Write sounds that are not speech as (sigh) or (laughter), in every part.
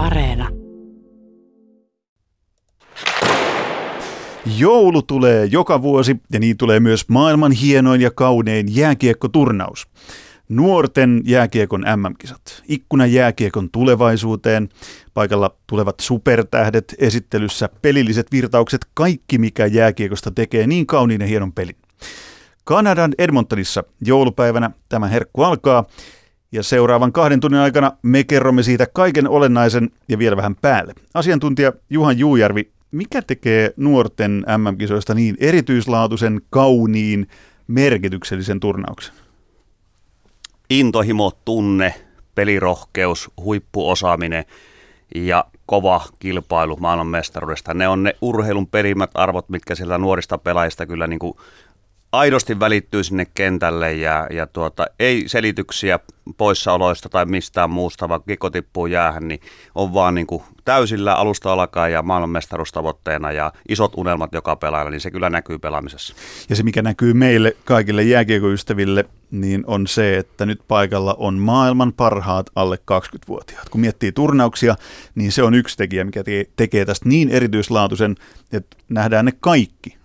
Areena. Joulu tulee joka vuosi ja niin tulee myös maailman hienoin ja kaunein jääkiekkoturnaus. Nuorten jääkiekon MM-kisat. Ikkuna jääkiekon tulevaisuuteen. Paikalla tulevat supertähdet, esittelyssä pelilliset virtaukset, kaikki mikä jääkiekosta tekee niin kauniin ja hienon pelin. Kanadan Edmontonissa joulupäivänä tämä herkku alkaa ja seuraavan kahden tunnin aikana me kerromme siitä kaiken olennaisen ja vielä vähän päälle. Asiantuntija Juhan Juujärvi, mikä tekee nuorten MM-kisoista niin erityislaatuisen, kauniin, merkityksellisen turnauksen? Intohimo, tunne, pelirohkeus, huippuosaaminen ja kova kilpailu maailmanmestaruudesta. Ne on ne urheilun perimät arvot, mitkä sieltä nuorista pelaajista kyllä niin kuin aidosti välittyy sinne kentälle ja, ja tuota, ei selityksiä poissaoloista tai mistään muusta, vaan kiko tippuu jäähän, niin on vaan niin kuin täysillä alusta alkaen ja maailmanmestaruustavoitteena ja isot unelmat joka pelaajalla, niin se kyllä näkyy pelaamisessa. Ja se, mikä näkyy meille kaikille jääkiekoystäville, niin on se, että nyt paikalla on maailman parhaat alle 20-vuotiaat. Kun miettii turnauksia, niin se on yksi tekijä, mikä tekee tästä niin erityislaatuisen, että nähdään ne kaikki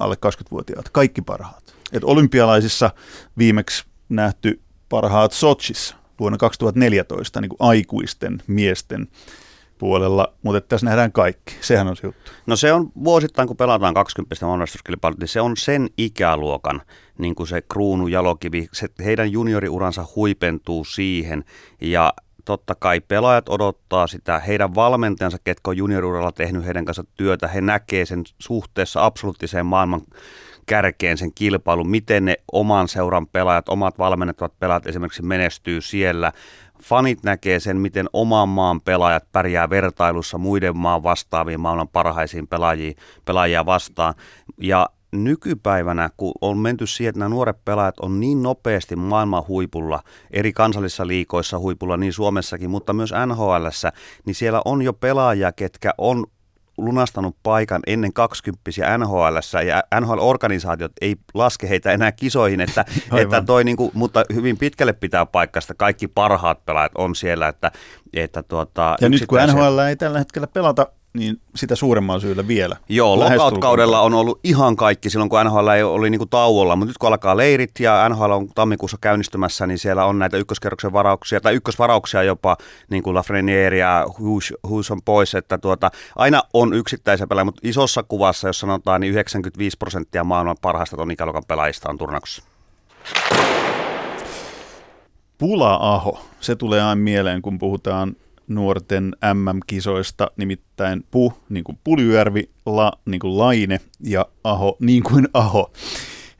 alle 20-vuotiaat, kaikki parhaat. Et olympialaisissa viimeksi nähty parhaat Sochissa vuonna 2014 niin kuin aikuisten miesten puolella, mutta tässä nähdään kaikki. Sehän on se juttu. No se on vuosittain, kun pelataan 20 onnistuskilpailut, niin se on sen ikäluokan niin kuin se kruunu jalokivi. Se, heidän junioriuransa huipentuu siihen ja totta kai pelaajat odottaa sitä, heidän valmentajansa, ketkä on junioriuralla tehnyt heidän kanssa työtä, he näkee sen suhteessa absoluuttiseen maailman kärkeen sen kilpailun, miten ne oman seuran pelaajat, omat valmennettavat pelaajat esimerkiksi menestyy siellä. Fanit näkee sen, miten oman maan pelaajat pärjää vertailussa muiden maan vastaaviin maailman parhaisiin pelaajia, pelaajia vastaan. Ja nykypäivänä, kun on menty siihen, että nämä nuoret pelaajat on niin nopeasti maailman huipulla, eri kansallisissa liikoissa huipulla, niin Suomessakin, mutta myös nhl niin siellä on jo pelaajia, ketkä on lunastanut paikan ennen 20 NHL ja NHL-organisaatiot ei laske heitä enää kisoihin, että, (laughs) että toi niinku, mutta hyvin pitkälle pitää paikasta. Kaikki parhaat pelaajat on siellä, että, että tuota, Ja nyt kun NHL ei tällä hetkellä pelata niin sitä suuremmalla syyllä vielä. Joo, lockout-kaudella on ollut ihan kaikki silloin, kun NHL ei oli niin kuin tauolla, mutta nyt kun alkaa leirit ja NHL on tammikuussa käynnistymässä, niin siellä on näitä ykköskerroksen varauksia tai ykkösvarauksia jopa, niin kuin Lafreniere ja Hughes on pois, että tuota, aina on yksittäisiä pelaajia, mutta isossa kuvassa, jos sanotaan, niin 95 prosenttia maailman parhaista ton ikäluokan pelaajista on turnauksessa. Pula-aho, se tulee aina mieleen, kun puhutaan nuorten MM-kisoista, nimittäin Pu, niin kuin Puljujärvi, La, niin kuin Laine ja Aho, niin kuin Aho.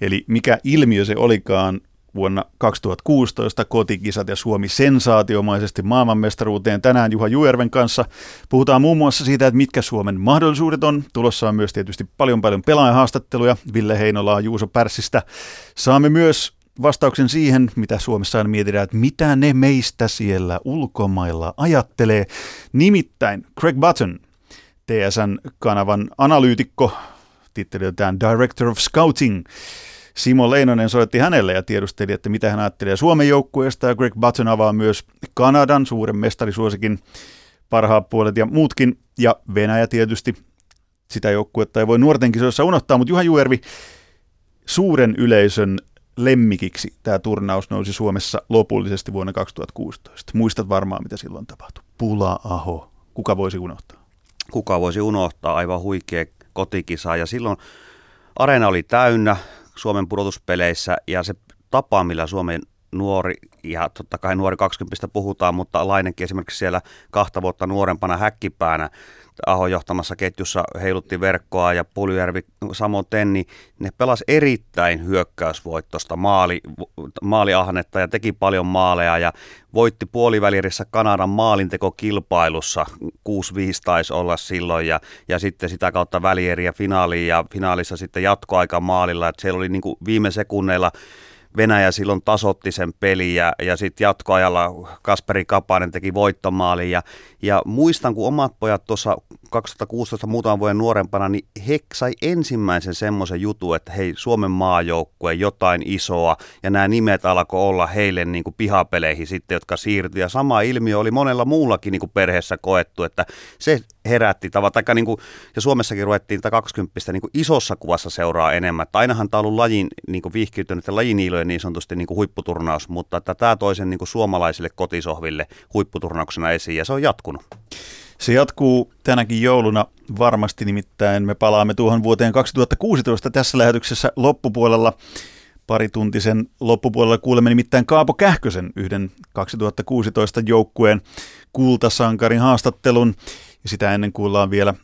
Eli mikä ilmiö se olikaan vuonna 2016 kotikisat ja Suomi sensaatiomaisesti maailmanmestaruuteen. Tänään Juha Juerven kanssa puhutaan muun muassa siitä, että mitkä Suomen mahdollisuudet on. Tulossa on myös tietysti paljon paljon pelaajahaastatteluja Ville Heinolaa Juuso Pärssistä. Saamme myös vastauksen siihen, mitä Suomessa aina mietitään, että mitä ne meistä siellä ulkomailla ajattelee. Nimittäin Craig Button, TSN-kanavan analyytikko, titteliltään Director of Scouting, Simo Leinonen soitti hänelle ja tiedusteli, että mitä hän ajattelee Suomen joukkueesta. Ja Greg Button avaa myös Kanadan suuren mestarisuosikin parhaat puolet ja muutkin. Ja Venäjä tietysti sitä joukkuetta ei voi nuorten kisoissa unohtaa, mutta Juha Juervi, suuren yleisön lemmikiksi tämä turnaus nousi Suomessa lopullisesti vuonna 2016. Muistat varmaan, mitä silloin tapahtui. Pula-aho. Kuka voisi unohtaa? Kuka voisi unohtaa? Aivan huikea kotikisa. Ja silloin areena oli täynnä Suomen pudotuspeleissä ja se tapa, millä Suomen nuori, ja totta kai nuori 20 puhutaan, mutta Lainenkin esimerkiksi siellä kahta vuotta nuorempana häkkipäänä Aho johtamassa ketjussa heilutti verkkoa ja Puljärvi samoin, niin ne pelas erittäin hyökkäysvoittosta maali, maaliahnetta ja teki paljon maaleja ja voitti puolivälirissä Kanadan maalintekokilpailussa, 6-5 taisi olla silloin ja, ja sitten sitä kautta välieriä finaaliin ja finaalissa sitten jatkoaika maalilla, että siellä oli niin kuin viime sekunneilla Venäjä silloin tasotti sen peli ja, ja sitten jatkoajalla Kasperi Kapanen teki voittomaali ja, ja muistan, kun omat pojat tuossa 2016 muutaman vuoden nuorempana, niin he sai ensimmäisen semmoisen jutun, että hei Suomen maajoukkue, jotain isoa ja nämä nimet alkoi olla heille niin kuin pihapeleihin sitten, jotka siirtyi ja sama ilmiö oli monella muullakin niin kuin perheessä koettu, että se herätti tavat, tai niin kuin, ja Suomessakin ruvettiin tätä 20 niin kuin isossa kuvassa seuraa enemmän, että ainahan tämä on ollut lajin niin kuin vihkiytynyt ja lajiniilojen niin sanotusti niin kuin huipputurnaus, mutta että tämä toisen niin kuin suomalaisille kotisohville huipputurnauksena esiin ja se on jatkunut. Se jatkuu tänäkin jouluna varmasti, nimittäin me palaamme tuohon vuoteen 2016 tässä lähetyksessä loppupuolella. Parituntisen loppupuolella kuulemme nimittäin Kaapo Kähkösen yhden 2016 joukkueen kultasankarin haastattelun. Ja sitä ennen kuullaan vielä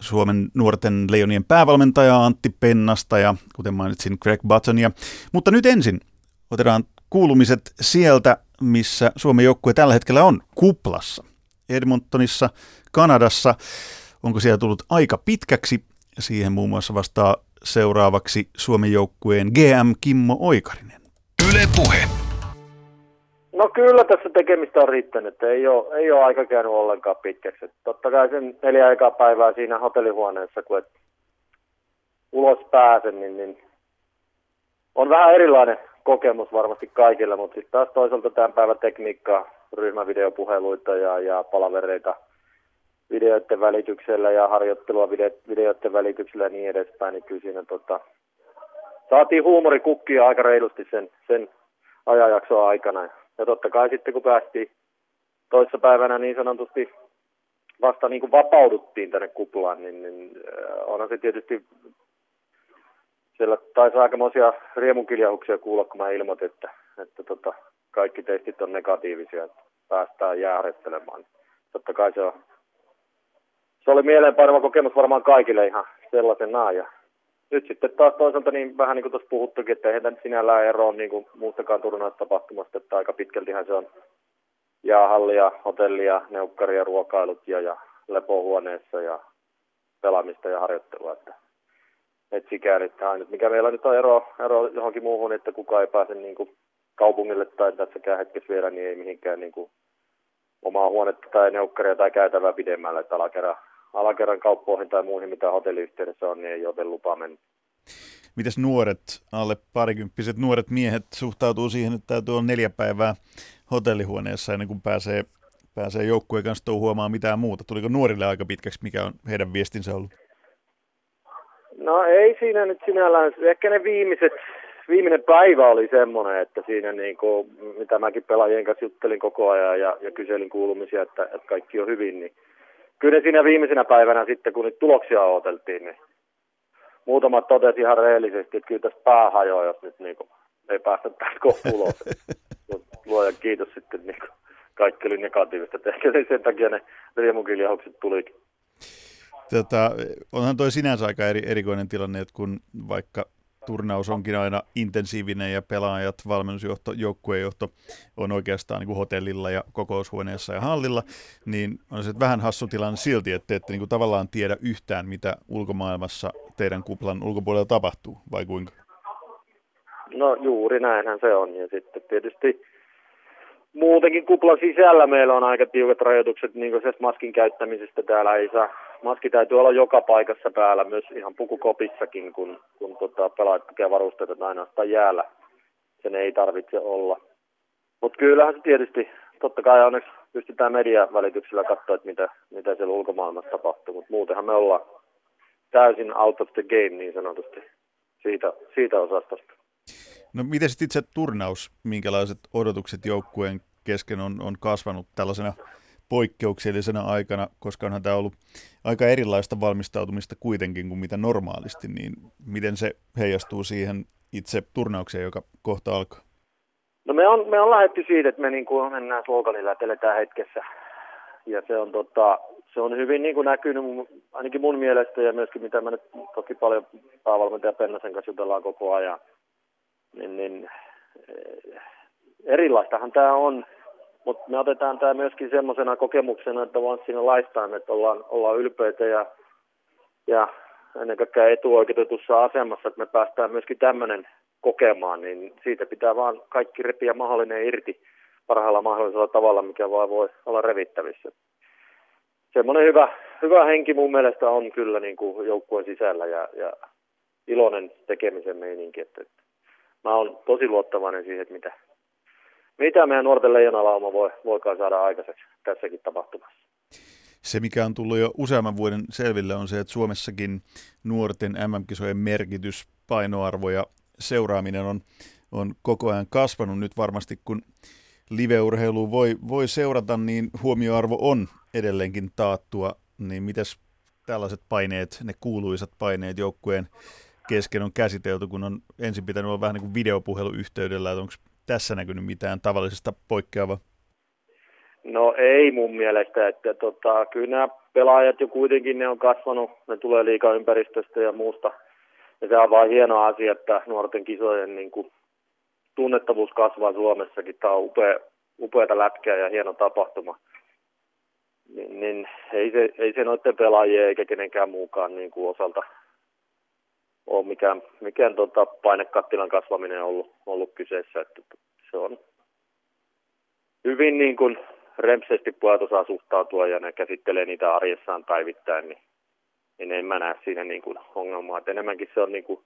Suomen nuorten leijonien päävalmentaja Antti Pennasta ja kuten mainitsin Greg Buttonia. Mutta nyt ensin otetaan kuulumiset sieltä, missä Suomen joukkue tällä hetkellä on, kuplassa. Edmontonissa, Kanadassa. Onko siellä tullut aika pitkäksi? Siihen muun muassa vastaa seuraavaksi Suomen joukkueen GM Kimmo Oikarinen. Yle Puhe. No kyllä tässä tekemistä on riittänyt, ei ole, ei ole aika käynyt ollenkaan pitkäksi. Totta kai sen neljä aikaa päivää siinä hotellihuoneessa, kun et ulos pääsen, niin, niin on vähän erilainen kokemus varmasti kaikilla, mutta sitten taas toisaalta tämän päivän tekniikkaa, ryhmävideopuheluita ja, ja palavereita videoiden välityksellä ja harjoittelua videoiden välityksellä ja niin edespäin, niin kyllä siinä tota, saatiin huumorikukkia aika reilusti sen, sen ajanjaksoa aikana. Ja totta kai sitten kun päästiin toissapäivänä niin sanotusti vasta niin kuin vapauduttiin tänne kuplaan, niin, niin äh, onhan se tietysti siellä taisi aikamoisia riemunkiljauksia kuulla, kun mä ilmoitin, että, että tota, kaikki testit on negatiivisia, että päästään jäähdettelemaan. Totta kai se, on, se oli mieleenpainava kokemus varmaan kaikille ihan sellaisenaan. Ja nyt sitten taas toisaalta niin vähän niin kuin tuossa puhuttukin, että eihän nyt sinällään eroa niin kuin muustakaan turnaustapahtumasta, että aika pitkältihän se on jäähallia, hotellia, neukkaria, ruokailut ja, ja lepohuoneessa ja pelaamista ja harjoittelua. Että, et sikäli, että mikä meillä nyt on ero, ero johonkin muuhun, että kukaan ei pääse niin kuin kaupungille tai tässäkään hetkessä vielä, niin ei mihinkään niin kuin omaa huonetta tai neukkaria tai käytävää pidemmälle, että alakerran alakerran kauppoihin tai muihin, mitä hotelliyhteydessä on, niin ei ole lupaa mennä. Mites nuoret, alle parikymppiset nuoret miehet suhtautuu siihen, että täytyy olla neljä päivää hotellihuoneessa ennen kuin pääsee, pääsee joukkueen kanssa touhuamaan mitään muuta? Tuliko nuorille aika pitkäksi, mikä on heidän viestinsä ollut? No ei siinä nyt sinällään, ehkä ne viimeiset, viimeinen päivä oli semmoinen, että siinä niin kuin, mitä mäkin pelaajien kanssa juttelin koko ajan ja, ja kyselin kuulumisia, että, että kaikki on hyvin, niin kyllä siinä viimeisenä päivänä sitten, kun nyt tuloksia odoteltiin, niin muutamat totesi ihan reellisesti, että kyllä tässä pää hajoaa, jos nyt niin kuin, ei päästä tästä kohta ulos. (laughs) Luojan kiitos sitten, niin kuin, kaikki oli negatiivista. Että ehkä sen takia ne riemukiljaukset tulikin. Tota, onhan toi sinänsä aika eri, erikoinen tilanne, että kun vaikka turnaus onkin aina intensiivinen ja pelaajat, valmennusjohto, joukkuejohto on oikeastaan niin kuin hotellilla ja kokoushuoneessa ja hallilla, niin on se vähän hassu tilanne silti, että te ette niin kuin tavallaan tiedä yhtään, mitä ulkomaailmassa teidän kuplan ulkopuolella tapahtuu, vai kuinka? No juuri näinhän se on, ja sitten tietysti muutenkin kuplan sisällä meillä on aika tiukat rajoitukset niin maskin käyttämisestä. Täällä ei saa, maski täytyy olla joka paikassa päällä, myös ihan pukukopissakin, kun, kun tota, pelaajat tekee varusteita tai ainoastaan jäällä. Sen ei tarvitse olla. Mutta kyllähän se tietysti, totta kai onneksi pystytään median välityksellä katsoa, että mitä, mitä siellä ulkomaailmassa tapahtuu, mutta muutenhan me ollaan täysin out of the game niin sanotusti siitä, siitä osastosta. No miten sitten itse turnaus, minkälaiset odotukset joukkueen kesken on, on kasvanut tällaisena poikkeuksellisena aikana, koska onhan tämä ollut aika erilaista valmistautumista kuitenkin kuin mitä normaalisti, niin miten se heijastuu siihen itse turnaukseen, joka kohta alkaa? No me on, me on lähdetty siitä, että me niin kuin mennään sloganilla, että hetkessä. Ja se on, tota, se on hyvin niin kuin näkynyt ainakin mun mielestä ja myöskin mitä mä nyt toki paljon päävalmentaja Pennasen kanssa jutellaan koko ajan niin, niin eh, erilaistahan tämä on, mutta me otetaan tämä myöskin semmoisena kokemuksena, että in a lifetime, että ollaan, ollaan ylpeitä ja, ja ennen kaikkea etuoikeutetussa asemassa, että me päästään myöskin tämmöinen kokemaan, niin siitä pitää vaan kaikki repiä mahdollinen irti parhaalla mahdollisella tavalla, mikä vaan voi olla revittävissä. Semmoinen hyvä, hyvä henki mun mielestä on kyllä niin kuin joukkueen sisällä ja, ja iloinen tekemisen meininki. Että, että mä oon tosi luottavainen siihen, että mitä, mitä meidän nuorten leijonalauma voi, voikaan saada aikaiseksi tässäkin tapahtumassa. Se, mikä on tullut jo useamman vuoden selville, on se, että Suomessakin nuorten MM-kisojen merkitys, painoarvo ja seuraaminen on, on koko ajan kasvanut. Nyt varmasti, kun liveurheilu voi, voi seurata, niin huomioarvo on edelleenkin taattua. Niin mitäs tällaiset paineet, ne kuuluisat paineet joukkueen kesken on käsitelty, kun on ensin pitänyt olla vähän niin kuin videopuheluyhteydellä, että onko tässä näkynyt mitään tavallisesta poikkeavaa? No ei mun mielestä, että tota, kyllä nämä pelaajat jo kuitenkin ne on kasvanut, ne tulee liikaympäristöstä ja muusta. Ja se on vaan hieno asia, että nuorten kisojen niin kuin, tunnettavuus kasvaa Suomessakin. Tämä on upea, upeata lätkää ja hieno tapahtuma. Niin, niin ei, se, ei se noiden pelaajien eikä kenenkään muukaan niin kuin osalta ole mikään, mikään tota, painekattilan kasvaminen ollut, ollut kyseessä. Että se on hyvin niin kuin rempsesti pojat osaa suhtautua ja ne käsittelee niitä arjessaan päivittäin, niin, niin en mä näe siinä niin kuin ongelmaa. Et enemmänkin se on niin kuin,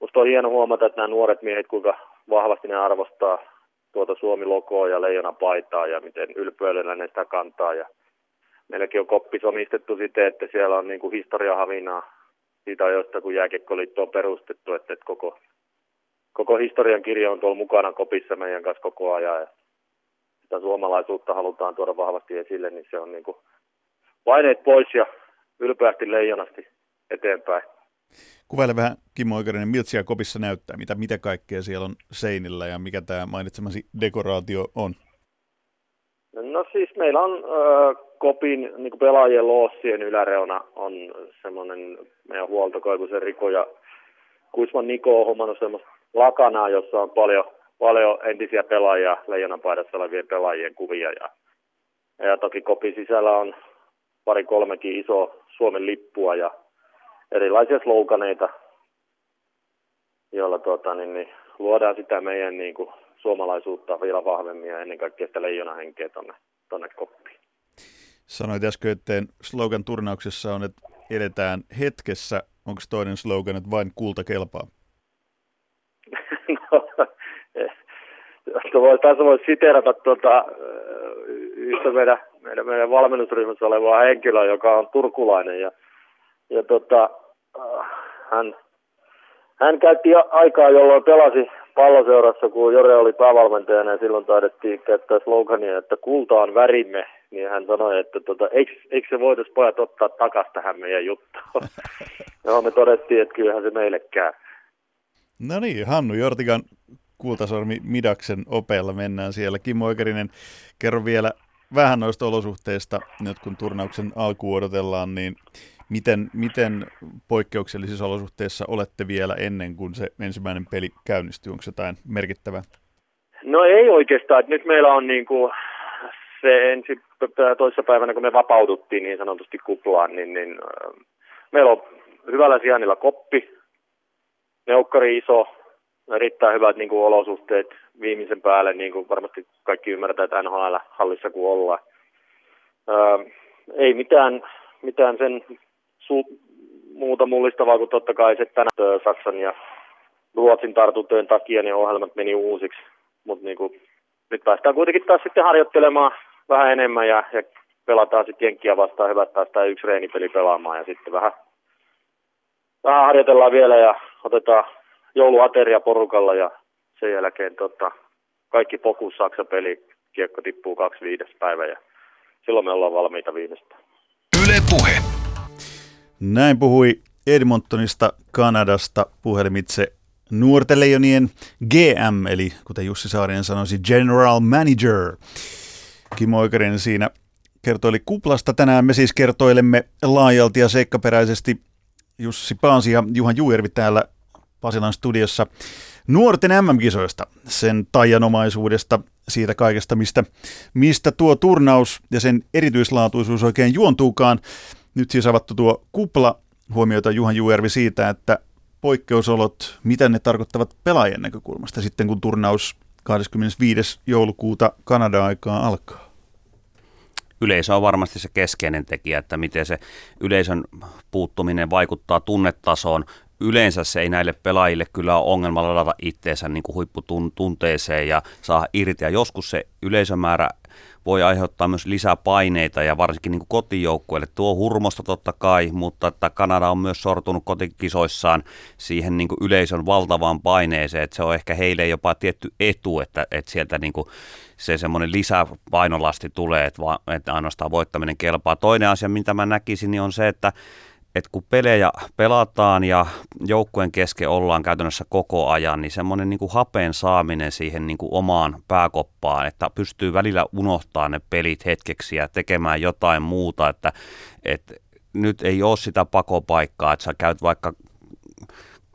musta on hieno huomata, että nämä nuoret miehet, kuinka vahvasti ne arvostaa tuota Suomi-logoa ja leijona paitaa ja miten ylpeydellä ne sitä kantaa. Ja meilläkin on koppis omistettu siten, että siellä on niin kuin historiahavinaa siitä ajoista, kun jääkiekkoliitto on perustettu, että, että koko, koko historian kirja on tuolla mukana kopissa meidän kanssa koko ajan. Ja sitä suomalaisuutta halutaan tuoda vahvasti esille, niin se on niin kuin paineet pois ja ylpeästi leijonasti eteenpäin. Kuvaile vähän Kimmo Oikeinen, miltä siellä kopissa näyttää, mitä, mitä kaikkea siellä on seinillä ja mikä tämä mainitsemasi dekoraatio on? No siis meillä on äh, kopin niin pelaajien loossien yläreuna on semmoinen meidän huoltokoivuisen Riko ja Kuisman Niko on hommannut semmoista lakanaa, jossa on paljon paljon entisiä pelaajia, leijonapaidassa olevien pelaajien kuvia. Ja, ja toki kopin sisällä on pari kolmekin iso Suomen lippua ja erilaisia sloganeita, joilla tuota, niin, niin, luodaan sitä meidän niin kuin, suomalaisuutta vielä vahvemmin ja ennen kaikkea sitä leijonahenkeä tuonne tonne koppiin. Sanoit äsken, että slogan turnauksessa on, että eletään hetkessä. Onko toinen slogan, että vain kulta kelpaa? (laughs) voi, tässä voisi siterata tuota, yhtä meidän, meidän, meidän valmennusryhmässä olevaa henkilöä, joka on turkulainen. Ja, ja tota, hän, hän käytti aikaa, jolloin pelasi palloseurassa, kun Jore oli päävalmentajana ja silloin taidettiin käyttää slogania, että kulta on värimme, niin hän sanoi, että tota, eikö, eikö se voitaisiin pojat ottaa takaisin tähän meidän juttuun. (laughs) no me todettiin, että kyllähän se meille käy. No niin, Hannu Jortikan Kultasormi Midaksen opeella mennään siellä. Kimmo Oikerinen, kerro vielä vähän noista olosuhteista, nyt kun turnauksen alku odotellaan, niin miten, miten poikkeuksellisissa olosuhteissa olette vielä ennen kuin se ensimmäinen peli käynnistyy? Onko jotain merkittävää? No ei oikeastaan. Nyt meillä on niin kuin se ensi toisessa päivänä, kun me vapauduttiin niin sanotusti kuplaan, niin, niin meillä on hyvällä sijainnilla koppi, neukkari iso, erittäin hyvät niin kuin, olosuhteet viimeisen päälle, niin kuin varmasti kaikki ymmärtää, että NHL-hallissa kun ollaan. Öö, ei mitään, mitään sen su- muuta mullistavaa kuin totta kai se tänä Saksan ja Ruotsin tartuntojen takia ne ohjelmat meni uusiksi, mutta niin kuin, nyt päästään kuitenkin taas sitten harjoittelemaan vähän enemmän ja, ja pelataan sitten jenkkiä vastaan, hyvät päästään yksi reenipeli pelaamaan ja sitten vähän, vähän harjoitellaan vielä ja otetaan jouluateria porukalla ja sen jälkeen tota, kaikki fokus Saksa-peli, kiekko tippuu kaksi viides päivä ja silloin me ollaan valmiita viimeistään. Yle Puhe. Näin puhui Edmontonista, Kanadasta puhelimitse nuorten leijonien GM, eli kuten Jussi Saarinen sanoisi, General Manager. Kimmo Oikarinen siinä kertoili kuplasta. Tänään me siis kertoilemme laajalti ja seikkaperäisesti Jussi Paasi ja Juhan Juujärvi täällä Pasilan studiossa nuorten MM-kisoista, sen tajanomaisuudesta, siitä kaikesta, mistä, mistä tuo turnaus ja sen erityislaatuisuus oikein juontuukaan. Nyt siis avattu tuo kupla huomioita Juhan Juervi siitä, että poikkeusolot, mitä ne tarkoittavat pelaajien näkökulmasta sitten, kun turnaus 25. joulukuuta Kanada-aikaa alkaa? Yleisö on varmasti se keskeinen tekijä, että miten se yleisön puuttuminen vaikuttaa tunnetasoon. Yleensä se ei näille pelaajille kyllä ole ongelma ladata itteensä niin kuin huipputunteeseen ja saa irti. Ja joskus se yleisömäärä voi aiheuttaa myös lisää paineita ja varsinkin niin kotijoukkueille. Tuo hurmosta totta kai, mutta että Kanada on myös sortunut kotikisoissaan siihen niin yleisön valtavaan paineeseen, että se on ehkä heille jopa tietty etu, että, että sieltä niin kuin se semmoinen lisäpainolasti tulee, että, va, että ainoastaan voittaminen kelpaa. Toinen asia, mitä mä näkisin, niin on se, että että kun pelejä pelataan ja joukkueen kesken ollaan käytännössä koko ajan, niin semmoinen niin kuin hapen saaminen siihen niin kuin omaan pääkoppaan, että pystyy välillä unohtaa ne pelit hetkeksi ja tekemään jotain muuta, että, että nyt ei ole sitä pakopaikkaa, että sä käyt vaikka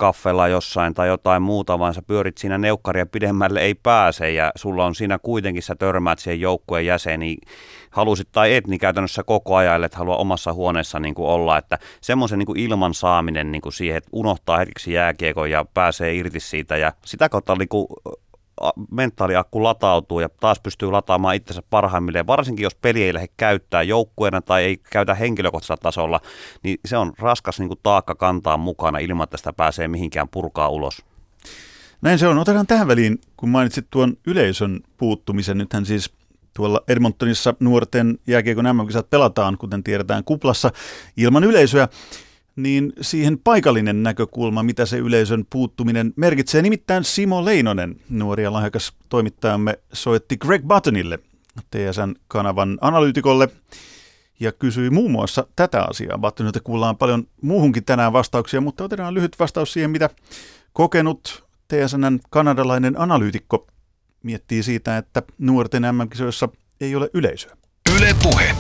kaffella jossain tai jotain muuta, vaan sä pyörit siinä neukkaria pidemmälle ei pääse ja sulla on siinä kuitenkin, sä törmäät siihen joukkueen jäseniin, halusit tai et, niin käytännössä koko ajan, että halua omassa huoneessa niin kuin olla, että semmoisen niin ilman saaminen niin kuin siihen, että unohtaa hetkeksi jääkiekon ja pääsee irti siitä ja sitä kautta niin kuin mentaaliakku latautuu ja taas pystyy lataamaan itsensä parhaimmilleen, varsinkin jos peli ei lähde käyttää joukkueena tai ei käytä henkilökohtaisella tasolla, niin se on raskas niin kuin taakka kantaa mukana ilman, että sitä pääsee mihinkään purkaa ulos. Näin se on. Otetaan tähän väliin, kun mainitsit tuon yleisön puuttumisen. Nythän siis tuolla Edmontonissa nuorten jääkiekon mm pelataan, kuten tiedetään, kuplassa ilman yleisöä niin siihen paikallinen näkökulma, mitä se yleisön puuttuminen merkitsee. Nimittäin Simo Leinonen, nuori ja lahjakas toimittajamme, soitti Greg Buttonille, TSN-kanavan analyytikolle, ja kysyi muun muassa tätä asiaa. Buttonilta kuullaan paljon muuhunkin tänään vastauksia, mutta otetaan lyhyt vastaus siihen, mitä kokenut TSNn kanadalainen analyytikko miettii siitä, että nuorten MM-kisoissa ei ole yleisöä. Yle puhe.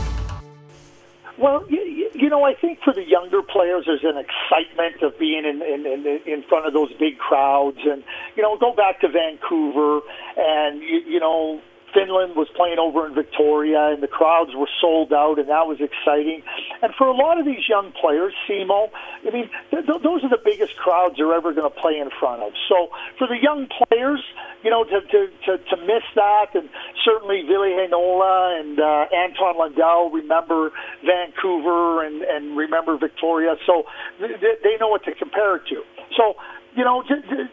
Well, you know, I think for the younger players, there's an excitement of being in, in, in, in front of those big crowds. And, you know, go back to Vancouver and, you, you know, Finland was playing over in Victoria, and the crowds were sold out, and that was exciting. And for a lot of these young players, SEMO, I mean, th- th- those are the biggest crowds they're ever going to play in front of. So for the young players, you know, to to, to, to miss that, and certainly Ville Heinola and uh, Anton Lundell remember Vancouver and and remember Victoria, so th- they know what to compare it to. So you know,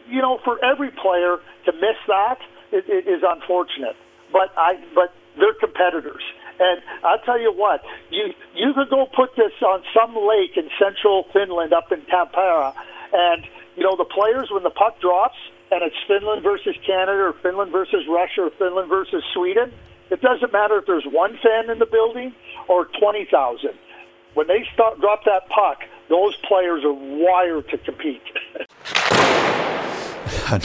you know, for every player to miss that is unfortunate but I but they're competitors. And I'll tell you what, you you could go put this on some lake in central Finland up in Tampere, and you know the players when the puck drops and it's Finland versus Canada or Finland versus Russia or Finland versus Sweden, it doesn't matter if there's one fan in the building or twenty thousand. When they start drop that puck, those players are wired to compete. (laughs)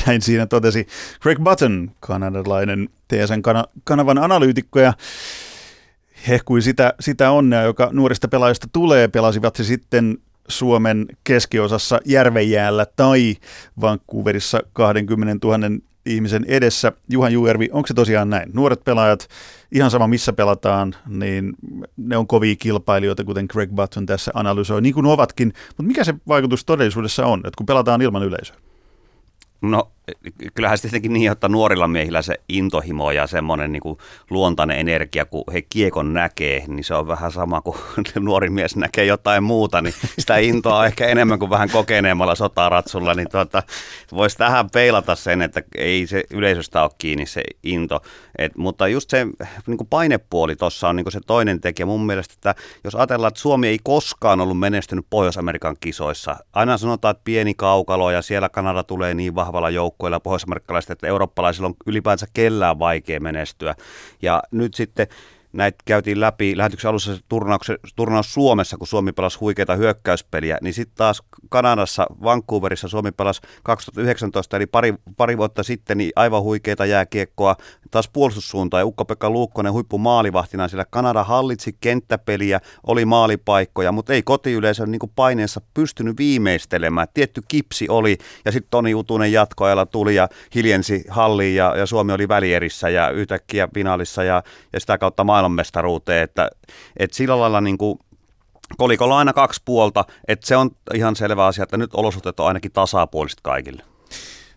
Näin siinä totesi Greg Button, kanadalainen TSN-kanavan analyytikko, ja hehkui sitä, sitä onnea, joka nuorista pelaajista tulee. Pelasivat se sitten Suomen keskiosassa Järvenjäällä tai Vancouverissa 20 000 ihmisen edessä. Juhan Juervi, onko se tosiaan näin? Nuoret pelaajat, ihan sama missä pelataan, niin ne on kovia kilpailijoita, kuten Greg Button tässä analysoi, niin kuin ovatkin. Mutta mikä se vaikutus todellisuudessa on, että kun pelataan ilman yleisöä? No kyllähän se tietenkin niin, että nuorilla miehillä se intohimo ja semmoinen niin luontainen energia, kun he kiekon näkee, niin se on vähän sama kuin (laughs) nuori mies näkee jotain muuta, niin sitä intoa on ehkä enemmän kuin vähän kokeneemmalla sotaratsulla, niin tuota, voisi tähän peilata sen, että ei se yleisöstä ole kiinni se into. Et, mutta just se niin kuin painepuoli tuossa on niin kuin se toinen tekijä mun mielestä, että jos ajatellaan, että Suomi ei koskaan ollut menestynyt Pohjois-Amerikan kisoissa, aina sanotaan, että pieni kaukalo ja siellä Kanada tulee niin vahvalla joukkoilla pohjois että eurooppalaisilla on ylipäänsä kellään vaikea menestyä. Ja nyt sitten näitä käytiin läpi lähetyksen alussa turnaus Suomessa, kun Suomi pelasi huikeita hyökkäyspeliä, niin sitten taas Kanadassa, Vancouverissa Suomi pelasi 2019, eli pari, pari vuotta sitten, niin aivan huikeita jääkiekkoa, taas puolustussuuntaan, ja Ukko-Pekka Luukkonen huippu maalivahtina, sillä Kanada hallitsi kenttäpeliä, oli maalipaikkoja, mutta ei kotiyleisön niin paineessa pystynyt viimeistelemään. Tietty kipsi oli, ja sitten Toni Utunen jatkoajalla tuli ja hiljensi halliin, ja, ja Suomi oli välierissä ja yhtäkkiä finaalissa, ja, ja sitä kautta maailmanmestaruuteen, että, että sillä lailla niin kuin kolikolla on aina kaksi puolta, että se on ihan selvä asia, että nyt olosuhteet on ainakin tasapuoliset kaikille.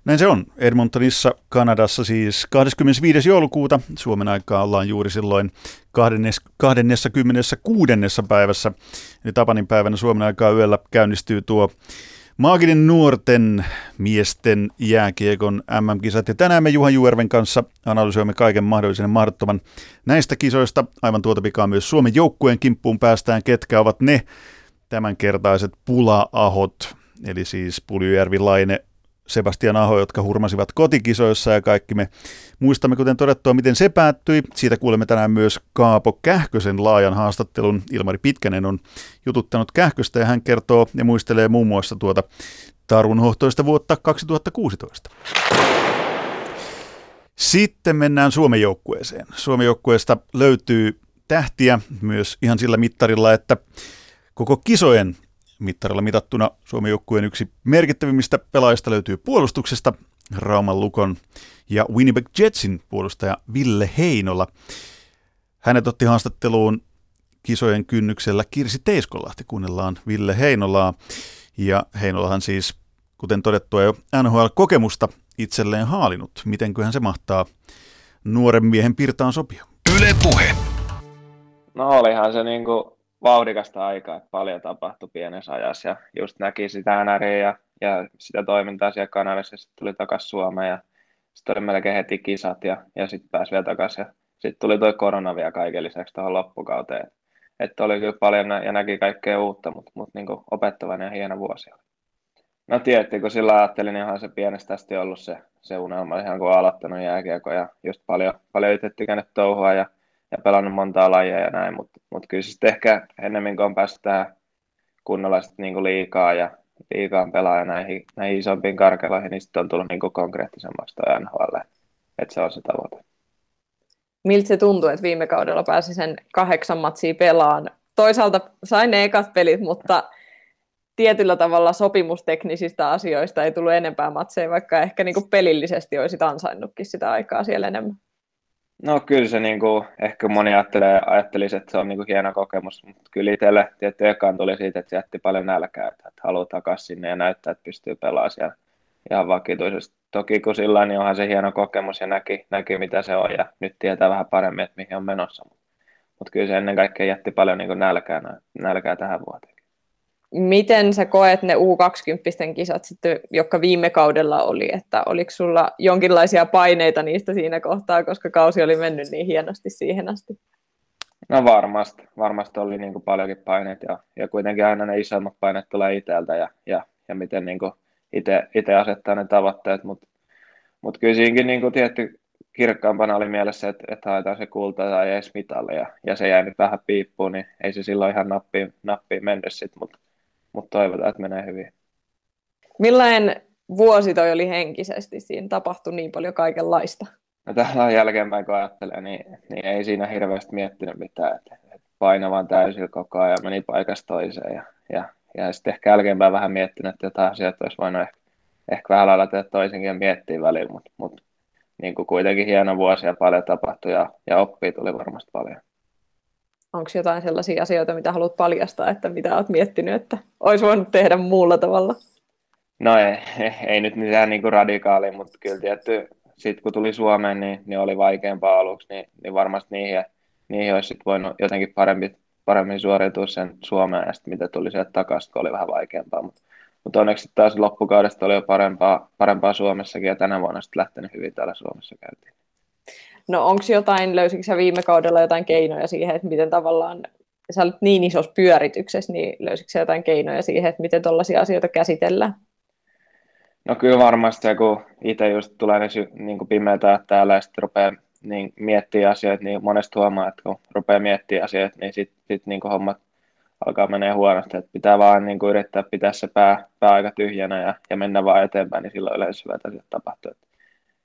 Näin se on. Edmontonissa, Kanadassa siis 25. joulukuuta. Suomen aikaa ollaan juuri silloin 26. päivässä. Eli Tapanin päivänä Suomen aikaa yöllä käynnistyy tuo Maaginen nuorten miesten jääkiekon MM-kisat. Ja tänään me Juhan Juerven kanssa analysoimme kaiken mahdollisen ja mahdottoman näistä kisoista. Aivan tuota pikaa myös Suomen joukkueen kimppuun päästään, ketkä ovat ne tämänkertaiset pula-ahot. Eli siis Puljujärvi, Laine, Sebastian Aho, jotka hurmasivat kotikisoissa ja kaikki me muistamme, kuten todettua, miten se päättyi. Siitä kuulemme tänään myös Kaapo Kähkösen laajan haastattelun. Ilmari Pitkänen on jututtanut Kähköstä ja hän kertoo ja muistelee muun muassa tuota tarunhohtoista vuotta 2016. Sitten mennään Suomen joukkueeseen. Suomen joukkueesta löytyy tähtiä myös ihan sillä mittarilla, että koko kisojen mittarilla mitattuna Suomen joukkueen yksi merkittävimmistä pelaajista löytyy puolustuksesta, Rauman Lukon ja Winnipeg Jetsin puolustaja Ville Heinola. Hänet otti haastatteluun kisojen kynnyksellä Kirsi Teiskolahti. Kuunnellaan Ville Heinolaa. Ja Heinolahan siis, kuten todettua jo NHL-kokemusta itselleen haalinut. Mitenköhän se mahtaa nuoren miehen pirtaan sopia? Yle Puhe. No olihan se niin kuin vauhdikasta aikaa, että paljon tapahtui pienessä ajassa ja just näki sitä NRiä ja, ja sitä toimintaa siellä kanavissa ja sitten tuli takaisin Suomeen ja sitten oli melkein heti kisat ja, ja sitten pääsi vielä takaisin ja sitten tuli tuo korona vielä kaiken lisäksi tuohon loppukauteen. Että et oli kyllä paljon ja näki kaikkea uutta, mutta mut niinku opettavainen ja hieno vuosi oli. No tietysti, kun sillä ajattelin, niin ihan se pienestä asti ollut se, se unelma, ihan kun on aloittanut jääkiekko ja just paljon, paljon itse tykännyt touhua ja ja pelannut montaa lajia ja näin, mutta mut kyllä se sitten ehkä ennemmin kuin on päässyt tähän kunnolla niin liikaa ja liikaan pelaa näihin, näihin isompiin karkeloihin, niin sitten on tullut niin konkreettisemmaksi tuo NHL, että se on se tavoite. Miltä se tuntuu, että viime kaudella pääsi sen kahdeksan matsia pelaan? Toisaalta sain ne ekat pelit, mutta tietyllä tavalla sopimusteknisistä asioista ei tullut enempää matseja, vaikka ehkä niin pelillisesti olisit ansainnutkin sitä aikaa siellä enemmän. No kyllä se niin kuin, ehkä moni ajattelee, ajattelisi, että se on niin kuin hieno kokemus, mutta kyllä itselle tietty ekaan tuli siitä, että jätti paljon nälkää, että, haluaa takaisin sinne ja näyttää, että pystyy pelaamaan siellä ihan vakituisesti. Toki kun sillä niin onhan se hieno kokemus ja näki, näki mitä se on ja nyt tietää vähän paremmin, että mihin on menossa. Mutta mut kyllä se ennen kaikkea jätti paljon niin kuin nälkää, nälkää tähän vuoteen miten sä koet ne U20 kisat sitten, jotka viime kaudella oli, että oliko sulla jonkinlaisia paineita niistä siinä kohtaa, koska kausi oli mennyt niin hienosti siihen asti? No varmasti, varmasti oli niin kuin paljonkin paineet ja, ja kuitenkin aina ne isommat paineet tulee itseltä ja, ja, ja miten niin itse asettaa ne tavoitteet, mutta mut kyllä siinäkin niin kuin tietty kirkkaampana oli mielessä, että, että haetaan se kulta tai edes mitalle ja, ja se jäi nyt vähän piippuun, niin ei se silloin ihan nappiin, nappiin mennyt sitten, mutta mutta toivotaan, että menee hyvin. Millainen vuosi toi oli henkisesti? Siinä tapahtui niin paljon kaikenlaista. No tällä jälkeenpäin kun ajattelee, niin, niin ei siinä hirveästi miettinyt mitään. Että, että paina vaan täysin koko ajan, meni paikasta toiseen. Ja, ja, ja sitten ehkä jälkeenpäin vähän miettinyt, että jotain asioita olisi voinut ehkä, ehkä vähän lailla tehdä toisinkin ja miettiä välillä, mutta, mutta niin kuin kuitenkin hieno vuosi ja paljon tapahtui ja, ja oppia tuli varmasti paljon onko jotain sellaisia asioita, mitä haluat paljastaa, että mitä olet miettinyt, että olisi voinut tehdä muulla tavalla? No ei, ei, nyt mitään niin radikaalia, mutta kyllä tietty, sitten kun tuli Suomeen, niin, niin oli vaikeampaa aluksi, niin, niin varmasti niihin, niihin olisi sit voinut jotenkin paremmin, paremmin suoriutua sen Suomeen, ja sitten mitä tuli sieltä takaisin, kun oli vähän vaikeampaa, mutta mut onneksi taas loppukaudesta oli jo parempaa, parempaa Suomessakin, ja tänä vuonna sitten lähtenyt hyvin täällä Suomessa käytiin. No onko jotain, löysitkö sä viime kaudella jotain keinoja siihen, että miten tavallaan, sä olet niin isossa pyörityksessä, niin löysitkö sä jotain keinoja siihen, että miten tällaisia asioita käsitellään? No kyllä varmasti se, kun itse just tulee niin, niin kuin pimeätä täällä ja sitten rupeaa niin miettiä asioita, niin monesti huomaa, että kun rupeaa miettimään asioita, niin sitten sit niin kuin hommat alkaa menee huonosti. Että pitää vaan niin kuin yrittää pitää se pää, pää aika tyhjänä ja, ja mennä vaan eteenpäin, niin silloin yleensä hyvät asiat tapahtuu. Että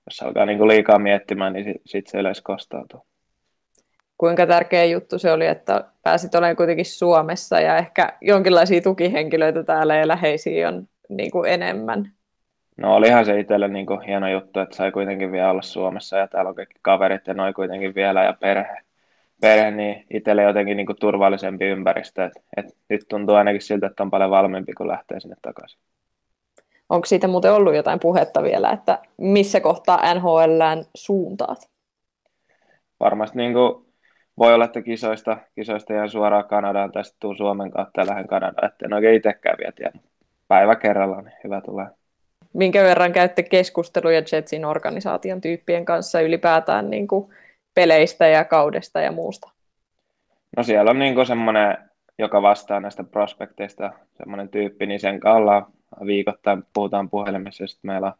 jos alkaa niin kuin liikaa miettimään, niin sitten sit se yleensä kostautuu. Kuinka tärkeä juttu se oli, että pääsit olemaan kuitenkin Suomessa ja ehkä jonkinlaisia tukihenkilöitä täällä ja läheisiä on niin kuin enemmän? No olihan se itselle niin kuin hieno juttu, että sai kuitenkin vielä olla Suomessa ja täällä on kaikki kaverit ja noin kuitenkin vielä ja perhe, perhe, niin itselle jotenkin niin kuin turvallisempi ympäristö. Et, et nyt tuntuu ainakin siltä, että on paljon valmiimpi, kun lähtee sinne takaisin. Onko siitä muuten ollut jotain puhetta vielä, että missä kohtaa NHLään suuntaat? Varmasti niin kuin voi olla, että kisoista, kisoista ihan suoraan Kanadaan tai sitten tuu Suomen kautta ja lähden Kanadaan, että en oikein itsekään vielä tiedä. Päivä kerrallaan, niin hyvä tulee. Minkä verran käytte keskusteluja Jetsin organisaation tyyppien kanssa ylipäätään niin kuin peleistä ja kaudesta ja muusta? No siellä on niin semmoinen, joka vastaa näistä prospekteista, semmoinen tyyppi, niin sen kanssa viikoittain puhutaan puhelimessa, ja sitten meillä on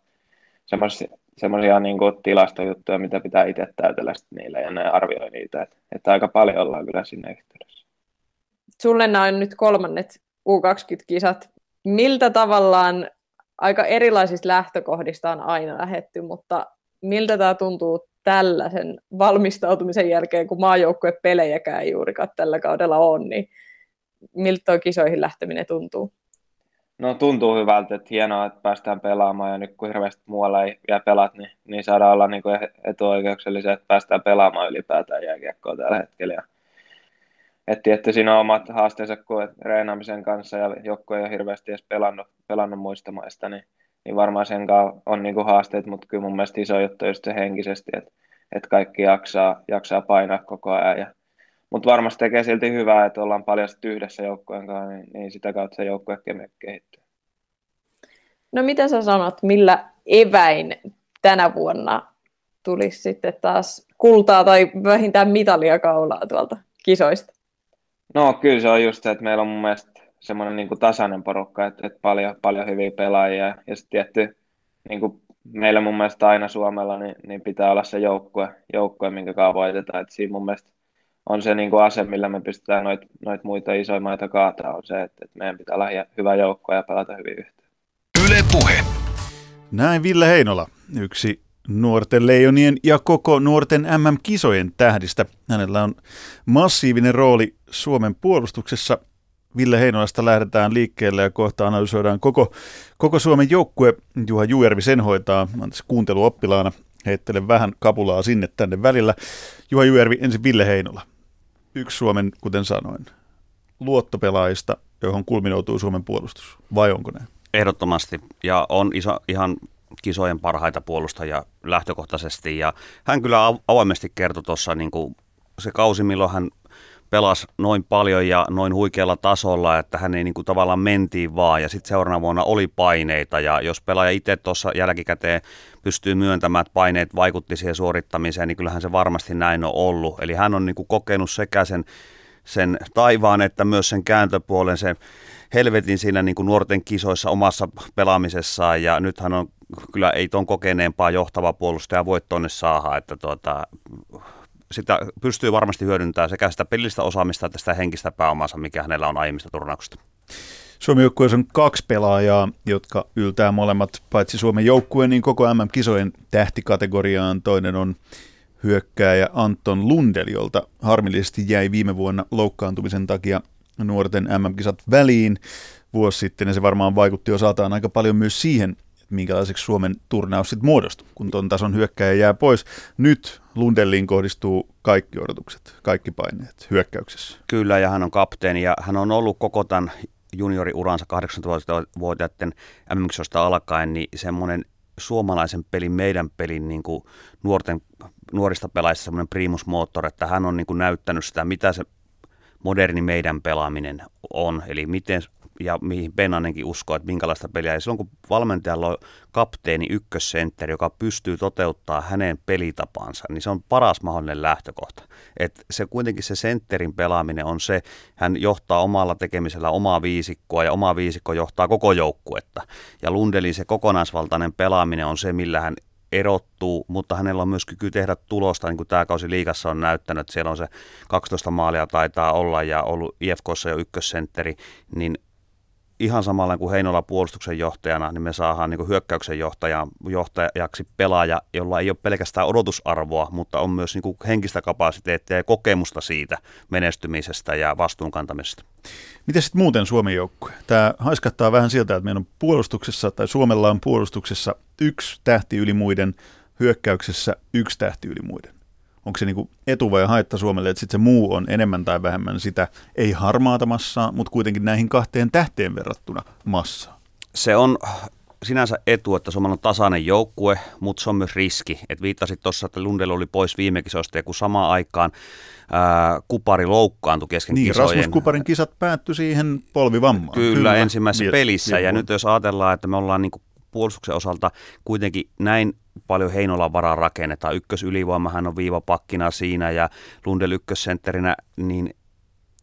semmoisia, semmoisia niin tilastojuttuja, mitä pitää itse täytellä niille, ja ne arvioi niitä, että, että aika paljon ollaan kyllä sinne yhteydessä. Sulle nämä on nyt kolmannet U20-kisat. Miltä tavallaan aika erilaisista lähtökohdista on aina lähetty, mutta miltä tämä tuntuu tällaisen valmistautumisen jälkeen, kun pelejäkään ei juurikaan tällä kaudella on, niin miltä tuo kisoihin lähteminen tuntuu? No tuntuu hyvältä, että hienoa, että päästään pelaamaan ja nyt kun hirveästi muualla ei vielä pelat, niin, niin saadaan olla niin kuin etuoikeuksellisia, että päästään pelaamaan ylipäätään jääkiekkoa tällä hetkellä. että tietysti siinä on omat haasteensa kuin reenaamisen kanssa ja joku ei ole hirveästi edes pelannut, pelannut muista maista, niin niin varmaan sen kanssa on niin kuin haasteet, mutta kyllä mun mielestä iso juttu just se henkisesti, että, että kaikki jaksaa, jaksaa painaa koko ajan. Ja, mutta varmasti tekee silti hyvää, että ollaan paljon yhdessä joukkueen kanssa, niin, niin sitä kautta se joukkue kehittyy. No mitä sä sanot, millä eväin tänä vuonna tulisi sitten taas kultaa tai vähintään mitalia kaulaa tuolta kisoista? No kyllä se on just se, että meillä on mun mielestä semmoinen niin tasainen porukka, että, että paljon, paljon hyviä pelaajia. Ja sitten tietty, niin kuin meillä mun mielestä aina Suomella, niin, niin pitää olla se joukkue, joukkue minkä kanssa voitetaan. Et siinä mun mielestä on se niin kuin ase, millä me pystytään noita noit muita isoja maita kaataa, on se, että, että meidän pitää olla hyvä joukkue ja pelata hyvin yhteen. Yle Puhe. Näin Ville Heinola, yksi nuorten leijonien ja koko nuorten MM-kisojen tähdistä. Hänellä on massiivinen rooli Suomen puolustuksessa Ville Heinolasta lähdetään liikkeelle ja kohta analysoidaan koko, koko Suomen joukkue. Juha Juervi sen hoitaa. Mä tässä kuunteluoppilaana heittelen vähän kapulaa sinne tänne välillä. Juha Juervi, ensin Ville Heinola. Yksi Suomen, kuten sanoin, luottopelaajista, johon kulminoutuu Suomen puolustus. Vai onko ne? Ehdottomasti. Ja on iso, ihan kisojen parhaita puolustajia lähtökohtaisesti. Ja hän kyllä avoimesti kertoi tuossa niin se kausi, milloin hän pelasi noin paljon ja noin huikealla tasolla, että hän ei niin kuin tavallaan mentiin vaan ja sitten seuraavana vuonna oli paineita ja jos pelaaja itse tuossa jälkikäteen pystyy myöntämään, että paineet vaikutti siihen suorittamiseen, niin kyllähän se varmasti näin on ollut. Eli hän on niin kuin kokenut sekä sen, sen taivaan että myös sen kääntöpuolen, sen helvetin siinä niin kuin nuorten kisoissa omassa pelaamisessaan ja nythän on kyllä ei ton kokeneempaa johtava puolustaja voi tonne saada, että tuota, sitä pystyy varmasti hyödyntämään sekä sitä pelillistä osaamista että sitä henkistä pääomansa, mikä hänellä on aiemmista turnauksista. Suomen joukkueessa on kaksi pelaajaa, jotka yltää molemmat paitsi Suomen joukkueen, niin koko MM-kisojen tähtikategoriaan. Toinen on hyökkääjä Anton Lundel, jolta harmillisesti jäi viime vuonna loukkaantumisen takia nuorten MM-kisat väliin vuosi sitten, ja se varmaan vaikutti osaltaan aika paljon myös siihen, minkälaiseksi Suomen turnaus sitten muodostui, kun tuon tason hyökkäjä jää pois. Nyt Lundelliin kohdistuu kaikki odotukset, kaikki paineet hyökkäyksessä. Kyllä, ja hän on kapteeni, ja hän on ollut koko tämän junioriuransa 18-vuotiaiden mm alkaen, niin semmoinen suomalaisen pelin, meidän pelin niin kuin nuorten, nuorista pelaajista semmoinen primusmoottori, että hän on niin kuin näyttänyt sitä, mitä se moderni meidän pelaaminen on, eli miten ja mihin Benanenkin uskoo, että minkälaista peliä. Ja silloin kun valmentajalla on kapteeni ykkössentteri, joka pystyy toteuttaa hänen pelitapansa, niin se on paras mahdollinen lähtökohta. Et se kuitenkin se sentterin pelaaminen on se, hän johtaa omalla tekemisellä omaa viisikkoa ja oma viisikko johtaa koko joukkuetta. Ja Lundelin se kokonaisvaltainen pelaaminen on se, millä hän erottuu, mutta hänellä on myös kyky tehdä tulosta, niin kuin tämä kausi liikassa on näyttänyt, siellä on se 12 maalia taitaa olla ja ollut IFKssa jo ykkössentteri, niin ihan samalla kuin Heinola puolustuksen johtajana, niin me saadaan niin hyökkäyksen johtajan, johtajaksi pelaaja, jolla ei ole pelkästään odotusarvoa, mutta on myös niin henkistä kapasiteettia ja kokemusta siitä menestymisestä ja vastuunkantamisesta. Miten sitten muuten Suomen joukkue? Tämä haiskattaa vähän siltä, että meillä on puolustuksessa, tai Suomella on puolustuksessa yksi tähti yli muiden, hyökkäyksessä yksi tähti yli muiden. Onko se niin etu vai haitta Suomelle, että sitten se muu on enemmän tai vähemmän sitä ei harmaata massaa, mutta kuitenkin näihin kahteen tähteen verrattuna massaa? Se on sinänsä etu, että Suomella on tasainen joukkue, mutta se on myös riski. Et viittasit tuossa, että Lundell oli pois viime kisoista ja kun samaan aikaan ää, Kupari loukkaantui kesken niin, kisojen. Rasmus Kuparin kisat päättyi siihen polvivammaan. Kyllä, Kyllä ensimmäisessä pelissä. Ja nyt jos ajatellaan, että me ollaan niin puolustuksen osalta kuitenkin näin paljon Heinolan varaa rakennetaan. Ykkösylivoimahan on viivapakkina siinä ja Lundell ykkössentterinä, niin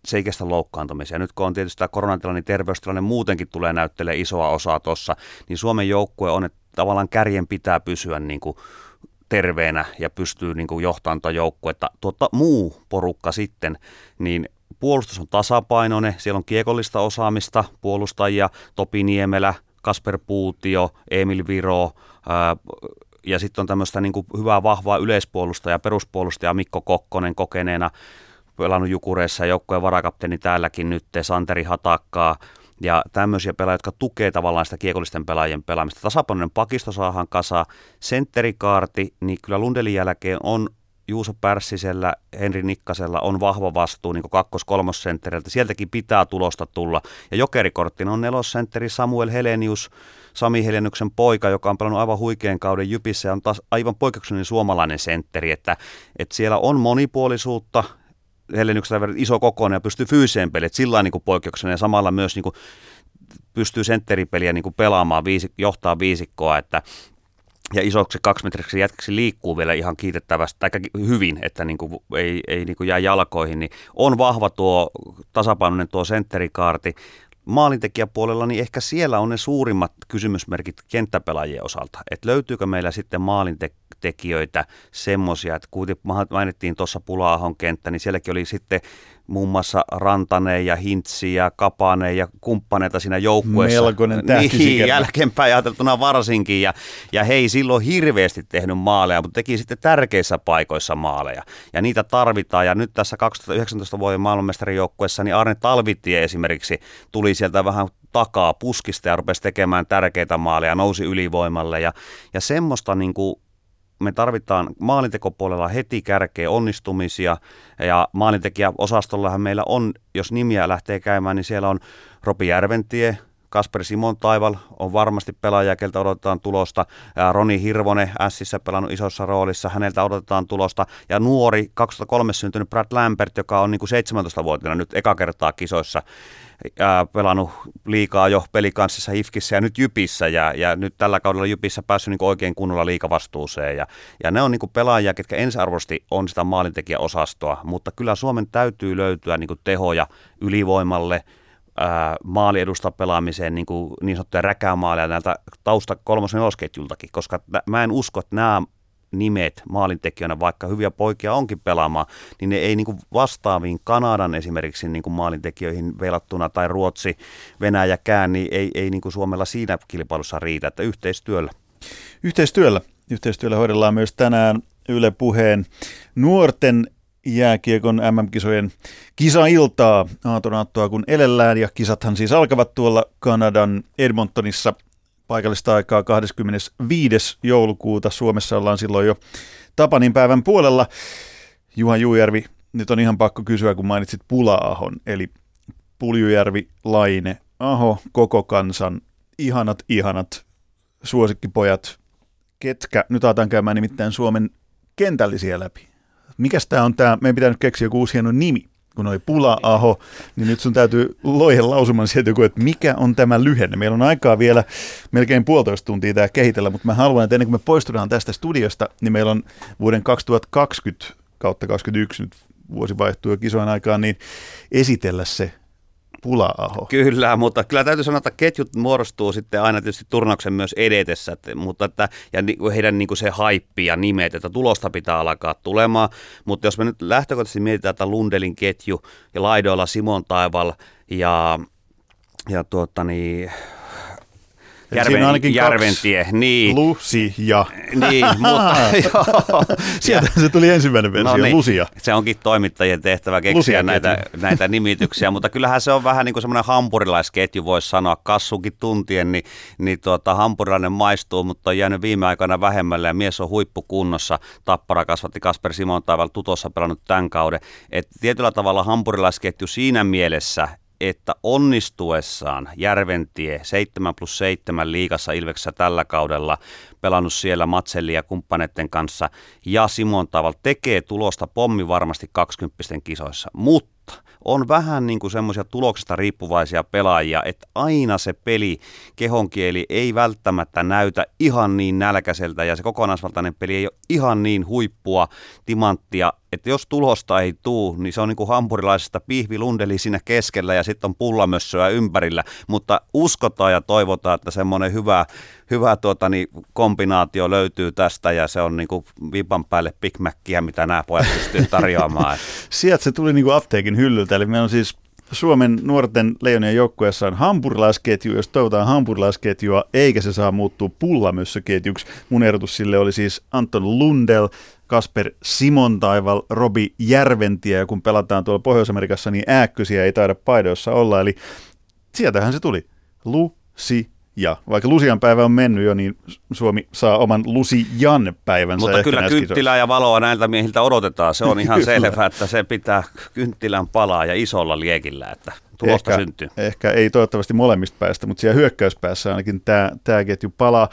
se ei kestä loukkaantumisia. Nyt kun on tietysti tämä koronatilanne, niin terveystilanne muutenkin tulee näyttelee isoa osaa tuossa, niin Suomen joukkue on, että tavallaan kärjen pitää pysyä niin kuin terveenä ja pystyy niin kuin johtamaan tuota joukkuetta. Tuota, muu porukka sitten, niin puolustus on tasapainoinen, siellä on kiekollista osaamista, puolustajia, Topi Niemelä, Kasper Puutio, Emil Viro, ää, ja sitten on tämmöistä niin hyvää vahvaa yleispuolustajaa, peruspuolustajaa Mikko Kokkonen kokeneena pelannut Jukureissa joukkojen varakapteeni täälläkin nyt, Santeri Hatakkaa ja tämmöisiä pelaajia, jotka tukee tavallaan sitä kiekollisten pelaajien pelaamista. Tasapainoinen pakisto saahan kasa, sentterikaarti, niin kyllä Lundelin jälkeen on Juuso Pärssisellä, Henri Nikkasella on vahva vastuu niin kakkos-kolmossentteriltä. Sieltäkin pitää tulosta tulla. Ja jokerikorttina on nelossentteri Samuel Helenius, Sami Heleniuksen poika, joka on pelannut aivan huikean kauden Jypissä ja on taas aivan poikkeuksellinen suomalainen sentteri. Että, että siellä on monipuolisuutta, Heleniuksella iso kokoinen ja pystyy fyysiseen peliin, sillä niin poikkeuksena ja samalla myös niin kuin pystyy sentteripeliä niin kuin pelaamaan, viisi, johtaa viisikkoa, että ja isoksi kaksimetriseksi jätkäksi liikkuu vielä ihan kiitettävästi, tai hyvin, että niin kuin ei, ei niin kuin jää jalkoihin, niin on vahva tuo tasapainoinen tuo sentterikaarti. Maalintekijäpuolella, niin ehkä siellä on ne suurimmat kysymysmerkit kenttäpelaajien osalta. Että löytyykö meillä sitten maalintekijöitä semmoisia, että kuitenkin mainittiin tuossa Pulaahon kenttä, niin sielläkin oli sitten muun muassa Rantanen ja Hintsi ja Kapane ja kumppaneita siinä joukkueessa. Melkoinen Niin, jälkeenpäin ajateltuna varsinkin. Ja, ja he ei silloin hirveästi tehnyt maaleja, mutta teki sitten tärkeissä paikoissa maaleja. Ja niitä tarvitaan. Ja nyt tässä 2019 vuoden maailmanmestarijoukkueessa, niin Arne Talvitie esimerkiksi tuli sieltä vähän takaa puskista ja rupesi tekemään tärkeitä maaleja, nousi ylivoimalle. Ja, ja semmoista niin kuin me tarvitaan maalintekopuolella heti kärkeä onnistumisia ja maalintekijäosastollahan meillä on, jos nimiä lähtee käymään, niin siellä on Ropi Järventie, Kasper Simon Taival on varmasti pelaaja, keltä odotetaan tulosta. Roni Hirvonen Sissä pelannut isossa roolissa, häneltä odotetaan tulosta. Ja nuori 2003 syntynyt Brad Lambert, joka on niin kuin 17-vuotiaana nyt eka kertaa kisoissa ää, pelannut liikaa jo pelikanssissa Hifkissä ja nyt Jypissä. Ja, ja nyt tällä kaudella Jypissä päässyt niin oikein kunnolla liikavastuuseen. Ja, ja ne on niin pelaajia, ketkä ensiarvoisesti on sitä maalintekijäosastoa, mutta kyllä Suomen täytyy löytyä niin tehoja ylivoimalle, maaliedusta pelaamiseen niin, kuin niin sanottuja räkämaaleja näiltä tausta kolmos nelosketjultakin, koska mä en usko, että nämä nimet maalintekijöinä, vaikka hyviä poikia onkin pelaamaan, niin ne ei niin kuin vastaaviin Kanadan esimerkiksi niin kuin maalintekijöihin velattuna tai Ruotsi, Venäjäkään, niin ei, ei niin kuin Suomella siinä kilpailussa riitä, että yhteistyöllä. Yhteistyöllä. Yhteistyöllä hoidellaan myös tänään Yle Puheen nuorten jääkiekon MM-kisojen kisailtaa aatonaattoa kun elellään ja kisathan siis alkavat tuolla Kanadan Edmontonissa paikallista aikaa 25. joulukuuta. Suomessa ollaan silloin jo Tapanin päivän puolella. Juha Juujärvi, nyt on ihan pakko kysyä, kun mainitsit Pula-ahon, eli Puljujärvi, Laine, Aho, koko kansan, ihanat, ihanat suosikkipojat, ketkä, nyt aletaan käymään nimittäin Suomen kentällisiä läpi. Mikäs tämä on tämä, meidän pitää nyt keksiä joku uusi hieno nimi kun oli Pula-aho, niin nyt sun täytyy loihen lausuman sieltä että mikä on tämä lyhenne. Meillä on aikaa vielä melkein puolitoista tuntia tämä kehitellä, mutta mä haluan, että ennen kuin me poistutaan tästä studiosta, niin meillä on vuoden 2020 kautta 2021 nyt vuosi vaihtuu jo kisojen aikaan, niin esitellä se Pula-aho. Kyllä, mutta kyllä täytyy sanoa, että ketjut muodostuu sitten aina tietysti turnauksen myös edetessä, että, mutta että, ja heidän niin kuin se haippi ja nimet, että tulosta pitää alkaa tulemaan, mutta jos me nyt lähtökohtaisesti mietitään, että Lundelin ketju ja laidoilla Simon Taival ja, ja tuota niin, Järven, Järventie. Niin. Lusi ja. Niin, mutta (laughs) joo. Sieltä se tuli ensimmäinen versio, no niin, Lusia. Se onkin toimittajien tehtävä keksiä näitä, näitä nimityksiä, mutta kyllähän se on vähän niin kuin semmoinen hampurilaisketju, voisi sanoa, kassukin tuntien, niin, niin tuota, hampurilainen maistuu, mutta on jäänyt viime aikoina vähemmälle ja mies on huippukunnossa. Tappara kasvatti Kasper Simon Taival tutossa pelannut tämän kauden. Et tietyllä tavalla hampurilaisketju siinä mielessä, että onnistuessaan Järventie 7 plus 7 liigassa Ilveksessä tällä kaudella, pelannut siellä Matselli ja kumppaneiden kanssa, ja Simon Taval tekee tulosta pommi varmasti 20 kisoissa, mutta on vähän niin kuin semmoisia tuloksesta riippuvaisia pelaajia, että aina se peli, kehonkieli ei välttämättä näytä ihan niin nälkäiseltä ja se kokonaisvaltainen peli ei ole ihan niin huippua, timanttia, että jos tulosta ei tuu, niin se on niin kuin hampurilaisesta pihvilundeli siinä keskellä ja sitten on pullamössöä ympärillä, mutta uskotaan ja toivotaan, että semmoinen hyvä, hyvä tuota, niin kombinaatio löytyy tästä ja se on niin kuin vipan päälle Big Mackia, mitä nämä pojat pystyy tarjoamaan. (laughs) Sieltä se tuli niin kuin apteekin hyllyltä, eli meillä on siis Suomen nuorten leijonien joukkueessa on hampurilaisketju, jos toivotaan hampurilaisketjua, eikä se saa muuttua pullamössöketjuksi. Mun ehdotus sille oli siis Anton Lundell, Kasper Simon Taival, Robi Järventie, ja kun pelataan tuolla Pohjois-Amerikassa, niin ääkkösiä ei taida paidoissa olla, eli sieltähän se tuli. Lusi ja vaikka Lusian päivä on mennyt jo, niin Suomi saa oman Lusijan päivänsä. Mutta kyllä kynttilää ja valoa näiltä miehiltä odotetaan. Se on ihan selvä, että se pitää kynttilän palaa ja isolla liekillä, että tulosta ehkä, syntyy. Ehkä ei toivottavasti molemmista päästä, mutta siellä hyökkäyspäässä ainakin tämä, tämä ketju palaa.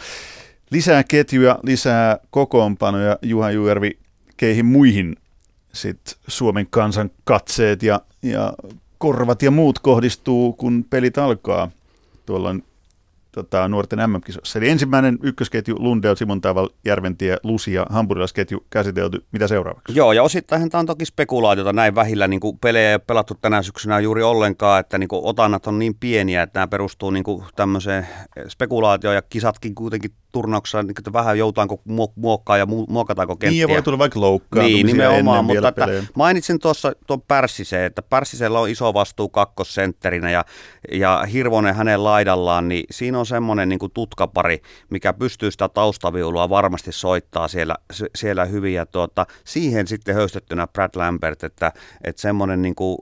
Lisää ketjuja, lisää kokoonpanoja, Juha Juervi, keihin muihin sit Suomen kansan katseet ja, ja korvat ja muut kohdistuu, kun pelit alkaa. Tuolla tota, nuorten MM-kisoissa. Eli ensimmäinen ykkösketju, Lundell, Simon Taval, Järventie, Lusia, hampurilaisketju käsitelty. Mitä seuraavaksi? Joo, ja osittain tämä on toki spekulaatiota näin vähillä. Niin kuin pelejä ei ole pelattu tänä syksynä juuri ollenkaan, että niin kuin otannat on niin pieniä, että nämä perustuu niin kuin tämmöiseen spekulaatioon, ja kisatkin kuitenkin turnauksessa niin että vähän joutaanko muokkaa ja muokataanko kenttiä. Niin ja voi tulla vaikka loukkaantumisia Niin, nimenomaan, mutta että mainitsin tuossa tuon Pärssiseen, että Pärssisellä on iso vastuu kakkosentterinä ja, ja Hirvonen hänen laidallaan, niin siinä on semmoinen niin tutkapari, mikä pystyy sitä taustaviulua varmasti soittaa siellä, siellä hyvin ja tuota, siihen sitten höystettynä Brad Lambert, että, että semmoinen niin kuin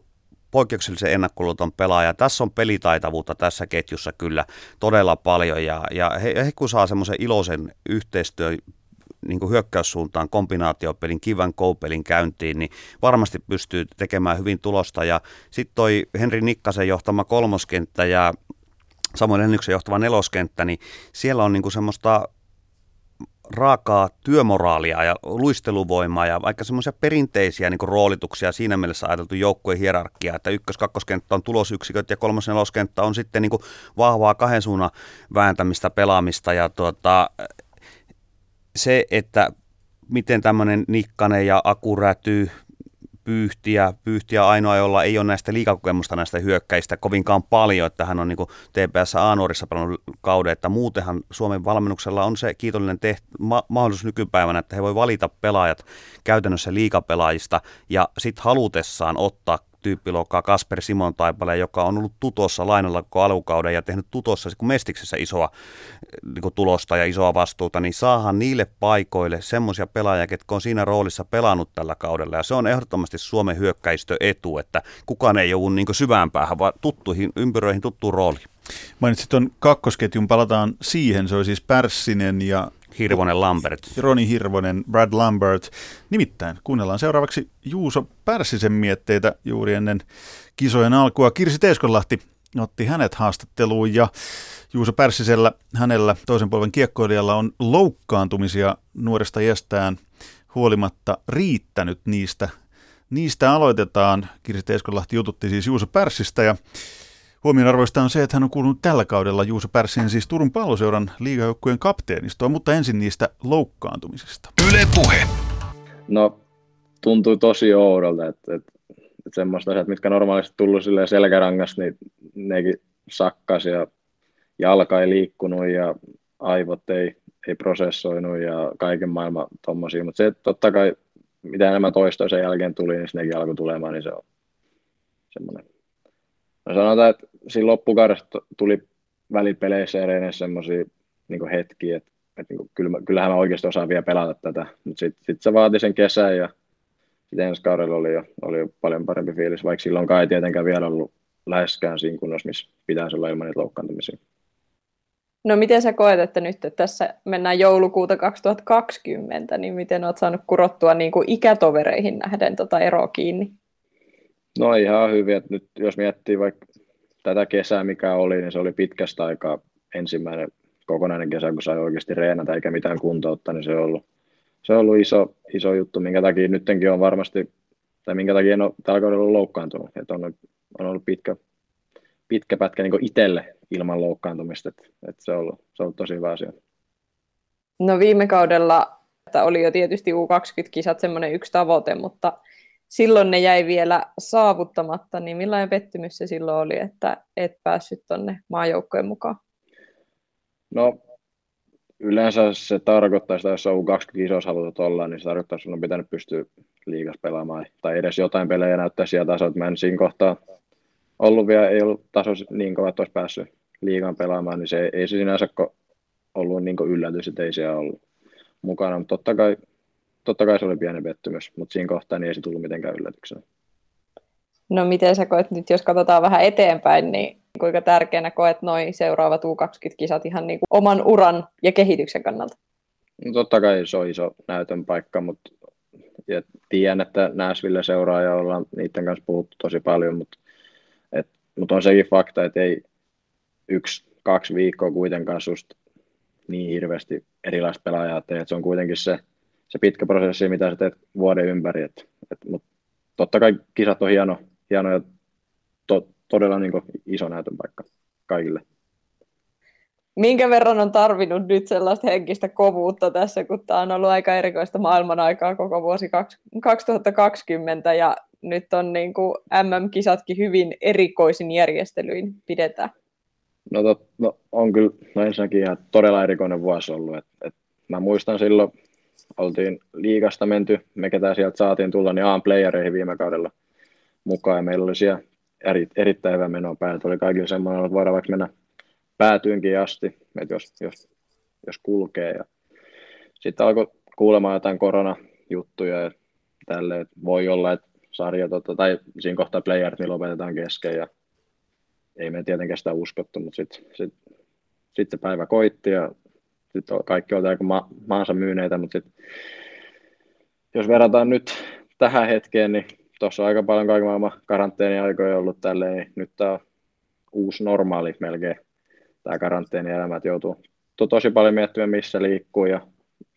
poikkeuksellisen ennakkoluuton pelaaja. Tässä on pelitaitavuutta tässä ketjussa kyllä todella paljon ja, ja he, he kun saa semmoisen iloisen yhteistyön niin kuin hyökkäyssuuntaan kombinaatiopelin, kivan koupelin käyntiin, niin varmasti pystyy tekemään hyvin tulosta. Ja sitten toi Henri Nikkasen johtama kolmoskenttä ja samoin Hennyksen johtava neloskenttä, niin siellä on niin kuin semmoista raakaa työmoraalia ja luisteluvoimaa ja vaikka semmoisia perinteisiä niin roolituksia siinä mielessä ajateltu joukkueen hierarkia, että ykkös- kakkoskenttä on tulosyksiköt ja kolmos neloskenttä on sitten niin vahvaa kahden suunnan vääntämistä, pelaamista ja tuota, se, että miten tämmöinen Nikkanen ja Aku Räty, Pyyhtiä, Pyyhtiä ainoa, jolla ei ole näistä liikakokemusta näistä hyökkäistä kovinkaan paljon, että hän on niin TPS A-nuorissa pelannut kauden, että muutenhan Suomen valmennuksella on se kiitollinen teht- ma- mahdollisuus nykypäivänä, että he voi valita pelaajat käytännössä liikapelaajista ja sitten halutessaan ottaa tyyppiluokkaa Kasper Simon Taipale, joka on ollut tutossa lainalla koko alukauden ja tehnyt tutossa kun Mestiksessä isoa niin kuin tulosta ja isoa vastuuta, niin saahan niille paikoille semmoisia pelaajia, jotka on siinä roolissa pelannut tällä kaudella. Ja se on ehdottomasti Suomen hyökkäistö etu, että kukaan ei joudu niin syvään päähän, vaan tuttuihin, ympyröihin tuttuun rooliin. Mainitsit tuon kakkosketjun, palataan siihen. Se oli siis Pärssinen ja Hirvonen Lambert. Roni Hirvonen, Brad Lambert. Nimittäin kuunnellaan seuraavaksi Juuso Pärssisen mietteitä juuri ennen kisojen alkua. Kirsi Teeskonlahti otti hänet haastatteluun ja Juuso Pärssisellä, hänellä toisen polven kiekkoilijalla on loukkaantumisia nuoresta iästään huolimatta riittänyt niistä. Niistä aloitetaan. Kirsi Teeskonlahti jututti siis Juuso Pärssistä ja Huomionarvoista on se, että hän on kuulunut tällä kaudella Juuso Pärssin siis Turun palloseuran liigajoukkueen kapteenistoa, mutta ensin niistä loukkaantumisista. Yle Puhe. No, tuntui tosi oudolta, että, että, että semmoista asiat, mitkä normaalisti tullut silleen selkärangasta, niin nekin sakkas ja jalka ei liikkunut ja aivot ei, ei prosessoinut ja kaiken maailman tommosia, mutta se, että totta kai mitä enemmän toistoa sen jälkeen tuli, niin nekin alkoi tulemaan, niin se on semmoinen No sanotaan, että siinä loppukaudessa tuli välipeleissä ja semmoisia niin hetkiä, että, että niin kuin, kyllähän mä oikeasti osaan vielä pelata tätä, mutta sitten sit se vaati sen kesän ja sitten ensi kaudella oli jo, oli jo paljon parempi fiilis, vaikka silloin kai tietenkään vielä ollut läheskään siinä kunnossa, missä pitäisi olla ilman niitä loukkaantumisia. No miten sä koet, että nyt että tässä mennään joulukuuta 2020, niin miten oot saanut kurottua niin kuin ikätovereihin nähden tota eroa kiinni? No ihan hyvin, että nyt jos miettii vaikka tätä kesää, mikä oli, niin se oli pitkästä aikaa ensimmäinen kokonainen kesä, kun sai oikeasti reenata eikä mitään kuntoutta, niin se on ollut, se on ollut iso, iso juttu, minkä takia nyttenkin on varmasti, tai minkä takia en ole tällä kaudella loukkaantunut, että on, on ollut pitkä, pitkä pätkä niin itselle ilman loukkaantumista, että, että se, on ollut, se on ollut tosi hyvä asia. No viime kaudella että oli jo tietysti U20-kisat semmoinen yksi tavoite, mutta silloin ne jäi vielä saavuttamatta, niin millainen pettymys se silloin oli, että et päässyt tuonne maajoukkojen mukaan? No yleensä se tarkoittaa sitä, jos on U20-kisoissa halutat olla, niin se tarkoittaa, että sun on pitänyt pystyä liigas pelaamaan, tai edes jotain pelejä näyttää sieltä että mä en siinä kohtaa ollut vielä, ei ollut taso niin kova, että olisi päässyt liigaan pelaamaan, niin se ei se sinänsä ollut niin yllätys, että ei siellä ollut mukana, mutta totta kai, totta kai se oli pieni pettymys, mutta siinä kohtaa niin ei se tullut mitenkään yllätyksenä. No miten sä koet nyt, jos katsotaan vähän eteenpäin, niin kuinka tärkeänä koet noin seuraavat U20-kisat ihan niin kuin oman uran ja kehityksen kannalta? No totta kai se on iso näytön paikka, mutta ja tiedän, että Nashville seuraa ja ollaan niiden kanssa puhuttu tosi paljon, mutta, et, mutta on sekin fakta, että ei yksi, kaksi viikkoa kuitenkaan susta niin hirveästi erilaista pelaajaa tee, että se on kuitenkin se, se pitkä prosessi, mitä sä teet vuoden ympäri, et, et, mutta totta kai kisat on hieno, hieno ja to, todella niin iso näytön paikka kaikille. Minkä verran on tarvinnut nyt sellaista henkistä kovuutta tässä, kun tämä on ollut aika erikoista maailman aikaa koko vuosi 2020 ja nyt on niin kuin MM-kisatkin hyvin erikoisin järjestelyin pidetään? No, tot, no on kyllä no ensinnäkin ihan todella erikoinen vuosi ollut. Et, et mä muistan silloin, oltiin liikasta menty, me ketä sieltä saatiin tulla, niin A-playereihin viime kaudella mukaan. Ja meillä oli siellä eri, erittäin hyvä meno päältä. Oli kaikille semmoinen, että voidaan vaikka mennä päätyynkin asti, että jos, jos, jos kulkee. Ja sitten alkoi kuulemaan jotain koronajuttuja ja tälleen, että voi olla, että sarja, tota, tai siinä kohtaa playerit niin lopetetaan kesken ja ei me tietenkään sitä uskottu, mutta sitten sit, sit se päivä koitti ja sitten kaikki oli aika ma- maansa myyneitä, mutta sitten jos verrataan nyt tähän hetkeen, niin tuossa on aika paljon kaiken maailman karanteeniaikoja ollut tälleen, niin nyt tämä on uusi normaali melkein, tämä karanteenielämä, että joutuu to- tosi paljon miettimään, missä liikkuu ja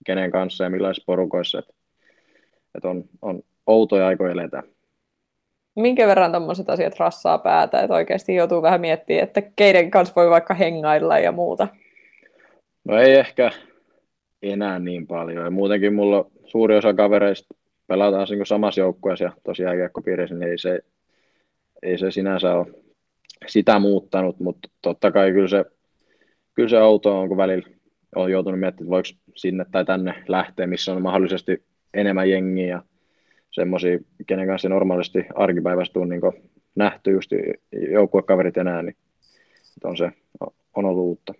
kenen kanssa ja millaisissa porukoissa, että, että on, on outoja aikoja eletään. Minkä verran tuommoiset asiat rassaa päätä, että oikeasti joutuu vähän miettimään, että keiden kanssa voi vaikka hengailla ja muuta? No ei ehkä enää niin paljon. Ja muutenkin mulla suuri osa kavereista pelataan niin samassa joukkueessa ja tosiaan kiekkopiirissä, niin ei se, ei se sinänsä ole sitä muuttanut, mutta totta kai kyllä se, kyllä se auto on, kun välillä on joutunut miettimään, että voiko sinne tai tänne lähteä, missä on mahdollisesti enemmän jengiä ja semmoisia, kenen kanssa normaalisti arkipäivästä on niin nähty just joukkuekaverit enää, niin on se on ollut uutta.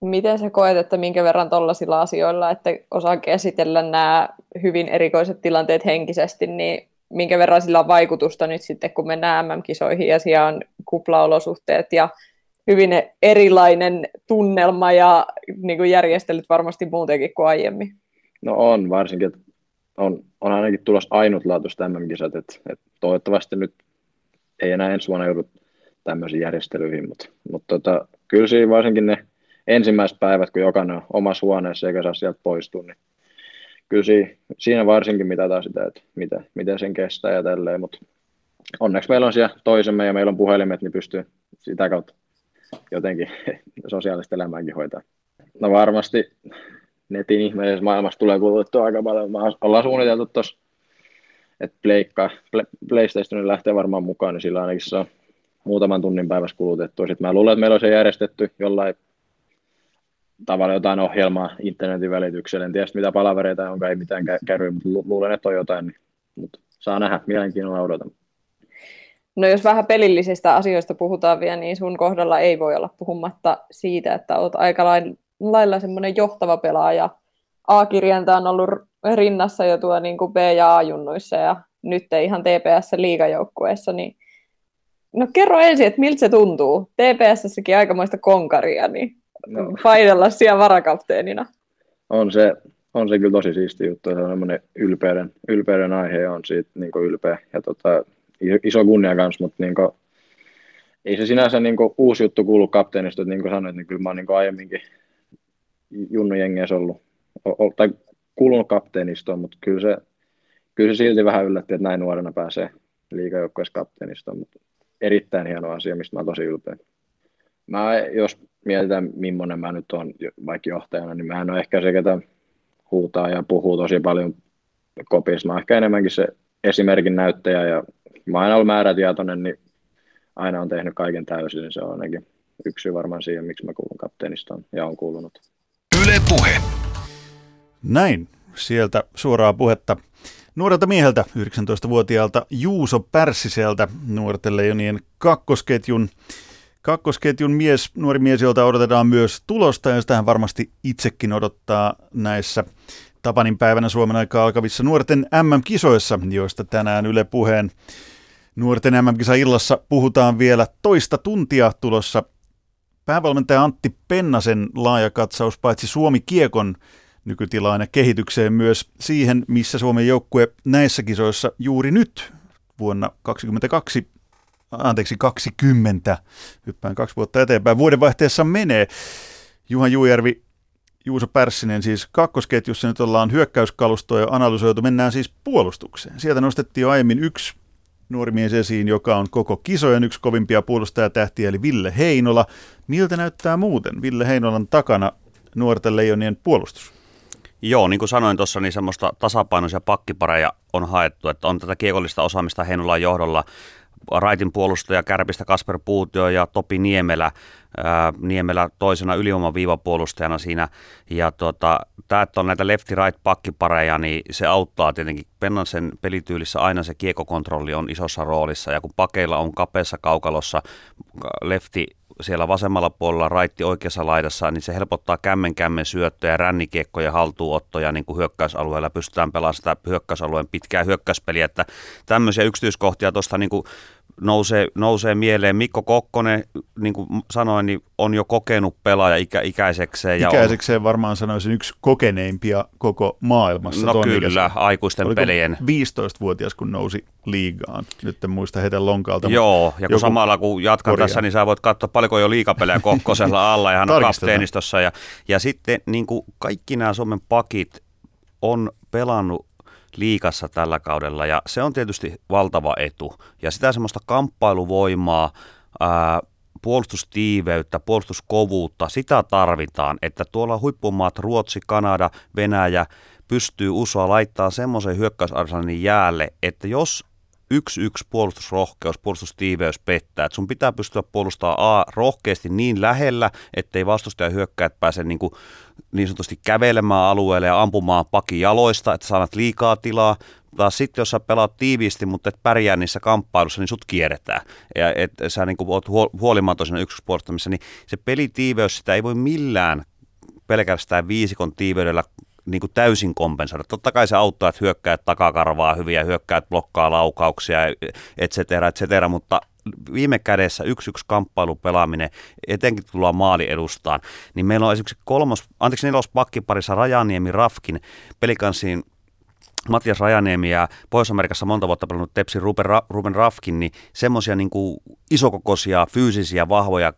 Miten sä koet, että minkä verran tuollaisilla asioilla, että osaa käsitellä nämä hyvin erikoiset tilanteet henkisesti, niin minkä verran sillä on vaikutusta nyt sitten, kun mennään MM-kisoihin ja siellä on kuplaolosuhteet ja hyvin erilainen tunnelma ja niin kuin järjestelyt varmasti muutenkin kuin aiemmin? No on, varsinkin, että on, on ainakin tulossa ainutlaatuista MM-kisat, että, että toivottavasti nyt ei enää ensi vuonna joudu tämmöisiin järjestelyihin, mutta, mutta tota, kyllä siinä varsinkin ne ensimmäiset päivät, kun jokainen on omassa huoneessa eikä saa sieltä poistua, niin kyllä siinä, varsinkin mitataan sitä, että mitä, miten sen kestää ja tälleen, mutta onneksi meillä on siellä toisemme ja meillä on puhelimet, niin pystyy sitä kautta jotenkin (laughs) sosiaalista elämääkin hoitaa. No varmasti netin ihmeellisessä maailmassa tulee kulutettua aika paljon. Me ollaan suunniteltu tuossa, että Pleikka, PlayStation lähtee varmaan mukaan, niin sillä ainakin se on muutaman tunnin päivässä kulutettu. Sitten mä luulen, että meillä on se järjestetty jollain tavalla jotain ohjelmaa internetin välityksellä. En tiedä, mitä palavereita on, ei mitään käy, mutta luulen, että on jotain. Niin, mutta saa nähdä, mielenkiinnolla odotan. No jos vähän pelillisistä asioista puhutaan vielä, niin sun kohdalla ei voi olla puhumatta siitä, että olet aika lailla semmoinen johtava pelaaja. A-kirjainta on ollut rinnassa jo tuo niin kuin B- ja A-junnuissa ja nyt ihan TPS-liigajoukkueessa, niin no kerro ensin, että miltä se tuntuu. TPS-säkin aikamoista konkaria, niin no. paidella siellä varakapteenina. On se, on se kyllä tosi siisti juttu, se on semmoinen ylpeyden, ylpeyden aihe ja on siitä niin ylpeä ja tota, iso kunnia kanssa, mutta niin kuin, ei se sinänsä niin kuin, uusi juttu kuulu kapteenista, että niin kuin sanoit, niin kyllä mä oon niin kuin aiemminkin junnu jengeissä ollut, o, tai kuulunut kapteenistoon, mutta kyllä se, kyllä se silti vähän yllätti, että näin nuorena pääsee liikajoukkueessa kapteenistoon, mutta erittäin hieno asia, mistä mä oon tosi ylpeä. Mä, jos mietitään, millainen mä nyt on vaikka johtajana, niin mä en ole ehkä se, ketä huutaa ja puhuu tosi paljon kopissa. Mä oon ehkä enemmänkin se esimerkin näyttäjä ja mä oon aina ollut määrätietoinen, niin aina on tehnyt kaiken täysin, niin se on ainakin yksi varmaan siihen, miksi mä kuulun kapteenistoon ja on kuulunut. Yle Puhe. Näin, sieltä suoraa puhetta nuorelta mieheltä, 19-vuotiaalta Juuso Pärssiseltä, nuorten leijonien kakkosketjun, kakkosketjun mies, nuori mies, jolta odotetaan myös tulosta, ja sitä hän varmasti itsekin odottaa näissä Tapanin päivänä Suomen aikaa alkavissa nuorten MM-kisoissa, joista tänään Yle Puheen nuorten MM-kisa-illassa puhutaan vielä toista tuntia tulossa. Päävalmentaja Antti Pennasen laaja katsaus paitsi Suomi Kiekon nykytilaan ja kehitykseen myös siihen, missä Suomen joukkue näissä kisoissa juuri nyt vuonna 2022 anteeksi 20, hyppään kaksi vuotta eteenpäin, vuodenvaihteessa menee. Juhan Juujärvi, Juuso Pärssinen siis kakkosketjussa nyt ollaan hyökkäyskalustoa ja analysoitu, mennään siis puolustukseen. Sieltä nostettiin jo aiemmin yksi nuori mies esiin, joka on koko kisojen yksi kovimpia puolustajatähtiä, eli Ville Heinola. Miltä näyttää muuten Ville Heinolan takana nuorten leijonien puolustus? Joo, niin kuin sanoin tuossa, niin semmoista tasapainoisia pakkipareja on haettu, että on tätä kiekollista osaamista Heinolan johdolla. Raitin puolustaja Kärpistä Kasper Puutio ja Topi Niemelä, ää, Niemelä toisena ylivoiman viivapuolustajana siinä. Ja tota, tämä, että on näitä lefti-right pakkipareja, niin se auttaa tietenkin. Pennansen pelityylissä aina se kiekokontrolli on isossa roolissa ja kun pakeilla on kapeassa kaukalossa lefti siellä vasemmalla puolella raitti oikeassa laidassa, niin se helpottaa kämmen kämmen syöttöjä, rännikiekkoja, haltuunottoja niin kuin hyökkäysalueella. Pystytään pelaamaan sitä hyökkäysalueen pitkää hyökkäyspeliä, että tämmöisiä yksityiskohtia tuosta niin kuin nousee, nousee mieleen. Mikko Kokkonen, niin kuin sanoin, niin on jo kokenut pelaaja ikä, ikäisekseen. Ja ikäisekseen on, varmaan sanoisin yksi kokeneimpia koko maailmassa. No kyllä, ikäisen. aikuisten Oliko pelien. 15-vuotias, kun nousi liigaan. Nyt en muista heidän lonkalta. Joo, ja kun samalla kun jatkan korjaa. tässä, niin sä voit katsoa paljonko jo liikapelejä (laughs) Kokkosella alla ja hän on kapteenistossa. Ja, ja sitten niin kuin kaikki nämä Suomen pakit on pelannut liikassa tällä kaudella ja se on tietysti valtava etu. Ja sitä semmoista kamppailuvoimaa, ää, puolustustiiveyttä, puolustuskovuutta, sitä tarvitaan, että tuolla huippumaat Ruotsi, Kanada, Venäjä pystyy USOa laittaa semmoisen hyökkäysarsenanin jäälle, että jos yksi yksi puolustusrohkeus, puolustustiiveys pettää. Et sun pitää pystyä puolustamaan A rohkeasti niin lähellä, ettei vastustaja hyökkäät pääse niin, kuin, niin sanotusti kävelemään alueelle ja ampumaan pakin jaloista, että saat liikaa tilaa. Taas sitten, jos sä pelaat tiiviisti, mutta et pärjää niissä kamppailussa, niin sut kierretään. Ja et sä niin oot huolimaton siinä yksi puolustamisessa, niin se pelitiiveys, sitä ei voi millään pelkästään viisikon tiiveydellä niin kuin täysin kompensoida. Totta kai se auttaa, että hyökkäät takakarvaa hyviä, hyökkäät blokkaa laukauksia, et cetera, et cetera, mutta viime kädessä yksi yksi kamppailu pelaaminen, etenkin tullaan maali edustaan, niin meillä on esimerkiksi kolmos, anteeksi nelos pakkiparissa Rajaniemi Rafkin pelikanssiin Matias Rajaniemi ja Pohjois-Amerikassa monta vuotta pelannut Tepsi Ruben, Ra- Ruben Rafkin, niin semmoisia niin isokokoisia, fyysisiä, vahvoja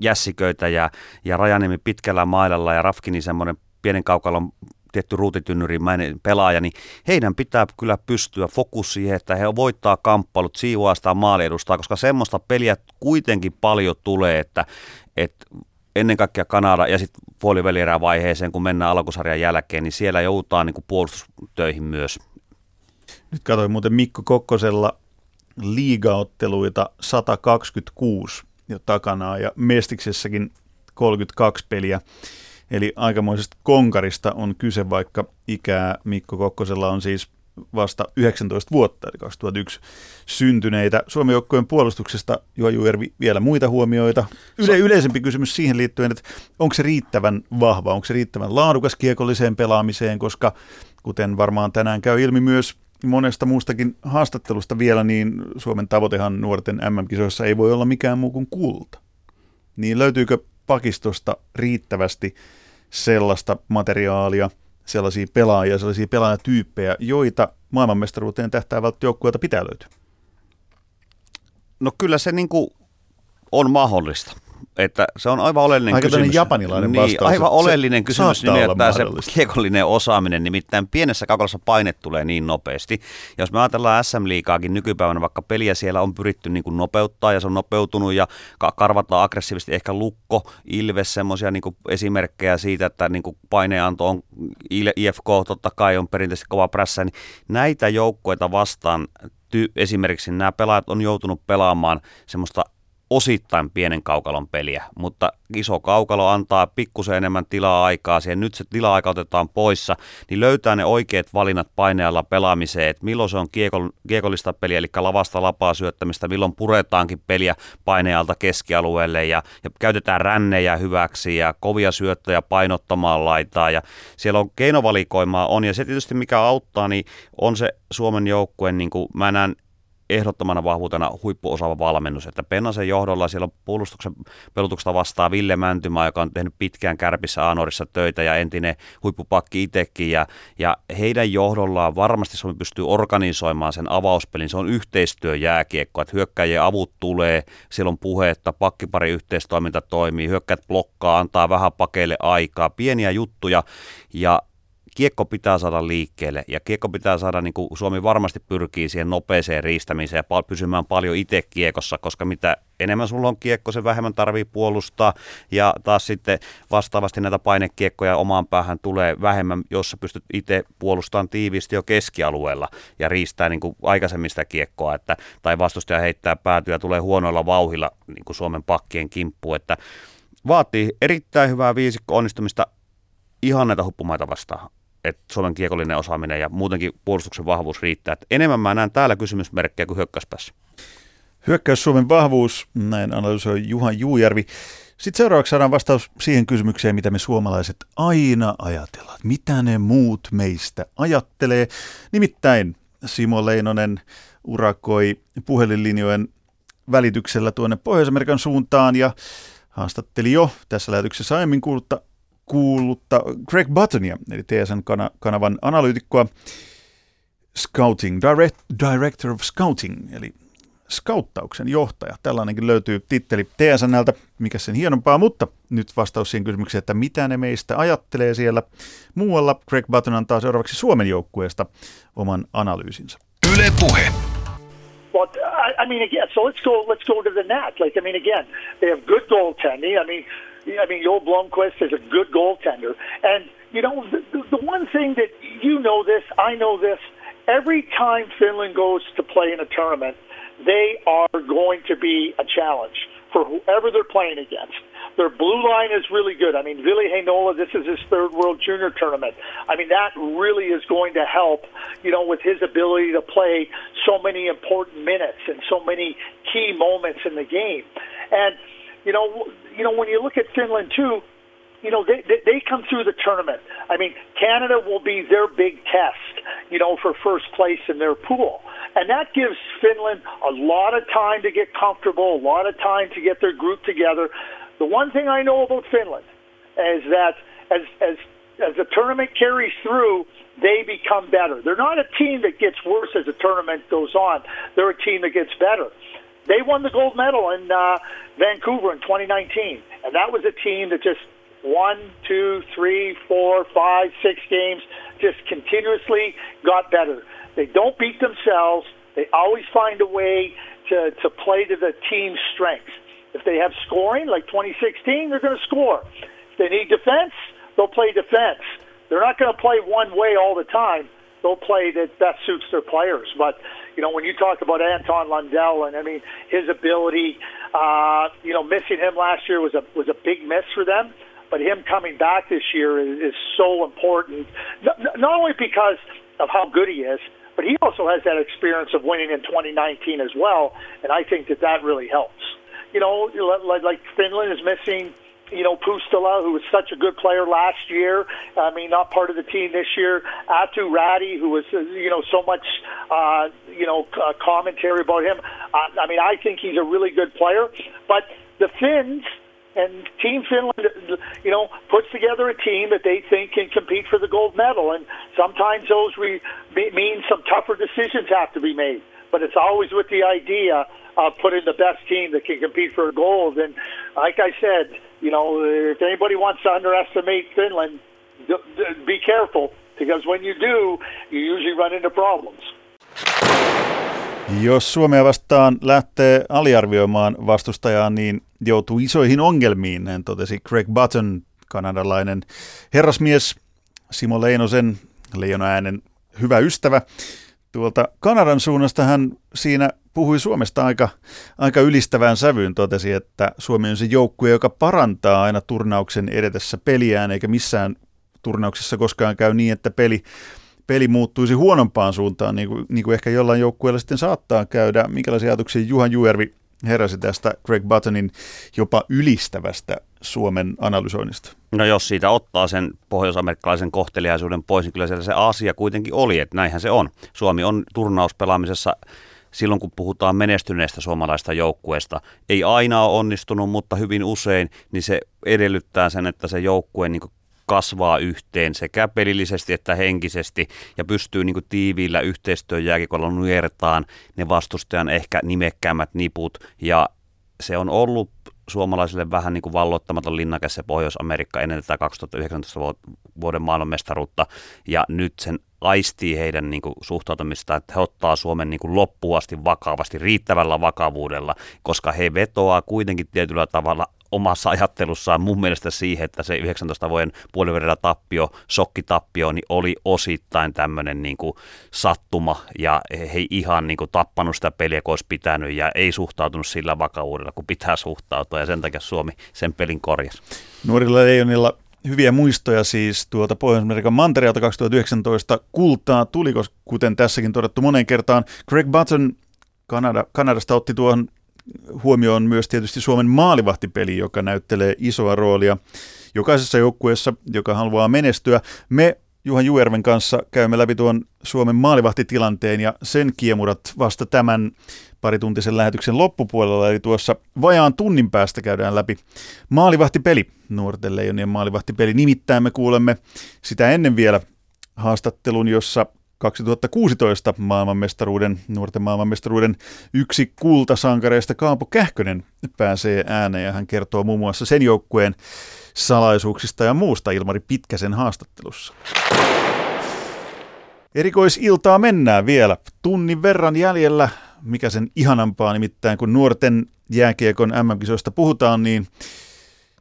jässiköitä ja, ja Rajaniemi pitkällä mailalla ja Rafkini semmoinen pienen kaukalon tietty ruutitynnyrimäinen pelaaja, niin heidän pitää kyllä pystyä fokus siihen, että he voittaa kamppailut, siivoastaan maali edustaa, koska semmoista peliä kuitenkin paljon tulee, että, että ennen kaikkea Kanada ja sitten puolivälierää vaiheeseen, kun mennään alkusarjan jälkeen, niin siellä joutaa niin puolustustöihin myös. Nyt katsoin muuten Mikko Kokkosella liigaotteluita 126 jo takanaan ja Mestiksessäkin 32 peliä. Eli aikamoisesta konkarista on kyse, vaikka ikää Mikko Kokkosella on siis vasta 19 vuotta, eli 2001 syntyneitä. Suomen joukkojen puolustuksesta Juha Juervi vielä muita huomioita. Yle, yleisempi kysymys siihen liittyen, että onko se riittävän vahva, onko se riittävän laadukas kiekolliseen pelaamiseen, koska kuten varmaan tänään käy ilmi myös monesta muustakin haastattelusta vielä, niin Suomen tavoitehan nuorten MM-kisoissa ei voi olla mikään muu kuin kulta. Niin löytyykö pakistosta riittävästi sellaista materiaalia, sellaisia pelaajia, sellaisia pelaajatyyppejä, joita maailmanmestaruuteen tähtäävältä joukkueelta pitää löytyä? No kyllä se niin kuin on mahdollista että se on aivan oleellinen Aika kysymys. japanilainen niin, vastaus. Aivan oleellinen se kysymys nimeltään se kiekollinen osaaminen, nimittäin pienessä kaukalossa paine tulee niin nopeasti. Ja jos me ajatellaan SM-liikaakin nykypäivänä, vaikka peliä siellä on pyritty niin kuin nopeuttaa ja se on nopeutunut ja karvataan aggressiivisesti ehkä lukko, ilves, semmoisia niin esimerkkejä siitä, että niin kuin paineenanto on, IFK totta kai on perinteisesti kova prässä, niin näitä joukkoita vastaan ty, esimerkiksi nämä pelaajat on joutunut pelaamaan semmoista osittain pienen kaukalon peliä, mutta iso kaukalo antaa pikkusen enemmän tilaa aikaa siihen. Nyt se tila-aika otetaan poissa, niin löytää ne oikeat valinnat paineella pelaamiseen, että milloin se on kiekol, kiekollista peliä, eli lavasta lapaa syöttämistä, milloin puretaankin peliä painealta keskialueelle ja, ja käytetään rännejä hyväksi ja kovia syöttöjä painottamaan laitaa ja siellä on keinovalikoimaa on ja se tietysti mikä auttaa, niin on se Suomen joukkueen, niin kuin mä näen ehdottomana vahvuutena huippuosaava valmennus, että Pennasen johdolla siellä on puolustuksen pelutuksesta vastaa Ville Mäntymä, joka on tehnyt pitkään Kärpissä Aanorissa töitä ja entinen huippupakki itsekin. Ja, ja heidän johdollaan varmasti Suomi pystyy organisoimaan sen avauspelin, se on yhteistyöjääkiekko, että hyökkäjien avut tulee, siellä on puhetta, pakkipari yhteistoiminta toimii, hyökkäät blokkaa, antaa vähän pakeille aikaa, pieniä juttuja. Ja kiekko pitää saada liikkeelle ja kiekko pitää saada, niin kuin Suomi varmasti pyrkii siihen nopeeseen riistämiseen ja pysymään paljon itse kiekossa, koska mitä enemmän sulla on kiekko, se vähemmän tarvii puolustaa. Ja taas sitten vastaavasti näitä painekiekkoja omaan päähän tulee vähemmän, jos sä pystyt itse puolustamaan tiiviisti jo keskialueella ja riistää niin kuin aikaisemmin sitä kiekkoa, että, tai vastustaja heittää päätyä tulee huonoilla vauhilla niin kuin Suomen pakkien kimppu, että vaatii erittäin hyvää viisikko onnistumista ihan näitä huppumaita vastaan että Suomen kiekollinen osaaminen ja muutenkin puolustuksen vahvuus riittää. Että enemmän mä näen täällä kysymysmerkkejä kuin hyökkäyspäässä. Hyökkäys Suomen vahvuus, näin analysoi Juhan Juujärvi. Sitten seuraavaksi saadaan vastaus siihen kysymykseen, mitä me suomalaiset aina ajatellaan. Mitä ne muut meistä ajattelee? Nimittäin Simo Leinonen urakoi puhelinlinjojen välityksellä tuonne Pohjois-Amerikan suuntaan ja haastatteli jo tässä lähetyksessä aiemmin kuulutta kuullutta Greg Buttonia, eli TSN-kanavan analyytikkoa, Scouting, Direct, Director of Scouting, eli skauttauksen johtaja. Tällainenkin löytyy titteli TSNltä, mikä sen hienompaa, mutta nyt vastaus siihen kysymykseen, että mitä ne meistä ajattelee siellä. Muualla Greg Button antaa seuraavaksi Suomen joukkueesta oman analyysinsä. Yle Puhe. But I, I mean, again, so let's go. Let's go to the net. Like, I mean, again, they have good goaltending. I mean, I mean, Joel Blomqvist is a good goaltender. And, you know, the, the one thing that you know this, I know this, every time Finland goes to play in a tournament, they are going to be a challenge for whoever they're playing against. Their blue line is really good. I mean, Ville Heinola, this is his third World Junior tournament. I mean, that really is going to help, you know, with his ability to play so many important minutes and so many key moments in the game. And, you know, you know, when you look at Finland too, you know, they, they, they come through the tournament. I mean, Canada will be their big test, you know, for first place in their pool. And that gives Finland a lot of time to get comfortable, a lot of time to get their group together. The one thing I know about Finland is that as, as, as the tournament carries through, they become better. They're not a team that gets worse as the tournament goes on. They're a team that gets better. They won the gold medal in uh, Vancouver in 2019, and that was a team that just one, two, three, four, five, six games just continuously got better. They don't beat themselves. They always find a way to, to play to the team's strengths. If they have scoring, like 2016, they're going to score. If they need defense, they'll play defense. They're not going to play one way all the time. They'll play that best suits their players. But you know, when you talk about Anton Lundell and I mean his ability, uh, you know, missing him last year was a was a big miss for them. But him coming back this year is, is so important, not, only because of how good he is, but he also has that experience of winning in 2019 as well, and I think that that really helps. You know, like Finland is missing you know, Pustula, who was such a good player last year. I mean, not part of the team this year. Aatu Räty, who was, uh, you know, so much, uh, you know, uh, commentary about him. Uh, I mean, I think he's a really good player. But the Finns and Team Finland, you know, puts together a team that they think can compete for the gold medal. And sometimes those re- mean some tougher decisions have to be made. But it's always with the idea of putting the best team that can compete for gold. And like I said, you know, if anybody wants to underestimate Finland, be careful because when you do, you usually run into problems. Jos Suomea vastaan lähtee aliarvioimaan vastustajaa, niin joutuu isoihin ongelmiin, näin totesi Greg Button, kanadalainen herrasmies Simo Leinosen, Leijona äänen hyvä ystävä. Tuolta Kanadan suunnasta hän siinä puhui Suomesta aika, aika ylistävään sävyyn, totesi, että Suomi on se joukkue, joka parantaa aina turnauksen edetessä peliään, eikä missään turnauksessa koskaan käy niin, että peli, peli muuttuisi huonompaan suuntaan, niin kuin, niin kuin ehkä jollain joukkueella sitten saattaa käydä. Minkälaisia ajatuksia Juhan Juervi heräsi tästä Greg Buttonin jopa ylistävästä Suomen analysoinnista? No jos siitä ottaa sen pohjoisamerikkalaisen kohteliaisuuden pois, niin kyllä siellä se asia kuitenkin oli, että näinhän se on. Suomi on turnauspelaamisessa silloin kun puhutaan menestyneestä suomalaista joukkueesta, ei aina ole onnistunut, mutta hyvin usein, niin se edellyttää sen, että se joukkue niin kasvaa yhteen sekä pelillisesti että henkisesti ja pystyy niin tiiviillä yhteistyön jääkikolla nujertaan ne vastustajan ehkä nimekkäämät niput. Ja se on ollut suomalaisille vähän niin kuin valloittamaton linnake se Pohjois-Amerikka ennen tätä 2019 vuoden maailmanmestaruutta. Ja nyt sen aistii heidän niin kuin, suhtautumista, että he ottaa Suomen niin kuin, loppuasti vakavasti, riittävällä vakavuudella, koska he vetoaa kuitenkin tietyllä tavalla omassa ajattelussaan mun mielestä siihen, että se 19 vuoden puoliverran tappio, sokkitappio, niin oli osittain tämmöinen niin sattuma ja he ihan niin kuin tappanut sitä peliä, kun olisi pitänyt ja ei suhtautunut sillä vakavuudella, kun pitää suhtautua ja sen takia Suomi sen pelin korjasi. Nuorilla leijonilla hyviä muistoja siis tuolta Pohjois-Amerikan mantereelta 2019 kultaa tuli, kuten tässäkin todettu moneen kertaan. Greg Button Kanada, Kanadasta otti tuohon huomioon myös tietysti Suomen maalivahtipeli, joka näyttelee isoa roolia jokaisessa joukkueessa, joka haluaa menestyä. Me Juhan Juerven kanssa käymme läpi tuon Suomen maalivahtitilanteen ja sen kiemurat vasta tämän parituntisen lähetyksen loppupuolella, eli tuossa vajaan tunnin päästä käydään läpi maalivahtipeli, nuorten leijonien maalivahtipeli. Nimittäin me kuulemme sitä ennen vielä haastattelun, jossa 2016 maailmanmestaruuden, nuorten maailmanmestaruuden yksi kultasankareista Kaapo Kähkönen pääsee ääneen ja hän kertoo muun muassa sen joukkueen salaisuuksista ja muusta Ilmari Pitkäsen haastattelussa. Erikoisiltaa mennään vielä. Tunnin verran jäljellä, mikä sen ihanampaa nimittäin, kun nuorten jääkiekon MM-kisoista puhutaan, niin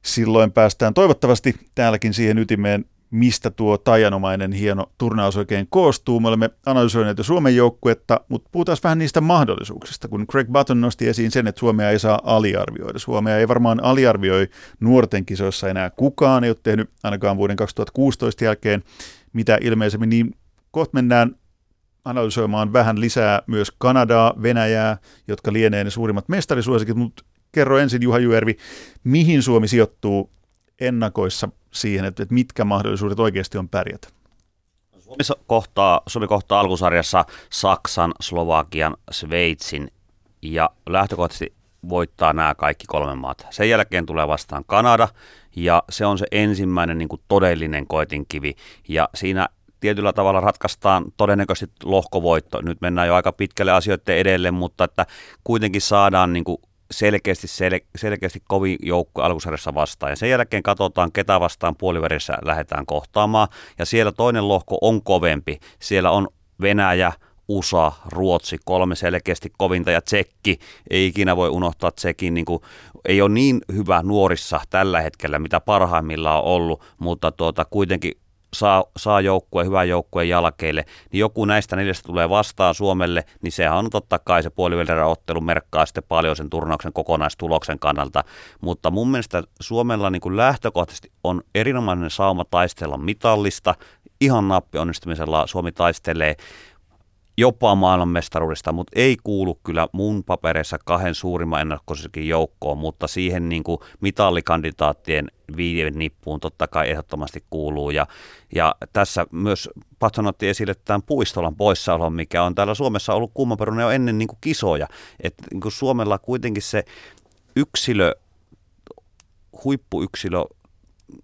silloin päästään toivottavasti täälläkin siihen ytimeen, mistä tuo tajanomainen hieno turnaus oikein koostuu. Me olemme analysoineet jo Suomen joukkuetta, mutta puhutaan vähän niistä mahdollisuuksista, kun Craig Button nosti esiin sen, että Suomea ei saa aliarvioida. Suomea ei varmaan aliarvioi nuorten kisoissa enää kukaan, ei ole tehnyt ainakaan vuoden 2016 jälkeen mitä ilmeisemmin, niin kohta mennään analysoimaan vähän lisää myös Kanadaa, Venäjää, jotka lienee ne suurimmat mestarisuosikit, mutta kerro ensin Juha Juervi, mihin Suomi sijoittuu ennakoissa siihen, että, että mitkä mahdollisuudet oikeasti on pärjätä? Suomi kohtaa, Suomi kohtaa alkusarjassa Saksan, Slovakian, Sveitsin ja lähtökohtaisesti voittaa nämä kaikki kolme maata. Sen jälkeen tulee vastaan Kanada ja se on se ensimmäinen niin kuin todellinen koetinkivi ja siinä tietyllä tavalla ratkaistaan todennäköisesti lohkovoitto. Nyt mennään jo aika pitkälle asioiden edelle, mutta että kuitenkin saadaan niin kuin selkeästi, sel, selkeästi kovin joukko alkusarjassa vastaan. Ja sen jälkeen katsotaan, ketä vastaan puolivärissä lähdetään kohtaamaan. Ja siellä toinen lohko on kovempi. Siellä on Venäjä, USA, Ruotsi, kolme selkeästi kovinta ja Tsekki, ei ikinä voi unohtaa Tsekin, niin kuin, ei ole niin hyvä nuorissa tällä hetkellä, mitä parhaimmillaan on ollut, mutta tuota, kuitenkin saa, saa joukkue, hyvä joukkue jalkeille, niin joku näistä neljästä tulee vastaan Suomelle, niin sehän on totta kai se ottelu merkkaa sitten paljon sen turnauksen kokonaistuloksen kannalta. Mutta mun mielestä Suomella niin kuin lähtökohtaisesti on erinomainen sauma taistella mitallista. Ihan nappi onnistumisella Suomi taistelee jopa maailmanmestaruudesta, mutta ei kuulu kyllä mun papereissa kahden suurimman ennakkosuosikin joukkoon, mutta siihen niin kuin mitallikandidaattien viiden nippuun totta kai ehdottomasti kuuluu. Ja, ja tässä myös Patson otti esille tämän puistolan poissaolon, mikä on täällä Suomessa ollut kummaperunen jo ennen niin kuin kisoja. Että niin kuin Suomella kuitenkin se yksilö, huippuyksilö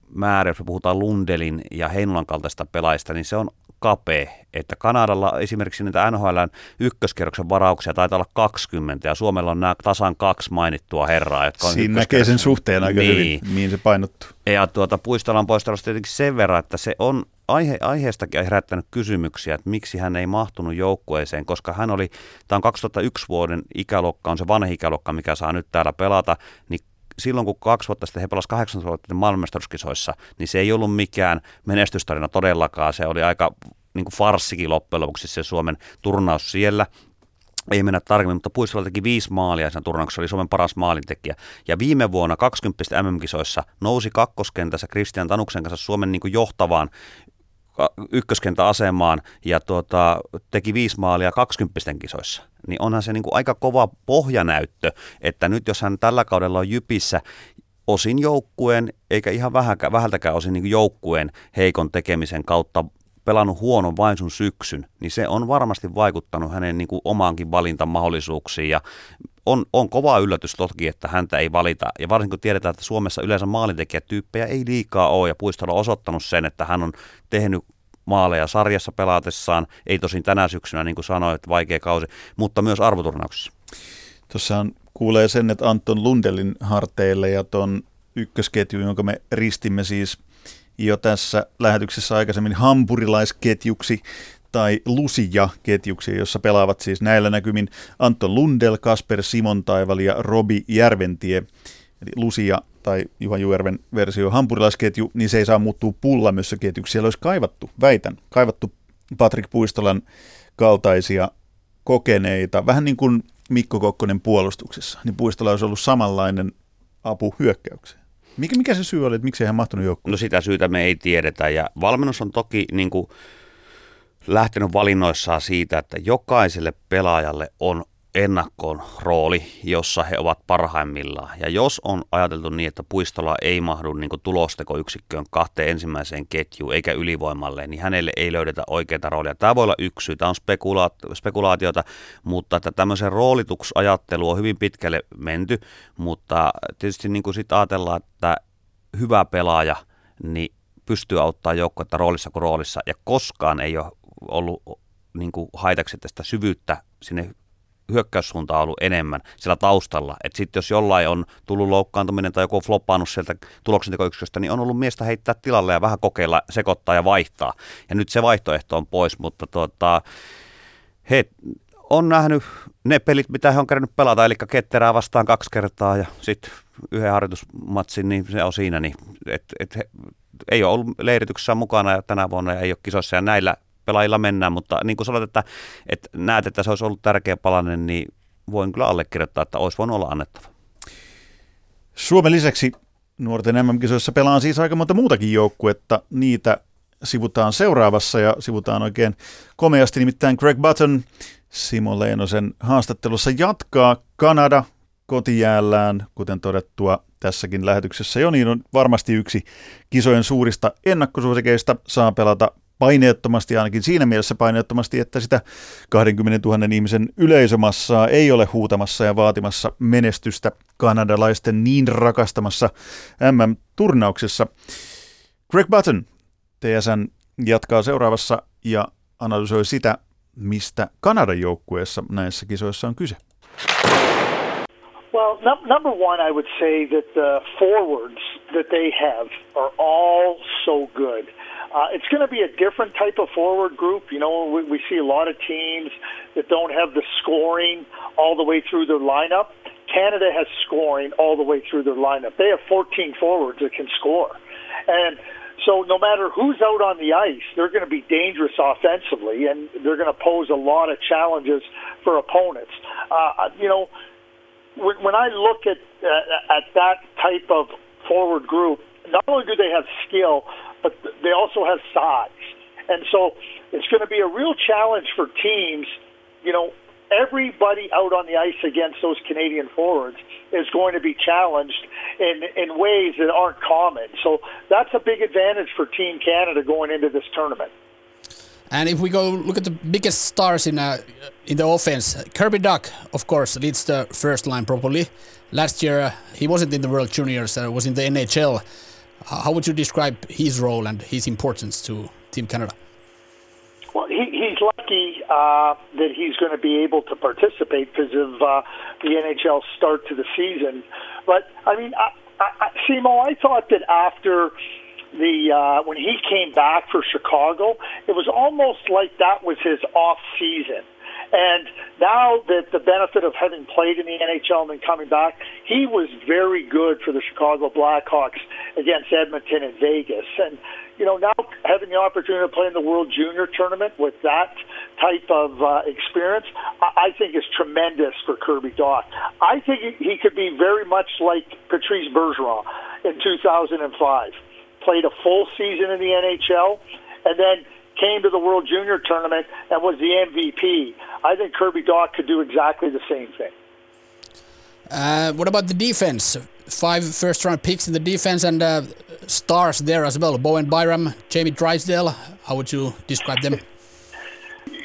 määrä, jos puhutaan Lundelin ja Heinolan kaltaista pelaajista, niin se on kapea, että Kanadalla esimerkiksi niitä NHLn ykköskerroksen varauksia taitaa olla 20 ja Suomella on nämä tasan kaksi mainittua herraa, jotka on Siinä näkee sen suhteen aika niin. hyvin, mihin se painottuu. Ja tuota, Puistolan poistelusta tietenkin sen verran, että se on aihe, aiheestakin herättänyt kysymyksiä, että miksi hän ei mahtunut joukkueeseen, koska hän oli, tämä on 2001 vuoden ikäluokka, on se vanha ikäluokka, mikä saa nyt täällä pelata, niin silloin kun kaksi vuotta sitten he pelasivat 18 vuotta maailmanmestaruuskisoissa, niin se ei ollut mikään menestystarina todellakaan. Se oli aika niin kuin farssikin loppujen lopuksi se Suomen turnaus siellä. Ei mennä tarkemmin, mutta Puistola teki viisi maalia sen turnauksessa, oli Suomen paras maalintekijä. Ja viime vuonna 20 MM-kisoissa nousi kakkoskentässä Christian Tanuksen kanssa Suomen niin kuin johtavaan ykköskentäasemaan ja tuota, teki viisi maalia 20 kisoissa, niin onhan se niin kuin aika kova pohjanäyttö, että nyt jos hän tällä kaudella on Jypissä osin joukkueen, eikä ihan vähäkä, vähältäkään osin niin joukkueen heikon tekemisen kautta pelannut huonon vain sun syksyn, niin se on varmasti vaikuttanut hänen niin kuin omaankin valintamahdollisuuksiin ja on, on kova yllätys toki, että häntä ei valita. Ja varsinkin kun tiedetään, että Suomessa yleensä maalintekijätyyppejä ei liikaa ole, ja Puistola on osoittanut sen, että hän on tehnyt maaleja sarjassa pelaatessaan, ei tosin tänä syksynä, niin kuin sanoit, että vaikea kausi, mutta myös arvoturnauksessa. Tuossa kuulee sen, että Anton Lundelin harteille ja tuon ykkösketju, jonka me ristimme siis jo tässä lähetyksessä aikaisemmin hampurilaisketjuksi, tai Lusia-ketjuksi, jossa pelaavat siis näillä näkymin Anton Lundel, Kasper Simontaival ja Robi Järventie. Eli Lusia tai Juha Juerven versio hampurilaisketju, niin se ei saa muuttua pullamössöketjuksi. Siellä olisi kaivattu, väitän, kaivattu Patrik Puistolan kaltaisia kokeneita, vähän niin kuin Mikko Kokkonen puolustuksessa, niin Puistola olisi ollut samanlainen apu hyökkäykseen. Mikä, mikä se syy oli, että miksi hän mahtunut joukkoon? No sitä syytä me ei tiedetä ja valmennus on toki niin kuin, lähtenyt valinnoissaan siitä, että jokaiselle pelaajalle on ennakkoon rooli, jossa he ovat parhaimmillaan. Ja jos on ajateltu niin, että puistolla ei mahdu niin tulostekoyksikköön kahteen ensimmäiseen ketjuun eikä ylivoimalle, niin hänelle ei löydetä oikeita roolia. Tämä voi olla yksi syy, tämä on spekulaat- spekulaatiota, mutta että tämmöisen roolitusajattelu on hyvin pitkälle menty, mutta tietysti niin kuin sitten ajatellaan, että hyvä pelaaja, niin pystyy auttamaan joukkoita roolissa kuin roolissa, ja koskaan ei ole ollut niin kuin haitaksi tästä syvyyttä sinne hyökkäyssuuntaan ollut enemmän siellä taustalla. Että sitten jos jollain on tullut loukkaantuminen tai joku on floppaannut sieltä tuloksentekoyksiköstä, niin on ollut miestä heittää tilalle ja vähän kokeilla, sekoittaa ja vaihtaa. Ja nyt se vaihtoehto on pois, mutta tuota, he on nähnyt ne pelit, mitä he on kerännyt pelata, eli ketterää vastaan kaksi kertaa ja sitten yhden harjoitusmatsin, niin se on siinä. Niin, et, et he, ei ole ollut leirityksessä mukana tänä vuonna ja ei ole kisoissa ja näillä pelaajilla mennään, mutta niin kuin sanoit, että, että näet, että se olisi ollut tärkeä palanen, niin voin kyllä allekirjoittaa, että olisi voinut olla annettava. Suomen lisäksi nuorten MM-kisoissa pelaa siis aika monta muutakin joukkuetta. Niitä sivutaan seuraavassa ja sivutaan oikein komeasti. Nimittäin Greg Button Simo Leinosen haastattelussa jatkaa Kanada kotijäällään, kuten todettua tässäkin lähetyksessä jo, niin on varmasti yksi kisojen suurista ennakkosuosikeista. Saa pelata paineettomasti, ainakin siinä mielessä paineettomasti, että sitä 20 000 ihmisen yleisömassaa ei ole huutamassa ja vaatimassa menestystä kanadalaisten niin rakastamassa MM-turnauksessa. Greg Button, TSN jatkaa seuraavassa ja analysoi sitä, mistä Kanadan joukkueessa näissä kisoissa on kyse. Well, number one, I would say that the forwards that they have are all so good. Uh, it's going to be a different type of forward group. You know, we, we see a lot of teams that don't have the scoring all the way through their lineup. Canada has scoring all the way through their lineup. They have 14 forwards that can score. And so no matter who's out on the ice, they're going to be dangerous offensively, and they're going to pose a lot of challenges for opponents. Uh, you know, when, when I look at uh, at that type of forward group, not only do they have skill, but they also have size. And so it's going to be a real challenge for teams you know, everybody out on the ice against those Canadian forwards is going to be challenged in, in ways that aren't common. So that's a big advantage for Team Canada going into this tournament. And if we go look at the biggest stars in uh, in the offense, Kirby Duck, of course, leads the first line properly. Last year uh, he wasn't in the World Juniors, uh, was in the NHL. How would you describe his role and his importance to Team Canada? Well, he, he's lucky uh, that he's going to be able to participate because of uh, the NHL start to the season. But I mean, I, I, Simo, I thought that after the uh, when he came back for Chicago, it was almost like that was his off season. And now that the benefit of having played in the NHL and then coming back, he was very good for the Chicago Blackhawks against Edmonton and Vegas. And you know, now having the opportunity to play in the World Junior Tournament with that type of uh, experience, I, I think is tremendous for Kirby Dach. I think he could be very much like Patrice Bergeron in 2005. Played a full season in the NHL, and then came to the World Junior Tournament and was the MVP. I think Kirby Dach could do exactly the same thing. Uh, what about the defense? Five first round picks in the defense and uh, stars there as well. Bowen Byram, Jamie Drysdale. How would you describe them?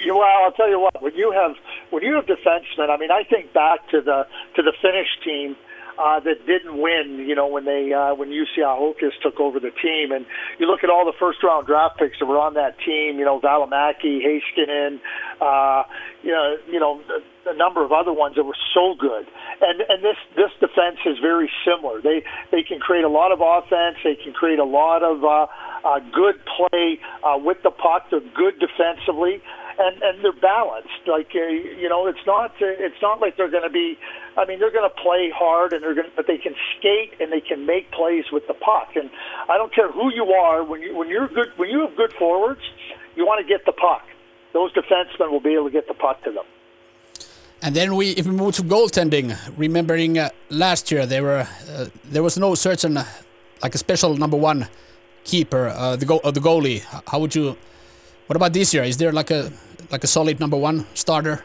well, I'll tell you what. When you have when you have defensemen, I mean, I think back to the to the Finnish team uh, that didn't win. You know, when they uh, when Jussi Ahokas took over the team, and you look at all the first round draft picks that were on that team. You know, Valimaki, Heiskanen, uh, you know, you know, a number of other ones that were so good. And and this this defense is very similar. They they can create a lot of offense. They can create a lot of uh, uh, good play uh, with the puck. They're good defensively and and they're balanced. Like uh, you know, it's not uh, it's not like they're going to be. I mean, they're going to play hard, and they're going, but they can skate and they can make plays with the puck. And I don't care who you are when you when you're good when you have good forwards, you want to get the puck. Those defensemen will be able to get the puck to them. And then we, if we move to goaltending, remembering uh, last year there were uh, there was no certain like a special number one keeper, uh, the go- uh, the goalie. How would you? What about this year? Is there like a like a solid number one starter?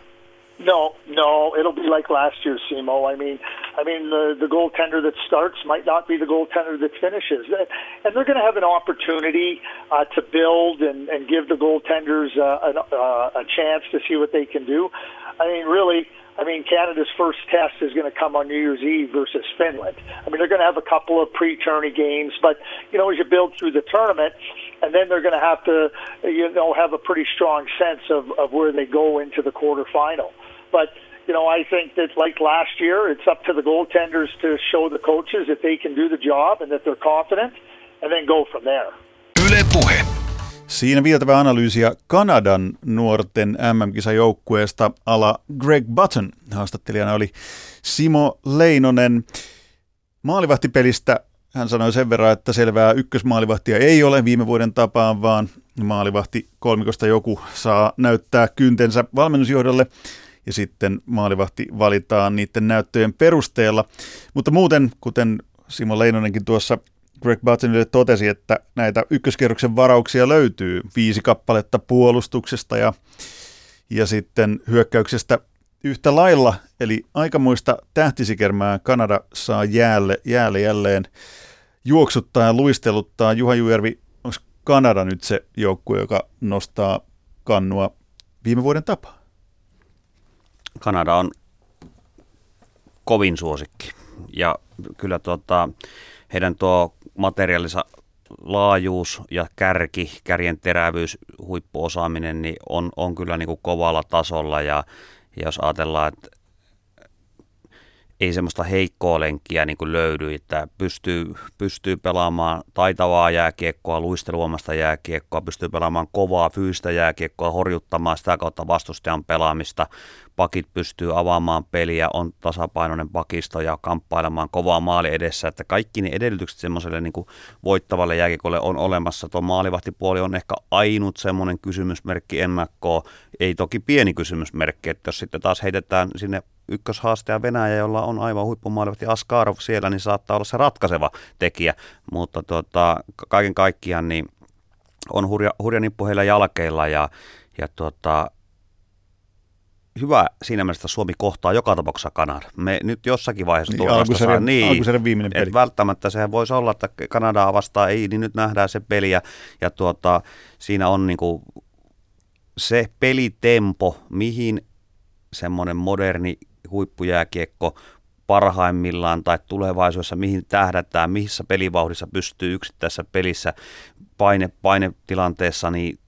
No, no, it'll be like last year, Simo. I mean, I mean the the goaltender that starts might not be the goaltender that finishes, and they're going to have an opportunity uh, to build and, and give the goaltenders uh, an, uh, a chance to see what they can do. I mean, really, I mean, Canada's first test is going to come on New Year's Eve versus Finland. I mean, they're going to have a couple of pre-tourney games, but you know, as you build through the tournament, and then they're going to have to, you know, have a pretty strong sense of of where they go into the quarterfinal. But you know, I think that like last year, it's up to the goaltenders to show the coaches that they can do the job and that they're confident, and then go from there. Yle Puhe. Siinä vietävä analyysiä Kanadan nuorten MM-kisajoukkueesta ala Greg Button. Haastattelijana oli Simo Leinonen. Maalivahtipelistä hän sanoi sen verran, että selvää ykkösmaalivahtia ei ole viime vuoden tapaan, vaan maalivahti kolmikosta joku saa näyttää kyntensä valmennusjohdolle ja sitten maalivahti valitaan niiden näyttöjen perusteella. Mutta muuten, kuten Simo Leinonenkin tuossa Greg Buttonille totesi, että näitä ykköskerroksen varauksia löytyy viisi kappaletta puolustuksesta ja, ja sitten hyökkäyksestä yhtä lailla, eli aikamoista tähtisikermää Kanada saa jäälle, jäälle jälleen juoksuttaa ja luisteluttaa. Juha Jujärvi, onko Kanada nyt se joukkue, joka nostaa kannua viime vuoden tapaa? Kanada on kovin suosikki. Ja kyllä tuota, heidän tuo materiaalisa laajuus ja kärki, kärjen terävyys, huippuosaaminen niin on, on kyllä niin kuin kovalla tasolla ja, ja jos ajatellaan, että ei semmoista heikkoa lenkkiä niin kuin löydy, että pystyy, pystyy pelaamaan taitavaa jääkiekkoa, luisteluomasta jääkiekkoa, pystyy pelaamaan kovaa fyysistä jääkiekkoa, horjuttamaan sitä kautta vastustajan pelaamista, pakit pystyy avaamaan peliä, on tasapainoinen pakisto ja kamppailemaan kovaa maali edessä, että kaikki ne edellytykset semmoiselle niin kuin voittavalle jääkiekolle on olemassa. Tuo maalivahtipuoli on ehkä ainut semmoinen kysymysmerkki ennakkoa, ei toki pieni kysymysmerkki, että jos sitten taas heitetään sinne ykköshaastaja Venäjä, jolla on aivan huippumaalivahti Askarov siellä, niin saattaa olla se ratkaiseva tekijä, mutta tota, kaiken kaikkiaan niin on hurja, hurja nippu heillä jalkeilla ja, ja tota, hyvä siinä mielessä, että Suomi kohtaa joka tapauksessa Kanada. Me nyt jossakin vaiheessa niin, alkusarjan, niin, alkusarjan viimeinen peli. Et välttämättä sehän voisi olla, että Kanadaa vastaan ei, niin nyt nähdään se peli ja, ja tuota, siinä on niinku se pelitempo, mihin semmoinen moderni huippujääkiekko parhaimmillaan tai tulevaisuudessa, mihin tähdätään, missä pelivauhdissa pystyy yksittäisessä pelissä paine, painetilanteessa niin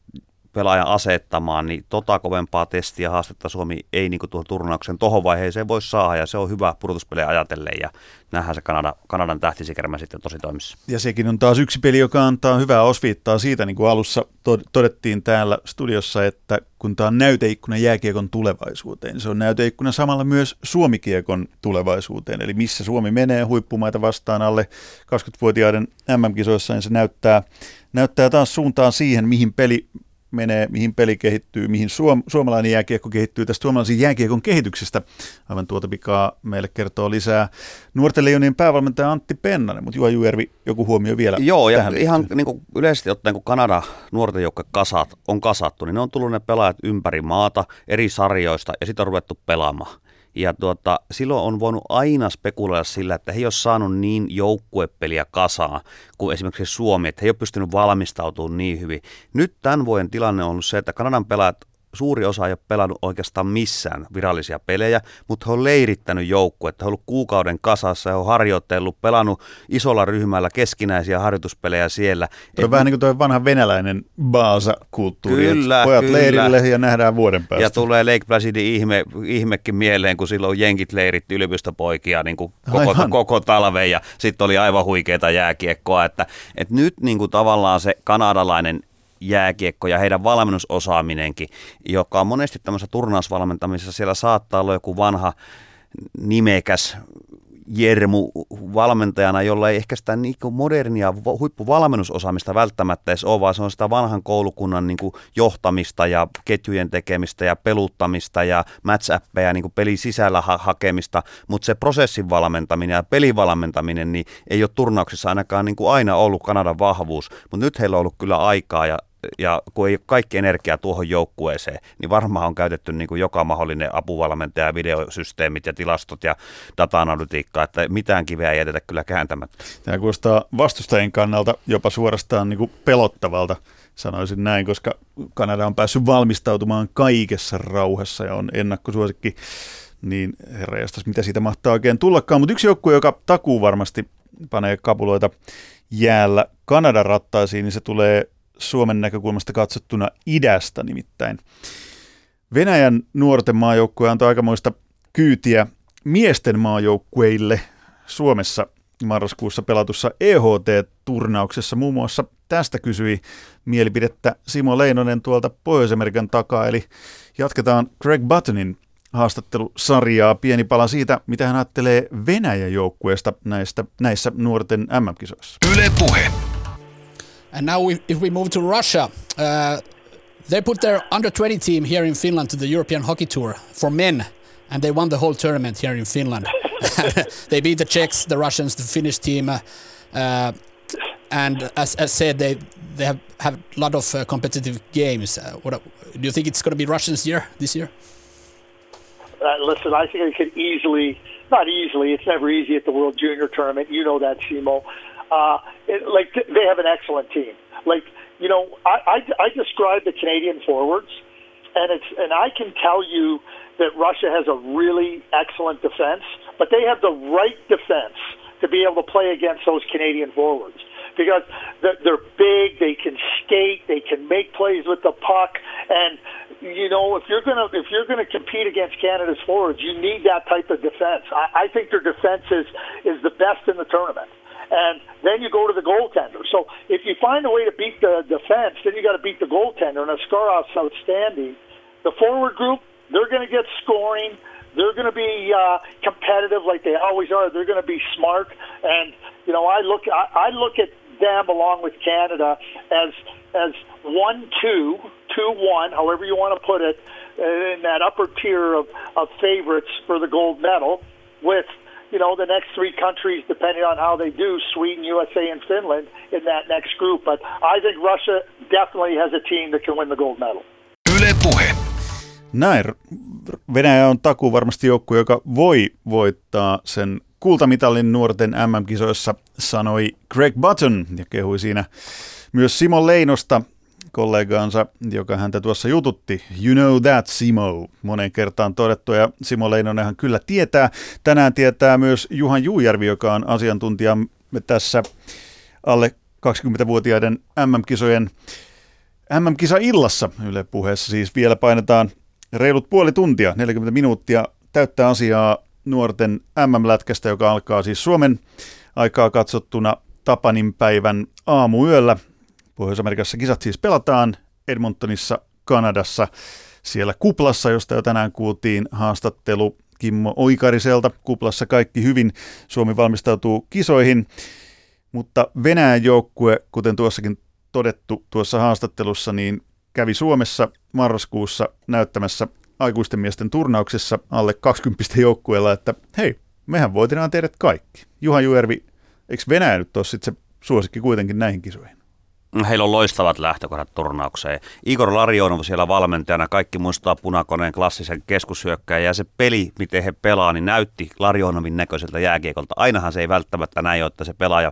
pelaajan asettamaan, niin tota kovempaa testiä haastetta Suomi ei niin tuohon turnauksen tohon vaiheeseen voi saada, ja se on hyvä pudotuspelejä ajatellen, ja nähdään se Kanada, Kanadan tähtisikermä sitten tosi toimissa. Ja sekin on taas yksi peli, joka antaa hyvää osviittaa siitä, niin kuin alussa todettiin täällä studiossa, että kun tämä on näyteikkuna jääkiekon tulevaisuuteen, niin se on näyteikkuna samalla myös suomikiekon tulevaisuuteen, eli missä Suomi menee huippumaita vastaan alle 20-vuotiaiden MM-kisoissa, niin se näyttää, näyttää taas suuntaan siihen, mihin peli menee, mihin peli kehittyy, mihin suom- suomalainen jääkiekko kehittyy tästä suomalaisen jääkiekon kehityksestä. Aivan tuota pikaa meille kertoo lisää nuorten leijonien päävalmentaja Antti Pennanen, mutta Juha Juervi, joku huomio vielä Joo, ja tähän ihan niin kuin yleisesti ottaen, kun Kanada nuorten joukko kasat, on kasattu, niin ne on tullut ne pelaajat ympäri maata, eri sarjoista, ja sitten on ruvettu pelaamaan. Ja tuota, silloin on voinut aina spekuloida sillä, että he ei ole saanut niin joukkuepeliä kasaan kuin esimerkiksi Suomi, että he ei ole pystynyt valmistautumaan niin hyvin. Nyt tämän vuoden tilanne on ollut se, että Kanadan pelaajat suuri osa ei ole pelannut oikeastaan missään virallisia pelejä, mutta he on leirittänyt joukkuetta. He on ollut kuukauden kasassa, he on harjoitellut, pelannut isolla ryhmällä keskinäisiä harjoituspelejä siellä. Tuo on vähän niin kuin tuo vanha venäläinen baasa-kulttuuri, kyllä, pojat kyllä. leirille ja nähdään vuoden päästä. Ja tulee Lake Placidin ihme, ihmekin mieleen, kun silloin jenkit leiritti yliopistopoikia niin kuin koko, koko talven ja sitten oli aivan huikeita jääkiekkoa, että, että nyt niin kuin tavallaan se kanadalainen jääkiekko ja heidän valmennusosaaminenkin, joka on monesti tämmöisessä turnausvalmentamisessa, siellä saattaa olla joku vanha nimekäs Jermu valmentajana, jolla ei ehkä sitä niin modernia huippuvalmennusosaamista välttämättä edes ole, vaan se on sitä vanhan koulukunnan niin johtamista ja ketjujen tekemistä ja peluttamista ja match niin pelin sisällä ha- hakemista, mutta se prosessin valmentaminen ja pelivalmentaminen niin ei ole turnauksissa ainakaan niin aina ollut Kanadan vahvuus, mutta nyt heillä on ollut kyllä aikaa ja ja kun ei ole kaikki energiaa tuohon joukkueeseen, niin varmaan on käytetty niin kuin joka mahdollinen apuvalmentaja, videosysteemit ja tilastot ja data-analytiikka, että mitään kiveä ei jätetä kyllä kääntämättä. Tämä kuulostaa vastustajien kannalta jopa suorastaan niin kuin pelottavalta, sanoisin näin, koska Kanada on päässyt valmistautumaan kaikessa rauhassa ja on ennakkosuosikki niin herra jästäs, mitä siitä mahtaa oikein tullakaan. Mutta yksi joukkue, joka takuu varmasti panee kapuloita jäällä Kanadan rattaisiin, niin se tulee Suomen näkökulmasta katsottuna idästä nimittäin. Venäjän nuorten maajoukkue antoi aikamoista kyytiä miesten maajoukkueille Suomessa marraskuussa pelatussa EHT-turnauksessa. Muun muassa tästä kysyi mielipidettä Simo Leinonen tuolta Pohjois-Amerikan takaa, eli jatketaan Greg Buttonin haastattelusarjaa. Pieni pala siitä, mitä hän ajattelee Venäjän joukkueesta näistä, näissä nuorten MM-kisoissa. Yle Puhe. And now, we, if we move to Russia, uh, they put their under 20 team here in Finland to the European Hockey Tour for men, and they won the whole tournament here in Finland. (laughs) they beat the Czechs, the Russians, the Finnish team, uh, uh, and as, as said, they they have have a lot of uh, competitive games. Uh, what do you think it's going to be Russians' year this year? Uh, listen, I think it could easily, not easily, it's never easy at the World Junior Tournament. You know that, Simo. Uh, it, like they have an excellent team. Like you know, I, I, I describe the Canadian forwards, and it's and I can tell you that Russia has a really excellent defense, but they have the right defense to be able to play against those Canadian forwards because they're, big, they can skate, they can make plays with the puck, and you know if you're gonna if you're gonna compete against Canada's forwards, you need that type of defense. I, I think their defense is is the best in the tournament and then you go to the goaltender. So if you find a way to beat the defense, then you got to beat the goaltender. And Askarov's outstanding. The forward group, they're going to get scoring. They're going to be uh, competitive like they always are. They're going to be smart. And you know, I look, I, I look at them along with Canada as as one two two one, however you want to put it, in that upper tier of, of favorites for the gold medal, with you know, the next three countries, depending on how they do, Sweden, USA, and Finland in that next group. But I think Russia definitely has a team that can win the gold medal. Yle Puhe. Näin Venäjä on takuu varmasti joukkue, joka voi voittaa sen kultamitalin nuorten MM-kisoissa, sanoi Greg Button ja kehui siinä myös Simon Leinosta, kollegaansa, joka häntä tuossa jututti. You know that, Simo. Monen kertaan todettu ja Simo Leinonenhan kyllä tietää. Tänään tietää myös Juhan Juujärvi, joka on asiantuntija tässä alle 20-vuotiaiden MM-kisojen MM-kisa-illassa Yle puheessa. Siis vielä painetaan reilut puoli tuntia, 40 minuuttia täyttää asiaa nuorten MM-lätkästä, joka alkaa siis Suomen aikaa katsottuna Tapanin päivän aamuyöllä. Pohjois-Amerikassa kisat siis pelataan Edmontonissa, Kanadassa, siellä Kuplassa, josta jo tänään kuultiin haastattelu Kimmo Oikariselta. Kuplassa kaikki hyvin. Suomi valmistautuu kisoihin, mutta Venäjän joukkue, kuten tuossakin todettu tuossa haastattelussa, niin kävi Suomessa marraskuussa näyttämässä aikuisten miesten turnauksessa alle 20 joukkueella, että hei, mehän voitetaan teidät kaikki. Juha Juervi, eikö Venäjä nyt ole sitten se suosikki kuitenkin näihin kisoihin? Heillä on loistavat lähtökohdat turnaukseen. Igor Larionov siellä valmentajana, kaikki muistaa punakoneen klassisen keskushyökkäjä ja se peli, miten he pelaa, niin näytti Larionovin näköiseltä jääkiekolta. Ainahan se ei välttämättä näin ole, että se pelaaja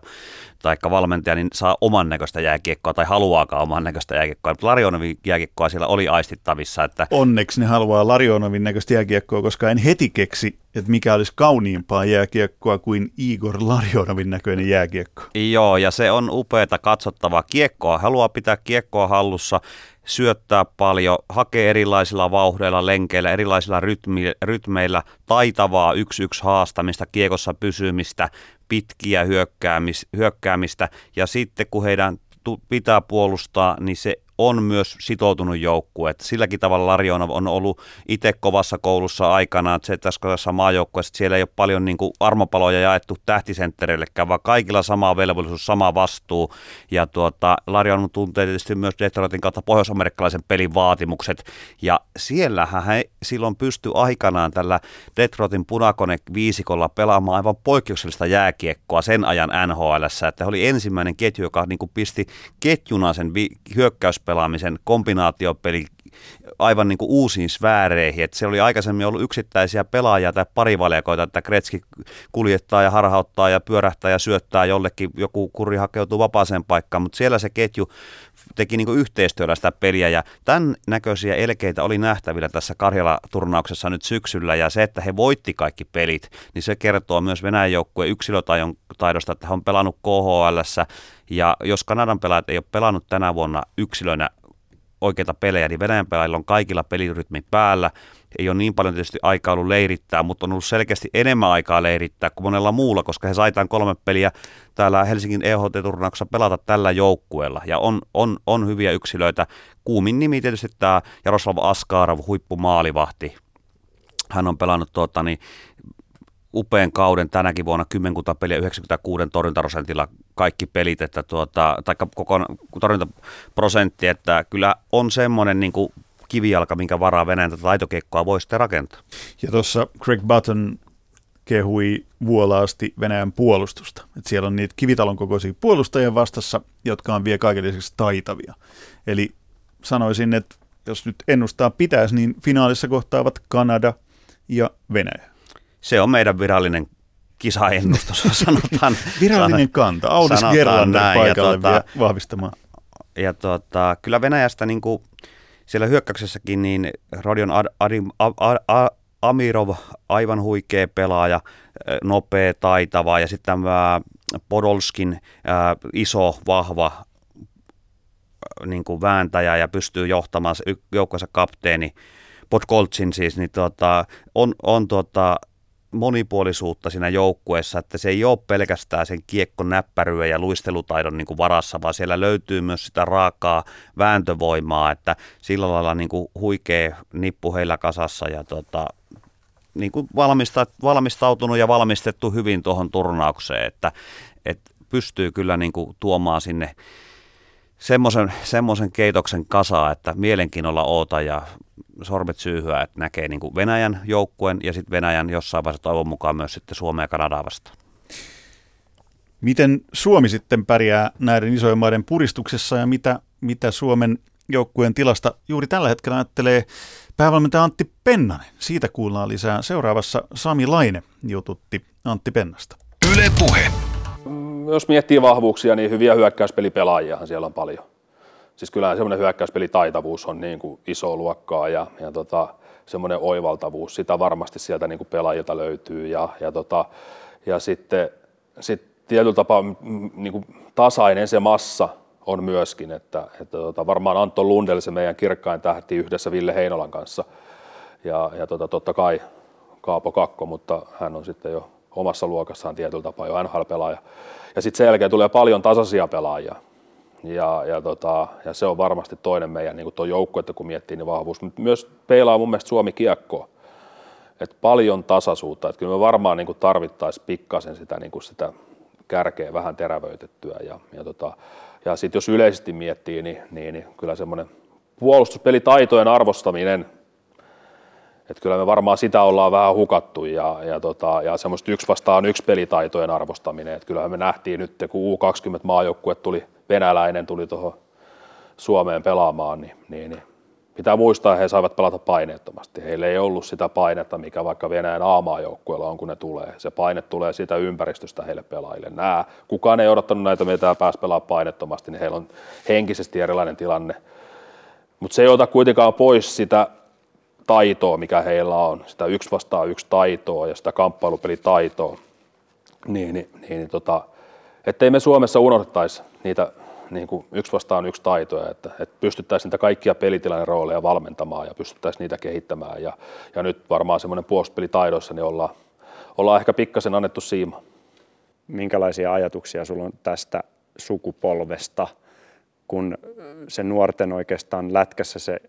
tai valmentaja niin saa oman näköistä jääkiekkoa tai haluaakaan oman näköistä jääkiekkoa. Mutta Larionovin jääkiekkoa siellä oli aistittavissa. Että... Onneksi ne haluaa Larionovin näköistä jääkiekkoa, koska en heti keksi, että mikä olisi kauniimpaa jääkiekkoa kuin Igor Larionovin näköinen jääkiekko. Joo, ja se on upeata katsottavaa kiekkoa. Haluaa pitää kiekkoa hallussa syöttää paljon, hakee erilaisilla vauhdeilla, lenkeillä, erilaisilla rytmi, rytmeillä, taitavaa yksi-yksi haastamista, kiekossa pysymistä, pitkiä hyökkäämis, hyökkäämistä. Ja sitten kun heidän pitää puolustaa, niin se on myös sitoutunut joukkue. Että silläkin tavalla Larionov on ollut itse kovassa koulussa aikanaan, että se tässä maajoukkueessa, siellä ei ole paljon niin kuin armopaloja jaettu tähtisenttereillekään, vaan kaikilla sama velvollisuus, sama vastuu. Ja tuota, Larionov tuntee tietysti myös Detroitin kautta pohjois-amerikkalaisen pelin vaatimukset. Ja siellähän he silloin pystyi aikanaan tällä Detroitin punakone viisikolla pelaamaan aivan poikkeuksellista jääkiekkoa sen ajan NHL, että he oli ensimmäinen ketju, joka niin kuin pisti ketjuna sen vi- hyökkäyspelaamisen kombinaatiopeli aivan niin kuin uusiin sfääreihin. Että se oli aikaisemmin ollut yksittäisiä pelaajia tai parivaljakoita, että Kretski kuljettaa ja harhauttaa ja pyörähtää ja syöttää jollekin, joku kuri hakeutuu vapaaseen paikkaan, mutta siellä se ketju teki niin yhteistyöllä sitä peliä ja tämän näköisiä elkeitä oli nähtävillä tässä Karjala-turnauksessa nyt syksyllä ja se, että he voitti kaikki pelit, niin se kertoo myös Venäjän joukkueen yksilötaidosta, että he on pelannut KHL ja jos Kanadan pelaajat ei ole pelannut tänä vuonna yksilönä oikeita pelejä, niin Venäjän pelaajilla on kaikilla pelirytmi päällä. Ei ole niin paljon tietysti aikaa ollut leirittää, mutta on ollut selkeästi enemmän aikaa leirittää kuin monella muulla, koska he saitaan kolme peliä täällä Helsingin EHT-turnauksessa pelata tällä joukkueella. Ja on, on, on hyviä yksilöitä. Kuumin nimi tietysti tämä Jaroslav Askarov, huippumaalivahti. Hän on pelannut tuota, niin, upean kauden tänäkin vuonna, kymmenkunta peliä 96 torjuntaprosentilla kaikki pelit, että tuota, tai koko torjuntaprosentti, että kyllä on semmoinen niin kuin kivijalka, minkä varaa Venäjän tätä taitokiekkoa voi sitten rakentaa. Ja tuossa Craig Button kehui vuolaasti Venäjän puolustusta. Et siellä on niitä kivitalon kokoisia puolustajia vastassa, jotka on vielä kaiken lisäksi taitavia. Eli sanoisin, että jos nyt ennustaa pitäisi, niin finaalissa kohtaavat Kanada ja Venäjä. Se on meidän virallinen kisaennustus, (laughs) sanotaan. Virallinen kanta. Audis Gerlander paikalle tuota, vahvistamaan. Ja tuota, kyllä Venäjästä niin kuin siellä hyökkäyksessäkin niin Rodion Ad, Adim, A, A, A, Amirov, aivan huikea pelaaja, nopea, taitava ja sitten tämä Podolskin ää, iso, vahva niin kuin vääntäjä ja pystyy johtamaan joukkueensa kapteeni Podkoltsin siis, niin tuota, on, on tuota, monipuolisuutta siinä joukkueessa, että se ei ole pelkästään sen kiekko näppäryä ja luistelutaidon niin kuin varassa, vaan siellä löytyy myös sitä raakaa vääntövoimaa, että sillä lailla niin kuin huikea nippu heillä kasassa ja tota, niin kuin valmista, valmistautunut ja valmistettu hyvin tuohon turnaukseen, että, että pystyy kyllä niin kuin tuomaan sinne semmoisen, semmoisen keitoksen kasaa, että mielenkiinnolla oota ja sormet syyhyä, että näkee niin kuin Venäjän joukkueen ja sitten Venäjän jossain vaiheessa toivon mukaan myös sitten Suomea ja Kanadaa vastaan. Miten Suomi sitten pärjää näiden isojen maiden puristuksessa ja mitä, mitä Suomen joukkueen tilasta juuri tällä hetkellä ajattelee päävalmentaja Antti Pennanen. Siitä kuullaan lisää seuraavassa Sami Laine jututti Antti Pennasta. Yle Puhe. Mm, jos miettii vahvuuksia, niin hyviä hyökkäyspelipelaajiahan siellä on paljon. Siis kyllähän semmoinen hyökkäyspelitaitavuus on niin kuin iso luokkaa ja, ja tota, semmoinen oivaltavuus, sitä varmasti sieltä niin kuin pelaajilta löytyy. Ja, ja, tota, ja sitten sit tietyllä tapaa niin kuin tasainen se massa on myöskin, että, että tota, varmaan Antto Lundell, se meidän kirkkain tähti yhdessä Ville Heinolan kanssa ja, ja tota, totta kai Kaapo Kakko, mutta hän on sitten jo omassa luokassaan tietyllä tapaa jo NHL-pelaaja. Ja sitten sen jälkeen tulee paljon tasaisia pelaajia. Ja, ja, tota, ja se on varmasti toinen meidän niin tuo joukko, että kun miettii niin vahvuus. Mutta myös peilaa mun mielestä Suomi kiekko. Et paljon tasaisuutta. Et kyllä me varmaan niin tarvittaisiin pikkasen sitä, niin sitä kärkeä vähän terävöitettyä. Ja, ja, tota, ja sitten jos yleisesti miettii, niin, niin, niin kyllä semmoinen puolustuspelitaitojen arvostaminen, että kyllä me varmaan sitä ollaan vähän hukattu ja, ja, tota, ja semmoista yksi vastaan yksi pelitaitojen arvostaminen, että kyllähän me nähtiin nyt, kun U20 maajoukkue tuli, venäläinen tuli tuohon Suomeen pelaamaan, niin, niin, niin pitää muistaa, he saivat pelata paineettomasti. Heillä ei ollut sitä painetta, mikä vaikka Venäjän A-maajoukkueella on, kun ne tulee. Se paine tulee siitä ympäristöstä heille pelaajille. Nää, kukaan ei odottanut näitä, mitä pääsi pelaamaan painettomasti, niin heillä on henkisesti erilainen tilanne. Mutta se ei ota kuitenkaan pois sitä taitoa, mikä heillä on, sitä yksi vastaan yksi taitoa ja sitä kamppailupelitaitoa, niin, niin, niin tota, ettei me Suomessa unohdettaisi niitä niin kuin yksi vastaan yksi taitoja, että, että pystyttäisiin niitä kaikkia pelitilanne rooleja valmentamaan ja pystyttäisiin niitä kehittämään. Ja, ja nyt varmaan semmoinen puolustuspelitaidoissa niin ollaan, ollaan ehkä pikkasen annettu siima. Minkälaisia ajatuksia sulla on tästä sukupolvesta, kun se nuorten oikeastaan lätkässä se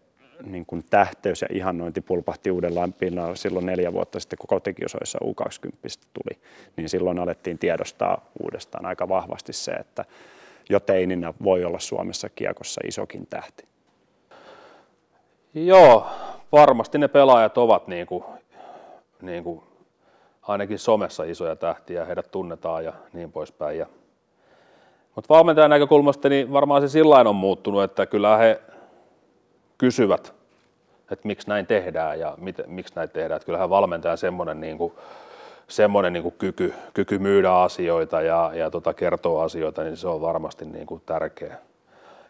niin kuin tähteys ja ihannointi pulpahti uudellaan pinnalla silloin neljä vuotta sitten, kun kotikiosoissa U20 tuli, niin silloin alettiin tiedostaa uudestaan aika vahvasti se, että jo teininä voi olla Suomessa kiekossa isokin tähti. Joo, varmasti ne pelaajat ovat niin kuin, niin kuin ainakin somessa isoja tähtiä, heidät tunnetaan ja niin poispäin. Mutta valmentajan näkökulmasta niin varmaan se sillä on muuttunut, että kyllä he kysyvät, että miksi näin tehdään ja mit, miksi näin tehdään. Että kyllähän valmentajan semmoinen niin kuin, semmoinen niin kuin kyky, kyky myydä asioita ja, ja tota, kertoa asioita, niin se on varmasti niin kuin tärkeä.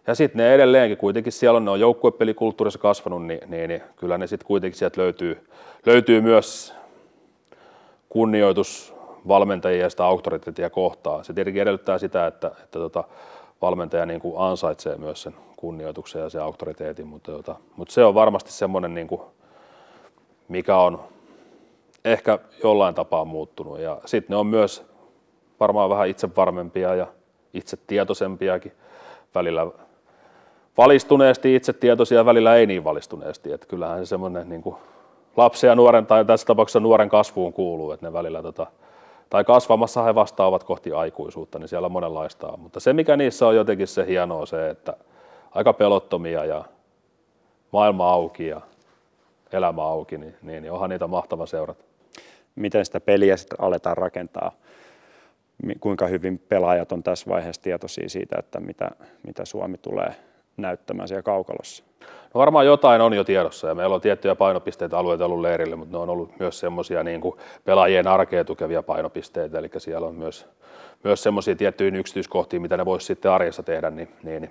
Ja sitten ne edelleenkin kuitenkin siellä on, ne on joukkuepelikulttuurissa kasvanut, niin, niin, niin kyllä ne sitten kuitenkin sieltä löytyy, löytyy myös kunnioitus valmentajia ja sitä auktoriteettia kohtaan. Se tietenkin edellyttää sitä, että, että tota, valmentaja niin kuin ansaitsee myös sen kunnioituksen ja sen auktoriteetin, mutta, tota, mutta se on varmasti semmoinen, niin kuin, mikä on ehkä jollain tapaa muuttunut. Ja sitten ne on myös varmaan vähän itsevarmempia ja itsetietoisempiakin välillä valistuneesti itsetietoisia, välillä ei niin valistuneesti. Että kyllähän se semmoinen niin kuin lapsen ja nuoren, tai tässä tapauksessa nuoren kasvuun kuuluu, että ne välillä tota, tai kasvamassa he vastaavat kohti aikuisuutta, niin siellä monenlaista on. Mutta se, mikä niissä on jotenkin se hienoa, se, että aika pelottomia ja maailma auki ja elämä auki, niin, niin, niin onhan niitä mahtava seurata miten sitä peliä sitten aletaan rakentaa, kuinka hyvin pelaajat on tässä vaiheessa tietoisia siitä, että mitä, mitä Suomi tulee näyttämään siellä kaukalossa? No varmaan jotain on jo tiedossa ja meillä on tiettyjä painopisteitä alueita ollut leirille, mutta ne on ollut myös semmoisia niin pelaajien arkea tukevia painopisteitä, eli siellä on myös, myös semmoisia tiettyjä yksityiskohtia, mitä ne voisi sitten arjessa tehdä, niin, niin, niin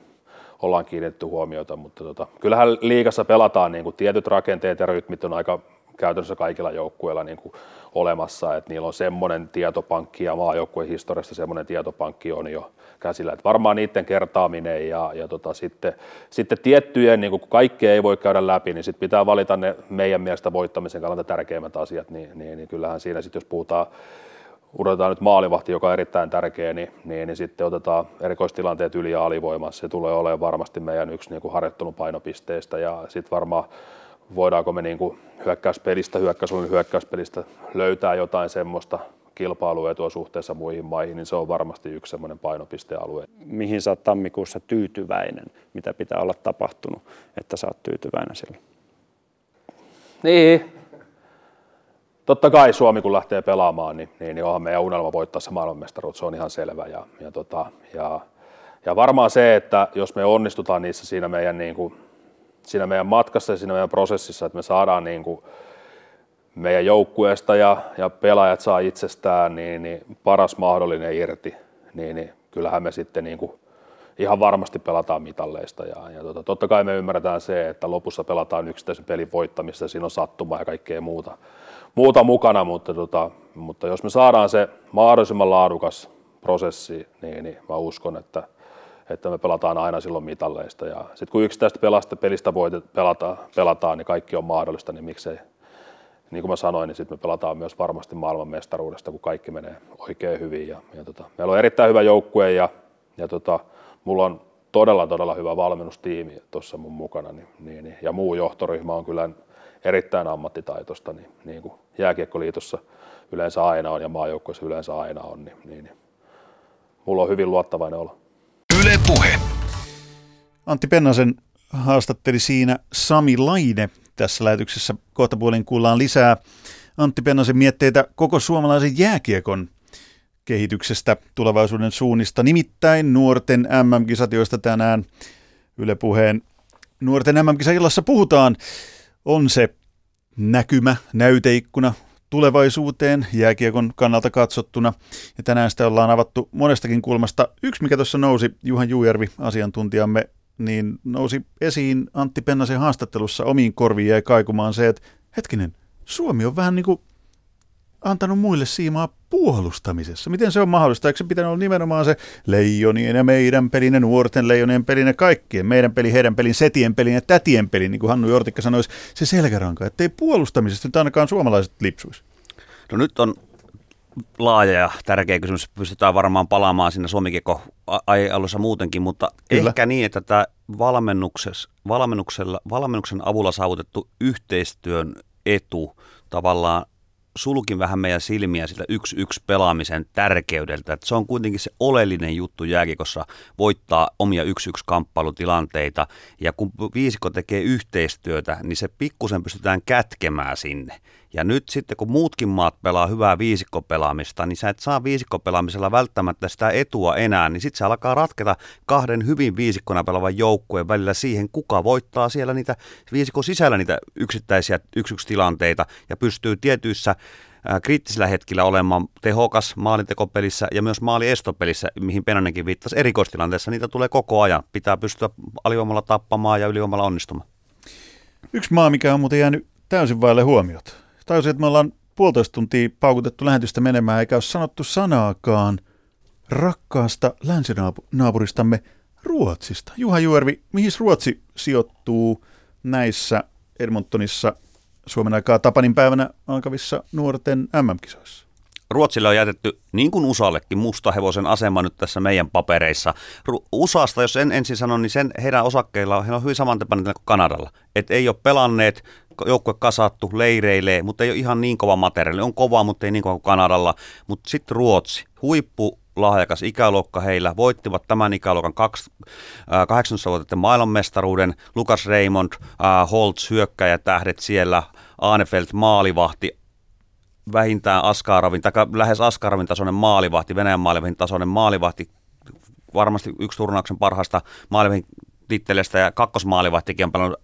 ollaan kiinnitetty huomiota, mutta tota, kyllähän liikassa pelataan niin kuin tietyt rakenteet ja rytmit on aika käytännössä kaikilla joukkueilla niin olemassa, että niillä on semmoinen tietopankki ja maajoukkueen historiasta semmoinen tietopankki on jo käsillä. Että varmaan niiden kertaaminen ja, ja tota, sitten, sitten tiettyjen, niin kun kaikkea ei voi käydä läpi, niin sitten pitää valita ne meidän mielestä voittamisen kannalta tärkeimmät asiat, niin, niin, niin kyllähän siinä sitten, jos puhutaan odotetaan nyt maalivahti, joka on erittäin tärkeä, niin, niin, niin sitten otetaan erikoistilanteet yli- ja alivoimassa. Se tulee olemaan varmasti meidän yksi niin kuin harjoittelun painopisteistä ja sitten varmaan voidaanko me niin kuin hyökkäyspelistä, hyökkäysolun hyökkäyspelistä löytää jotain semmoista kilpailuetua suhteessa muihin maihin, niin se on varmasti yksi semmoinen painopistealue. Mihin sä oot tammikuussa tyytyväinen? Mitä pitää olla tapahtunut, että sä oot tyytyväinen sillä? Niin. Totta kai Suomi kun lähtee pelaamaan, niin, niin, niin onhan meidän unelma voittaa se maailmanmestaruus, se on ihan selvä. Ja, ja, tota, ja, ja varmaan se, että jos me onnistutaan niissä siinä meidän niin kuin siinä meidän matkassa ja siinä meidän prosessissa, että me saadaan niin kuin meidän joukkueesta ja, ja pelaajat saa itsestään niin, niin paras mahdollinen irti, niin, niin kyllähän me sitten niin kuin ihan varmasti pelataan mitalleista. Ja, ja tota, totta kai me ymmärretään se, että lopussa pelataan yksittäisen pelin voittamista, siinä on sattuma ja kaikkea muuta, muuta mukana, mutta, tota, mutta jos me saadaan se mahdollisimman laadukas prosessi, niin, niin mä uskon, että, että me pelataan aina silloin mitalleista. Ja sitten kun yksittäistä pelasta, pelistä voit, pelata, pelataan, niin kaikki on mahdollista, niin miksei, niin kuin mä sanoin, niin sitten me pelataan myös varmasti maailmanmestaruudesta, kun kaikki menee oikein hyvin. Ja, ja tota, meillä on erittäin hyvä joukkue ja, ja tota, mulla on todella, todella hyvä valmennustiimi tuossa mun mukana, niin, niin, niin, ja muu johtoryhmä on kyllä erittäin ammattitaitoista, niin, niin kuin Jääkiekkoliitossa yleensä aina on ja maajoukkueessa yleensä aina on, niin, niin, niin mulla on hyvin luottavainen olo. Puhe. Antti Pennasen haastatteli siinä Sami Laine. Tässä lähetyksessä kohta puolin kuullaan lisää Antti Pennasen mietteitä koko suomalaisen jääkiekon kehityksestä, tulevaisuuden suunnista, nimittäin nuorten MM-kisat, joista tänään Yle Puheen nuorten MM-kisaillassa puhutaan, on se näkymä, näyteikkuna tulevaisuuteen jääkiekon kannalta katsottuna. Ja tänään sitä ollaan avattu monestakin kulmasta. Yksi, mikä tuossa nousi, Juhan Juujärvi, asiantuntijamme, niin nousi esiin Antti Pennasen haastattelussa omiin korviin jäi kaikumaan se, että hetkinen, Suomi on vähän niin kuin antanut muille siimaa puolustamisessa. Miten se on mahdollista? Eikö se pitänyt olla nimenomaan se leijonien ja meidän pelin ja nuorten leijonien pelin ja kaikkien, meidän peli, heidän pelin, setien pelin ja tätien pelin, niin kuin Hannu Jortikka sanoisi, se selkäranka, ettei puolustamisesta nyt ainakaan suomalaiset lipsuisi. No nyt on laaja ja tärkeä kysymys. Pystytään varmaan palaamaan siinä Suomikeko alussa muutenkin, mutta Kyllä. ehkä niin, että tämä valmennuksella, valmennuksen avulla saavutettu yhteistyön etu tavallaan sulkin vähän meidän silmiä siltä yksi yksi pelaamisen tärkeydeltä. Että se on kuitenkin se oleellinen juttu jääkikossa voittaa omia yksi yksi kamppailutilanteita. Ja kun viisikko tekee yhteistyötä, niin se pikkusen pystytään kätkemään sinne. Ja nyt sitten kun muutkin maat pelaa hyvää viisikkopelaamista, niin sä et saa viisikkopelaamisella välttämättä sitä etua enää, niin sitten se alkaa ratketa kahden hyvin viisikkona pelaavan joukkueen välillä siihen, kuka voittaa siellä niitä viisikon sisällä niitä yksittäisiä yksi tilanteita ja pystyy tietyissä kriittisillä hetkillä olemaan tehokas maalintekopelissä ja myös maaliestopelissä, mihin Penanenkin viittasi erikoistilanteessa, niitä tulee koko ajan. Pitää pystyä alivoimalla tappamaan ja ylivoimalla onnistumaan. Yksi maa, mikä on muuten jäänyt täysin vaille huomiota, tajusin, että me ollaan puolitoista tuntia paukutettu lähetystä menemään, eikä ole sanottu sanaakaan rakkaasta länsinaapuristamme Ruotsista. Juha Juervi, mihin Ruotsi sijoittuu näissä Edmontonissa Suomen aikaa Tapanin päivänä alkavissa nuorten MM-kisoissa? Ruotsille on jätetty, niin kuin USAllekin, mustahevosen asema nyt tässä meidän papereissa. USAsta, jos en ensin sanon, niin sen heidän osakkeilla heillä on hyvin samantapainen kuin Kanadalla. Et ei ole pelanneet, joukkue kasattu, leireilee, mutta ei ole ihan niin kova materiaali. On kova, mutta ei niin kova kuin Kanadalla. Mutta sitten Ruotsi, huippu lahjakas ikäluokka heillä, voittivat tämän ikäluokan 18-vuotiaiden maailmanmestaruuden, Lukas Raymond, äh, Holtz hyökkäjätähdet siellä, Aanefelt maalivahti, vähintään Askarovin, tai lähes Askarovin tasoinen maalivahti, Venäjän maalivahdin tasoinen maalivahti, varmasti yksi turnauksen parhaasta maalivahdin tittelestä ja kakkosmaalivahtikin on paljon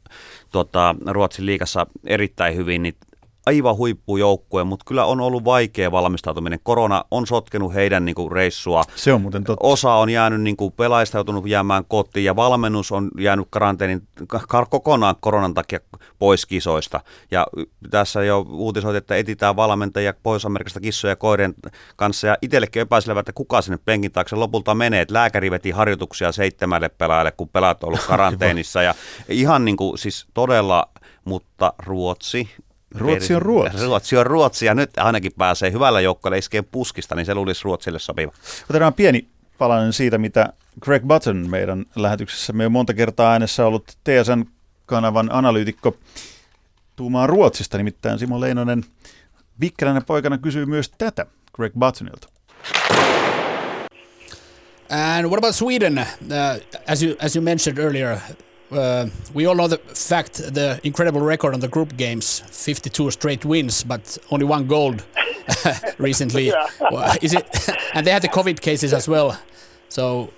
tuota, Ruotsin liikassa erittäin hyvin, niin aivan huippujoukkue, mutta kyllä on ollut vaikea valmistautuminen. Korona on sotkenut heidän niin kuin, reissua. Se on muuten totta. Osa on jäänyt niin kuin, pelaajista joutunut jäämään kotiin ja valmennus on jäänyt karanteenin kokonaan koronan takia pois kisoista. Ja tässä jo uutisoit, että etitään valmentajia Pohjois-Amerikasta kissoja ja koirien kanssa ja itsellekin epäiselevä, että kuka sinne penkin taakse lopulta menee. Et lääkäri veti harjoituksia seitsemälle pelaajalle, kun pelaat on ollut karanteenissa ja ihan niin kuin, siis todella, mutta Ruotsi Ruotsi on Ruotsi. Ruotsi on Ruotsi ja nyt ainakin pääsee hyvällä joukkoilla iskeen puskista, niin se luulisi Ruotsille sopiva. Otetaan pieni palanen siitä, mitä Greg Button meidän lähetyksessä on monta kertaa äänessä ollut TSN-kanavan analyytikko tuumaa Ruotsista, nimittäin Simo Leinonen vikkeläinen poikana kysyy myös tätä Greg Buttonilta. And what about Sweden? Uh, as you as you mentioned earlier, uh, we all know the fact, the incredible record on the group games, 52 straight wins, but only one gold (laughs) recently. Is it? (laughs) and they had the COVID cases as well. So,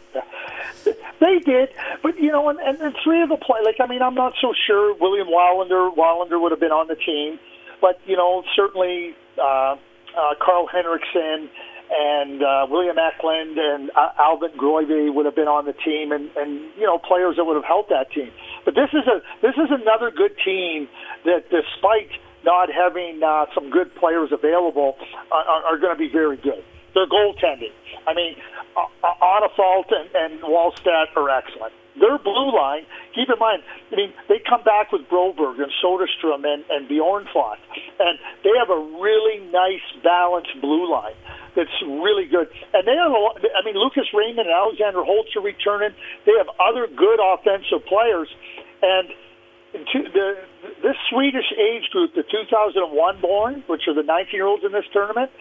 They did, but you know, and, and, and three of the play. Like I mean, I'm not so sure William Wallander Wallander would have been on the team, but you know, certainly uh, uh, Carl Henriksen and uh, William Eklund and uh, Alvin Groive would have been on the team, and, and you know players that would have helped that team. But this is a this is another good team that, despite not having uh, some good players available, uh, are, are going to be very good. Their goaltending. I mean, Onafalt and, and Wallstat are excellent. Their blue line, keep in mind, I mean, they come back with Broberg and Soderstrom and, and Bjornfot, and they have a really nice, balanced blue line that's really good. And they have, a, I mean, Lucas Raymond and Alexander Holtz are returning. They have other good offensive players, and to the this Swedish age group, the 2001 born, which are the 19 year olds in this tournament,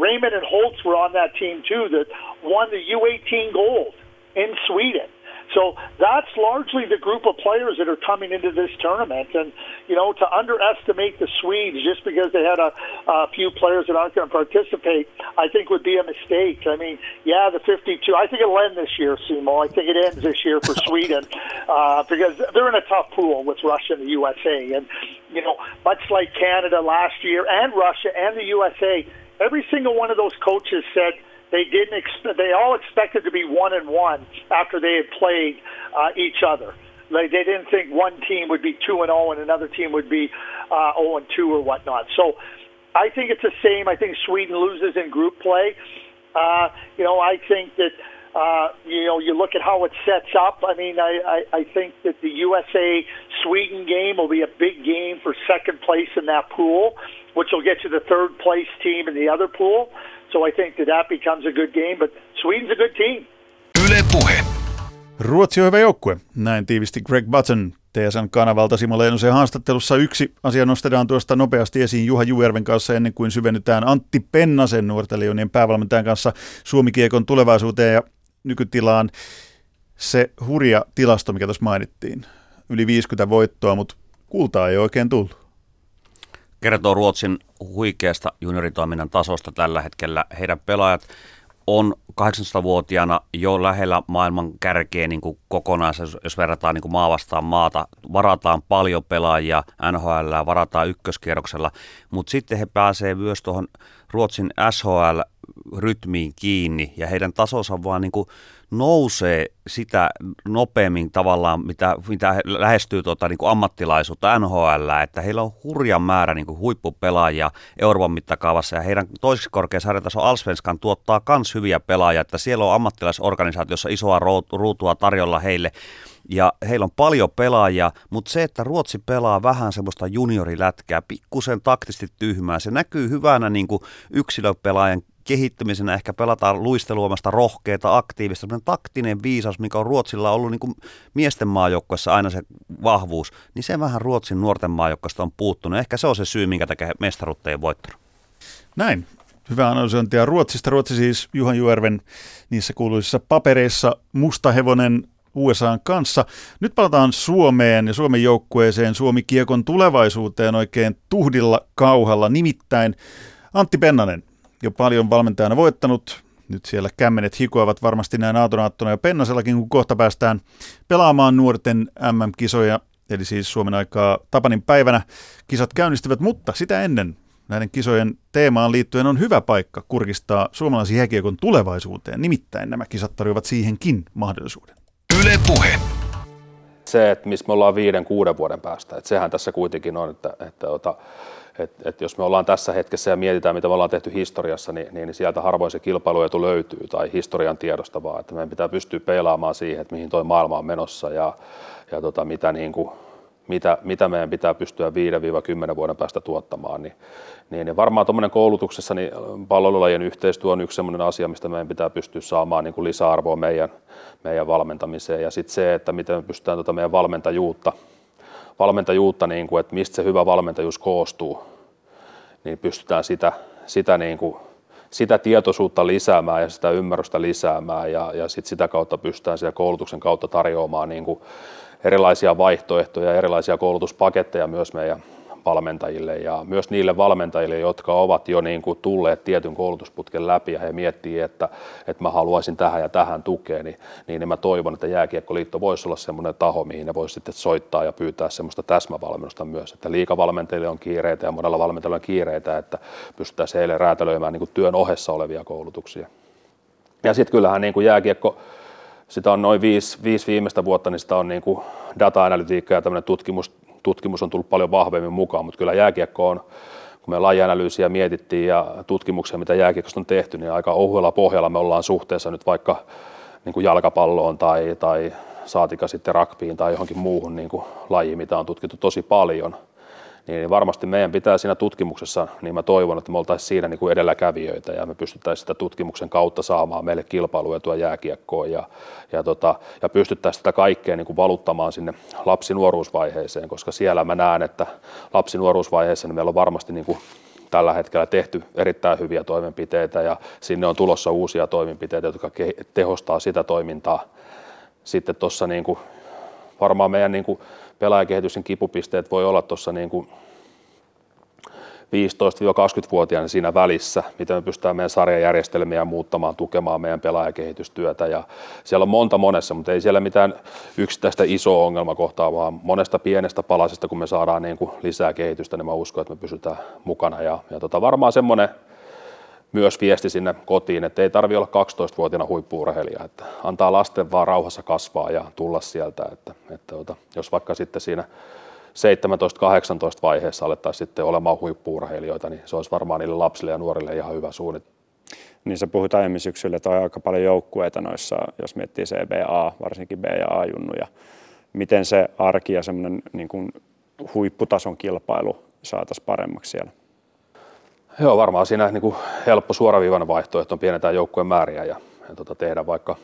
Raymond and Holtz were on that team too that won the U18 gold in Sweden. So that's largely the group of players that are coming into this tournament. And, you know, to underestimate the Swedes just because they had a, a few players that aren't going to participate, I think would be a mistake. I mean, yeah, the 52, I think it'll end this year, Simo. I think it ends this year for Sweden (laughs) uh, because they're in a tough pool with Russia and the USA. And, you know, much like Canada last year and Russia and the USA, every single one of those coaches said they didn't. Expect, they all expected to be one and one after they had played uh, each other. Like they didn't think one team would be two and zero oh and another team would be uh, zero and two or whatnot. So I think it's the same. I think Sweden loses in group play. Uh, you know, I think that uh, you know you look at how it sets up. I mean, I, I, I think that the USA Sweden game will be a big game for second place in that pool which will get you the third place team in the other pool. So I think that that becomes a good game, but Sweden's a good team. Yle Puhe. Ruotsi on hyvä joukkue, näin tiivisti Greg Button TSN-kanavalta Simo Leinosen haastattelussa. Yksi asia nostetaan tuosta nopeasti esiin Juha Juerven kanssa ennen kuin syvennytään Antti Pennasen nuorten päävalmentajan kanssa Suomi-kiekon tulevaisuuteen ja nykytilaan. Se hurja tilasto, mikä tuossa mainittiin, yli 50 voittoa, mutta kultaa ei oikein tullut kertoo Ruotsin huikeasta junioritoiminnan tasosta tällä hetkellä. Heidän pelaajat on 18-vuotiaana jo lähellä maailman kärkeä niin kuin kokonaan, jos verrataan niin kuin maa vastaan maata. Varataan paljon pelaajia NHL, varataan ykköskierroksella, mutta sitten he pääsee myös tuohon Ruotsin SHL-rytmiin kiinni ja heidän tasonsa vaan niin kuin nousee sitä nopeammin tavallaan, mitä, mitä he lähestyy tuota, niin kuin ammattilaisuutta NHL, että heillä on hurja määrä niin kuin huippupelaajia Euroopan mittakaavassa ja heidän toiseksi korkea sarjataso Alsvenskan tuottaa myös hyviä pelaajia, että siellä on ammattilaisorganisaatiossa isoa ruutua tarjolla heille. Ja heillä on paljon pelaajia, mutta se, että Ruotsi pelaa vähän semmoista juniorilätkää, pikkusen taktisesti tyhmää, se näkyy hyvänä niin kuin yksilöpelaajan kehittymisenä ehkä pelataan luisteluomasta rohkeita, aktiivista, taktinen viisaus, mikä on Ruotsilla ollut niin kuin miesten maajoukkuessa aina se vahvuus, niin se vähän Ruotsin nuorten maajoukkueesta on puuttunut. Ehkä se on se syy, minkä takia mestaruutta ei voittanut. Näin. Hyvää analysointia Ruotsista. Ruotsi siis Juhan Juerven niissä kuuluisissa papereissa musta hevonen USAn kanssa. Nyt palataan Suomeen ja Suomen joukkueeseen, Suomi Kiekon tulevaisuuteen oikein tuhdilla kauhalla. Nimittäin Antti Pennanen, jo paljon valmentajana voittanut. Nyt siellä kämmenet hikoavat varmasti näin Aatonaattona ja Pennasellakin, kun kohta päästään pelaamaan nuorten MM-kisoja, eli siis Suomen aikaa Tapanin päivänä kisat käynnistyvät, mutta sitä ennen näiden kisojen teemaan liittyen on hyvä paikka kurkistaa suomalaisen jääkiekon tulevaisuuteen. Nimittäin nämä kisat tarjoavat siihenkin mahdollisuuden. Yle Puhe. Se, että missä me ollaan viiden, kuuden vuoden päästä, että sehän tässä kuitenkin on, että, että ota, et, et jos me ollaan tässä hetkessä ja mietitään, mitä me ollaan tehty historiassa, niin, niin sieltä harvoin se kilpailuetu löytyy tai historian tiedosta vaan, että meidän pitää pystyä peilaamaan siihen, että mihin tuo maailma on menossa ja, ja tota, mitä, niin kuin, mitä, mitä meidän pitää pystyä 5-10 vuoden päästä tuottamaan. Niin, niin, niin varmaan tuommoinen koulutuksessa niin palvelulajien yhteistyö on yksi sellainen asia, mistä meidän pitää pystyä saamaan niin kuin lisäarvoa meidän, meidän valmentamiseen. Ja sitten se, että miten me pystytään tuota meidän valmentajuutta – valmentajuutta, niin kuin, että mistä se hyvä valmentajuus koostuu, niin pystytään sitä, sitä, niin kuin, sitä tietoisuutta lisäämään ja sitä ymmärrystä lisäämään ja, ja sit sitä kautta pystytään siellä koulutuksen kautta tarjoamaan niin kuin erilaisia vaihtoehtoja, erilaisia koulutuspaketteja myös meidän, valmentajille ja myös niille valmentajille, jotka ovat jo niin kuin tulleet tietyn koulutusputken läpi ja he miettii, että, että mä haluaisin tähän ja tähän tukea, niin, niin mä toivon, että Jääkiekkoliitto voisi olla semmoinen taho, mihin ne voisi sitten soittaa ja pyytää semmoista täsmävalmennusta myös, että liikavalmentajille on kiireitä ja monella valmentajalla on kiireitä, että pystyttäisiin heille räätälöimään niin kuin työn ohessa olevia koulutuksia. Ja sitten kyllähän niin kuin jääkiekko, sitä on noin viisi, viisi viimeistä vuotta, niin sitä on niin kuin data-analytiikka ja tämmöinen tutkimus, tutkimus on tullut paljon vahvemmin mukaan, mutta kyllä jääkiekko on, kun me lajianalyysiä mietittiin ja tutkimuksia, mitä jääkiekosta on tehty, niin aika ohuella pohjalla me ollaan suhteessa nyt vaikka niin kuin jalkapalloon tai, tai saatika sitten rakpiin tai johonkin muuhun niin kuin lajiin, mitä on tutkittu tosi paljon – niin varmasti meidän pitää siinä tutkimuksessa, niin mä toivon, että me oltaisiin siinä niin kuin edelläkävijöitä ja me pystyttäisiin sitä tutkimuksen kautta saamaan meille kilpailuetua jääkiekkoon ja, ja, tota, ja pystyttäisiin sitä kaikkea niin kuin valuttamaan sinne lapsinuoruusvaiheeseen, koska siellä mä näen, että lapsinuoruusvaiheessa niin meillä on varmasti niin kuin tällä hetkellä tehty erittäin hyviä toimenpiteitä ja sinne on tulossa uusia toimenpiteitä, jotka tehostaa sitä toimintaa. Sitten tuossa niin kuin, varmaan meidän niin kuin pelaajakehityksen kipupisteet voi olla tuossa niin kuin 15-20-vuotiaana siinä välissä, miten me pystytään meidän sarjajärjestelmiä muuttamaan, tukemaan meidän pelaajakehitystyötä. Ja siellä on monta monessa, mutta ei siellä mitään yksittäistä isoa ongelmakohtaa, vaan monesta pienestä palasesta, kun me saadaan niin kuin lisää kehitystä, niin mä uskon, että me pysytään mukana. Ja, ja tota, varmaan semmoinen myös viesti sinne kotiin, että ei tarvi olla 12-vuotiaana huippuurheilija, että antaa lasten vaan rauhassa kasvaa ja tulla sieltä, että, että, että jos vaikka sitten siinä 17-18 vaiheessa alettaisiin sitten olemaan huippuurheilijoita, niin se olisi varmaan niille lapsille ja nuorille ihan hyvä suunnitelma. Niin sä puhuit aiemmin syksyllä, että on aika paljon joukkueita noissa, jos miettii CBA, varsinkin B- ja A-junnuja. Miten se arki ja semmoinen niin kuin huipputason kilpailu saataisiin paremmaksi siellä? Joo, varmaan siinä niin kuin helppo suoraviivainen vaihtoehto on pienentää joukkueen määriä ja, ja tota, tehdä vaikka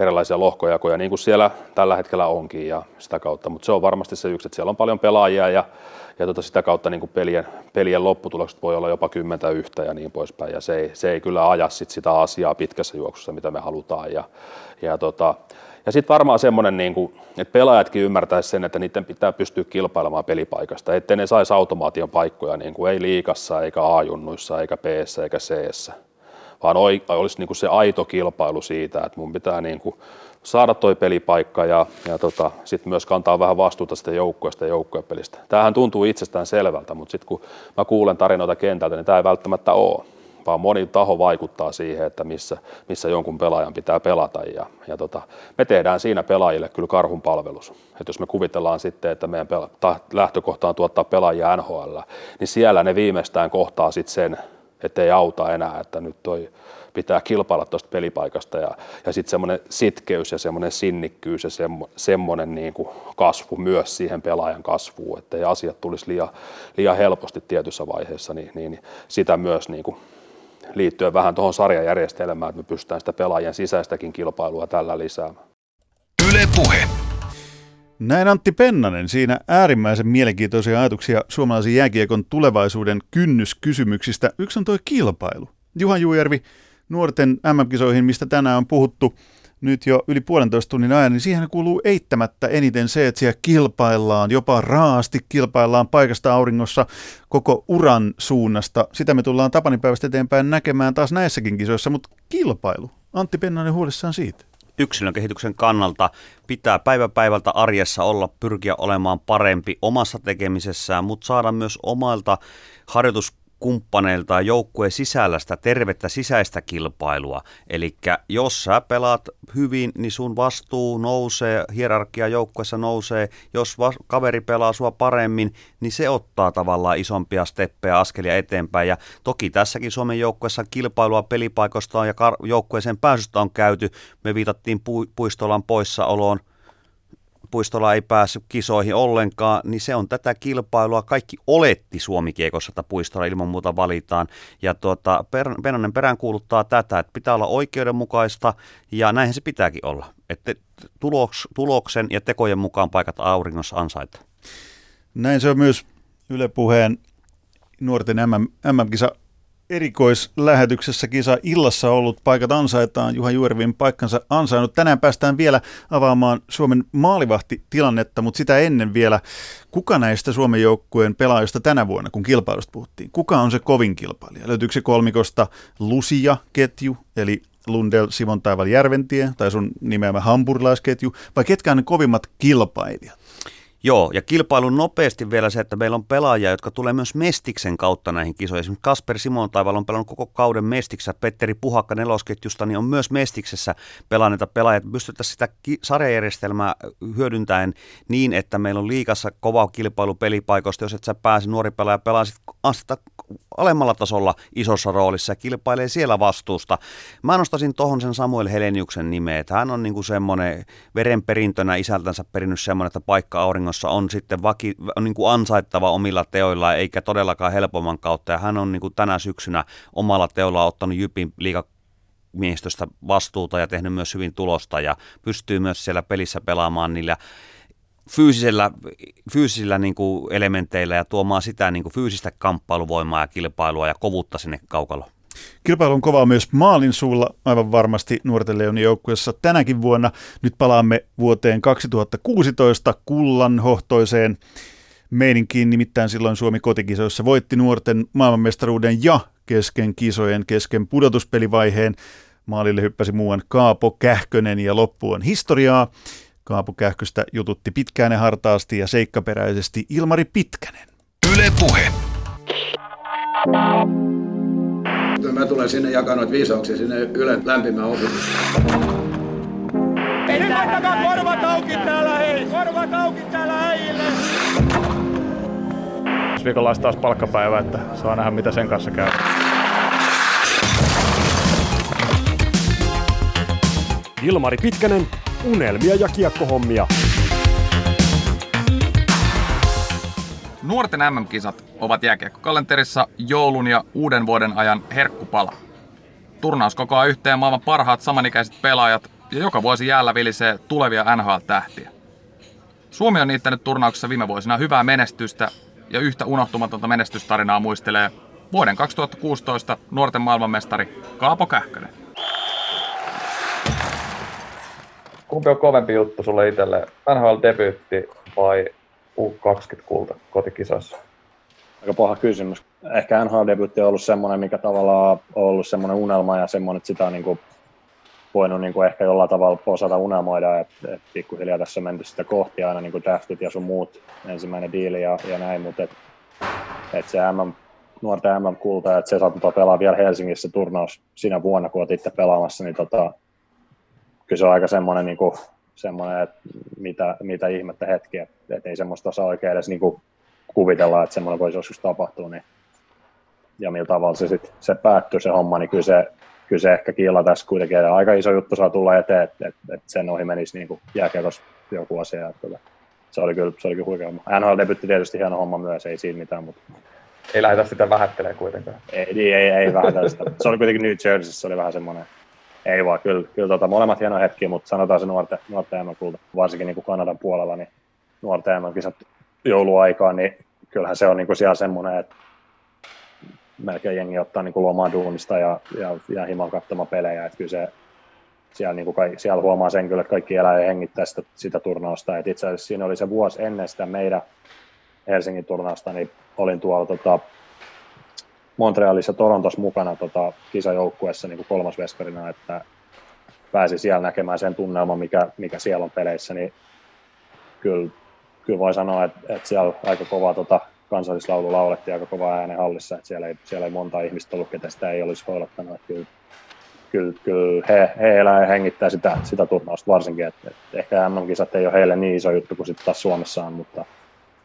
erilaisia lohkojakoja, niin kuin siellä tällä hetkellä onkin ja sitä kautta, mutta se on varmasti se yksi, että siellä on paljon pelaajia ja, ja tota, sitä kautta niin kuin pelien, pelien lopputulokset voi olla jopa kymmentä yhtä ja niin poispäin. Ja se ei, se ei kyllä aja sit sitä asiaa pitkässä juoksussa, mitä me halutaan. Ja, ja tota, ja sitten varmaan semmoinen, niin kuin, että pelaajatkin ymmärtäisivät sen, että niiden pitää pystyä kilpailemaan pelipaikasta, ettei ne saisi automaation paikkoja, niin kuin ei liikassa, eikä A-junnuissa, eikä b eikä c vaan olisi niin kuin se aito kilpailu siitä, että mun pitää niin kuin saada toi pelipaikka ja, ja tota, sitten myös kantaa vähän vastuuta sitä joukkueesta ja joukkuepelistä. Tämähän tuntuu itsestään selvältä, mutta sitten kun mä kuulen tarinoita kentältä, niin tämä ei välttämättä ole vaan moni taho vaikuttaa siihen, että missä, missä jonkun pelaajan pitää pelata. Ja, ja tota, me tehdään siinä pelaajille kyllä karhun palvelus. Et jos me kuvitellaan sitten, että meidän pela- ta- lähtökohta on tuottaa pelaajia NHL, niin siellä ne viimeistään kohtaa sitten sen, että ei auta enää, että nyt toi pitää kilpailla tuosta pelipaikasta ja, ja sitten semmoinen sitkeys ja semmoinen sinnikkyys ja semmo, semmoinen niin kuin kasvu myös siihen pelaajan kasvuun, että asiat tulisi liian, liian helposti tietyssä vaiheessa, niin, niin sitä myös niin kuin liittyen vähän tuohon sarjajärjestelmään, että me pystytään sitä pelaajien sisäistäkin kilpailua tällä lisäämään. Yle Puhe. Näin Antti Pennanen siinä äärimmäisen mielenkiintoisia ajatuksia suomalaisen jääkiekon tulevaisuuden kynnyskysymyksistä. Yksi on tuo kilpailu. Juha Juujärvi, nuorten MM-kisoihin, mistä tänään on puhuttu, nyt jo yli puolentoista tunnin ajan, niin siihen kuuluu eittämättä eniten se, että siellä kilpaillaan, jopa raasti kilpaillaan paikasta auringossa koko uran suunnasta. Sitä me tullaan Tapanipäivästä eteenpäin näkemään taas näissäkin kisoissa, mutta kilpailu. Antti Pennanen huolissaan siitä yksilön kehityksen kannalta pitää päivä päivältä arjessa olla, pyrkiä olemaan parempi omassa tekemisessään, mutta saada myös omalta harjoitus kumppaneilta ja joukkueen sisällä sitä tervettä sisäistä kilpailua. Eli jos sä pelaat hyvin, niin sun vastuu nousee, hierarkia joukkueessa nousee. Jos va- kaveri pelaa sua paremmin, niin se ottaa tavallaan isompia steppejä, askelia eteenpäin. Ja toki tässäkin Suomen joukkueessa kilpailua pelipaikosta ja kar- joukkueeseen pääsystä on käyty. Me viitattiin pu- puistolan poissaoloon Puistola ei päässyt kisoihin ollenkaan, niin se on tätä kilpailua. Kaikki oletti Suomi-kiekossa, että Puistola ilman muuta valitaan. Ja tuota, Pennanen perään kuuluttaa tätä, että pitää olla oikeudenmukaista ja näinhän se pitääkin olla. Että tuloks, tuloksen ja tekojen mukaan paikat auringossa ansaita. Näin se on myös Yle Puheen nuorten MM, MM-kisa erikoislähetyksessä kisa illassa ollut paikat ansaitaan. Juha Juervin paikkansa ansainnut. Tänään päästään vielä avaamaan Suomen maalivahtitilannetta, mutta sitä ennen vielä, kuka näistä Suomen joukkueen pelaajista tänä vuonna, kun kilpailusta puhuttiin, kuka on se kovin kilpailija? Löytyykö se kolmikosta Lusia-ketju, eli Lundell, Simon Taival Järventie, tai sun nimeämä hampurilaisketju, vai ketkä on ne kovimmat kilpailijat? Joo, ja kilpailun nopeasti vielä se, että meillä on pelaajia, jotka tulee myös Mestiksen kautta näihin kisoihin. Esimerkiksi Kasper Simon Taival on pelannut koko kauden Mestiksessä, Petteri Puhakka nelosketjusta, niin on myös Mestiksessä pelanneita pelaajia. Pystyttäisiin sitä sarjajärjestelmää hyödyntäen niin, että meillä on liikassa kova kilpailu pelipaikoista, jos et sä pääse nuori pelaaja pelaa astetta alemmalla tasolla isossa roolissa ja kilpailee siellä vastuusta. Mä nostaisin tuohon sen Samuel Heleniuksen nimeä, hän on niinku semmoinen verenperintönä isältänsä perinnyt semmoinen, että paikka auringossa on sitten vaki, on niinku ansaittava omilla teoilla eikä todellakaan helpomman kautta. Ja hän on niinku tänä syksynä omalla teolla ottanut Jypin liiga miehistöstä vastuuta ja tehnyt myös hyvin tulosta ja pystyy myös siellä pelissä pelaamaan niillä fyysisellä, fyysisillä niin kuin elementeillä ja tuomaan sitä niin kuin fyysistä kamppailuvoimaa ja kilpailua ja kovuutta sinne kaukaloon. Kilpailu on kovaa myös maalin suulla, aivan varmasti nuorten Leonin joukkueessa tänäkin vuonna. Nyt palaamme vuoteen 2016 kullanhohtoiseen meininkiin, nimittäin silloin Suomi kotikisoissa voitti nuorten maailmanmestaruuden ja kesken kisojen, kesken pudotuspelivaiheen. Maalille hyppäsi muuan Kaapo Kähkönen ja loppu on historiaa. Kaapo Kähköstä jututti pitkään ja hartaasti ja seikkaperäisesti Ilmari Pitkänen. Yle Puhe. Mä tulen sinne jakaa noita viisauksia sinne Yle lämpimään. Ei nyt laittakaa korvat auki täällä, hei! Korvat auki täällä äijille! viikolla olisi taas palkkapäivä, että saa nähdä mitä sen kanssa käy. Ilmari Pitkänen, unelmia ja kiekkohommia. Nuorten MM-kisat ovat jääkiekkokalenterissa joulun ja uuden vuoden ajan herkkupala. Turnaus kokoaa yhteen maailman parhaat samanikäiset pelaajat ja joka vuosi jäällä vilisee tulevia NHL-tähtiä. Suomi on niittänyt turnauksessa viime vuosina hyvää menestystä ja yhtä unohtumatonta menestystarinaa muistelee vuoden 2016 nuorten maailmanmestari Kaapo Kähkönen. Kumpi on kovempi juttu sulle itselle, NHL-debyytti vai U20-kulta kotikisoissa? Aika paha kysymys. Ehkä NHL-debyytti on ollut semmoinen, mikä tavallaan on ollut semmoinen unelma ja semmoinen, että sitä on niin kuin voinut niin kuin ehkä jollain tavalla osata unelmoida, että, että pikkuhiljaa tässä on menty sitä kohti aina niin kuin draftit ja sun muut, ensimmäinen diili ja, ja näin, mutta että, että se MM, nuorten MM-kulta, että se saattoi pelaa vielä Helsingissä turnaus siinä vuonna, kun olet itse pelaamassa, niin tota, kyllä se on aika semmoinen, niin kuin, semmoinen että mitä, mitä ihmettä hetki, että, ei semmoista osaa oikein edes niin kuin kuvitella, että semmoinen voisi joskus tapahtua, niin ja millä tavalla se, sit, se päättyy se homma, niin kyllä se, kyllä se ehkä kiilla tässä kuitenkin ja aika iso juttu saa tulla eteen, että, että, että sen ohi menisi niin jääkiekossa joku asia. Että, että, se oli kyllä, se oli kyllä huikea homma. NHL-debytti tietysti hieno homma myös, ei siinä mitään, mutta ei lähdetä sitä vähättelemään kuitenkaan. Ei, ei, ei, ei vähätellä sitä. Se oli kuitenkin New Jersey, se oli vähän semmoinen, ei vaan, kyllä, kyllä tota, molemmat hienoja hetkiä, mutta sanotaan se nuorten, nuorten MM-kulta, varsinkin niin kuin Kanadan puolella, niin nuorten MM-kisat jouluaikaan, niin kyllähän se on niin kuin siellä semmoinen, että melkein jengi ottaa niin kuin lomaa duunista ja, ja, ja himan katsomaan pelejä, että kyllä se, siellä, niin kuin, siellä huomaa sen kyllä, että kaikki elää ja hengittää sitä, sitä turnausta. Et itse asiassa siinä oli se vuosi ennen sitä meidän Helsingin turnausta, niin olin tuolla tota, Montrealissa Torontossa mukana tota, kisajoukkueessa niin kolmas vesperina, että pääsi siellä näkemään sen tunnelman, mikä, mikä siellä on peleissä, niin kyllä, kyllä voi sanoa, että, että siellä aika kova tota, kansallislaulu laulettiin aika kova äänen hallissa, että siellä ei, siellä ei monta ihmistä ollut, ketä sitä ei olisi hoidattanut. Että kyllä, kyllä, kyllä he, he elää ja hengittää sitä, sitä turnausta varsinkin, että, että ehkä MM-kisat ei ole heille niin iso juttu kuin sitten taas Suomessa on, mutta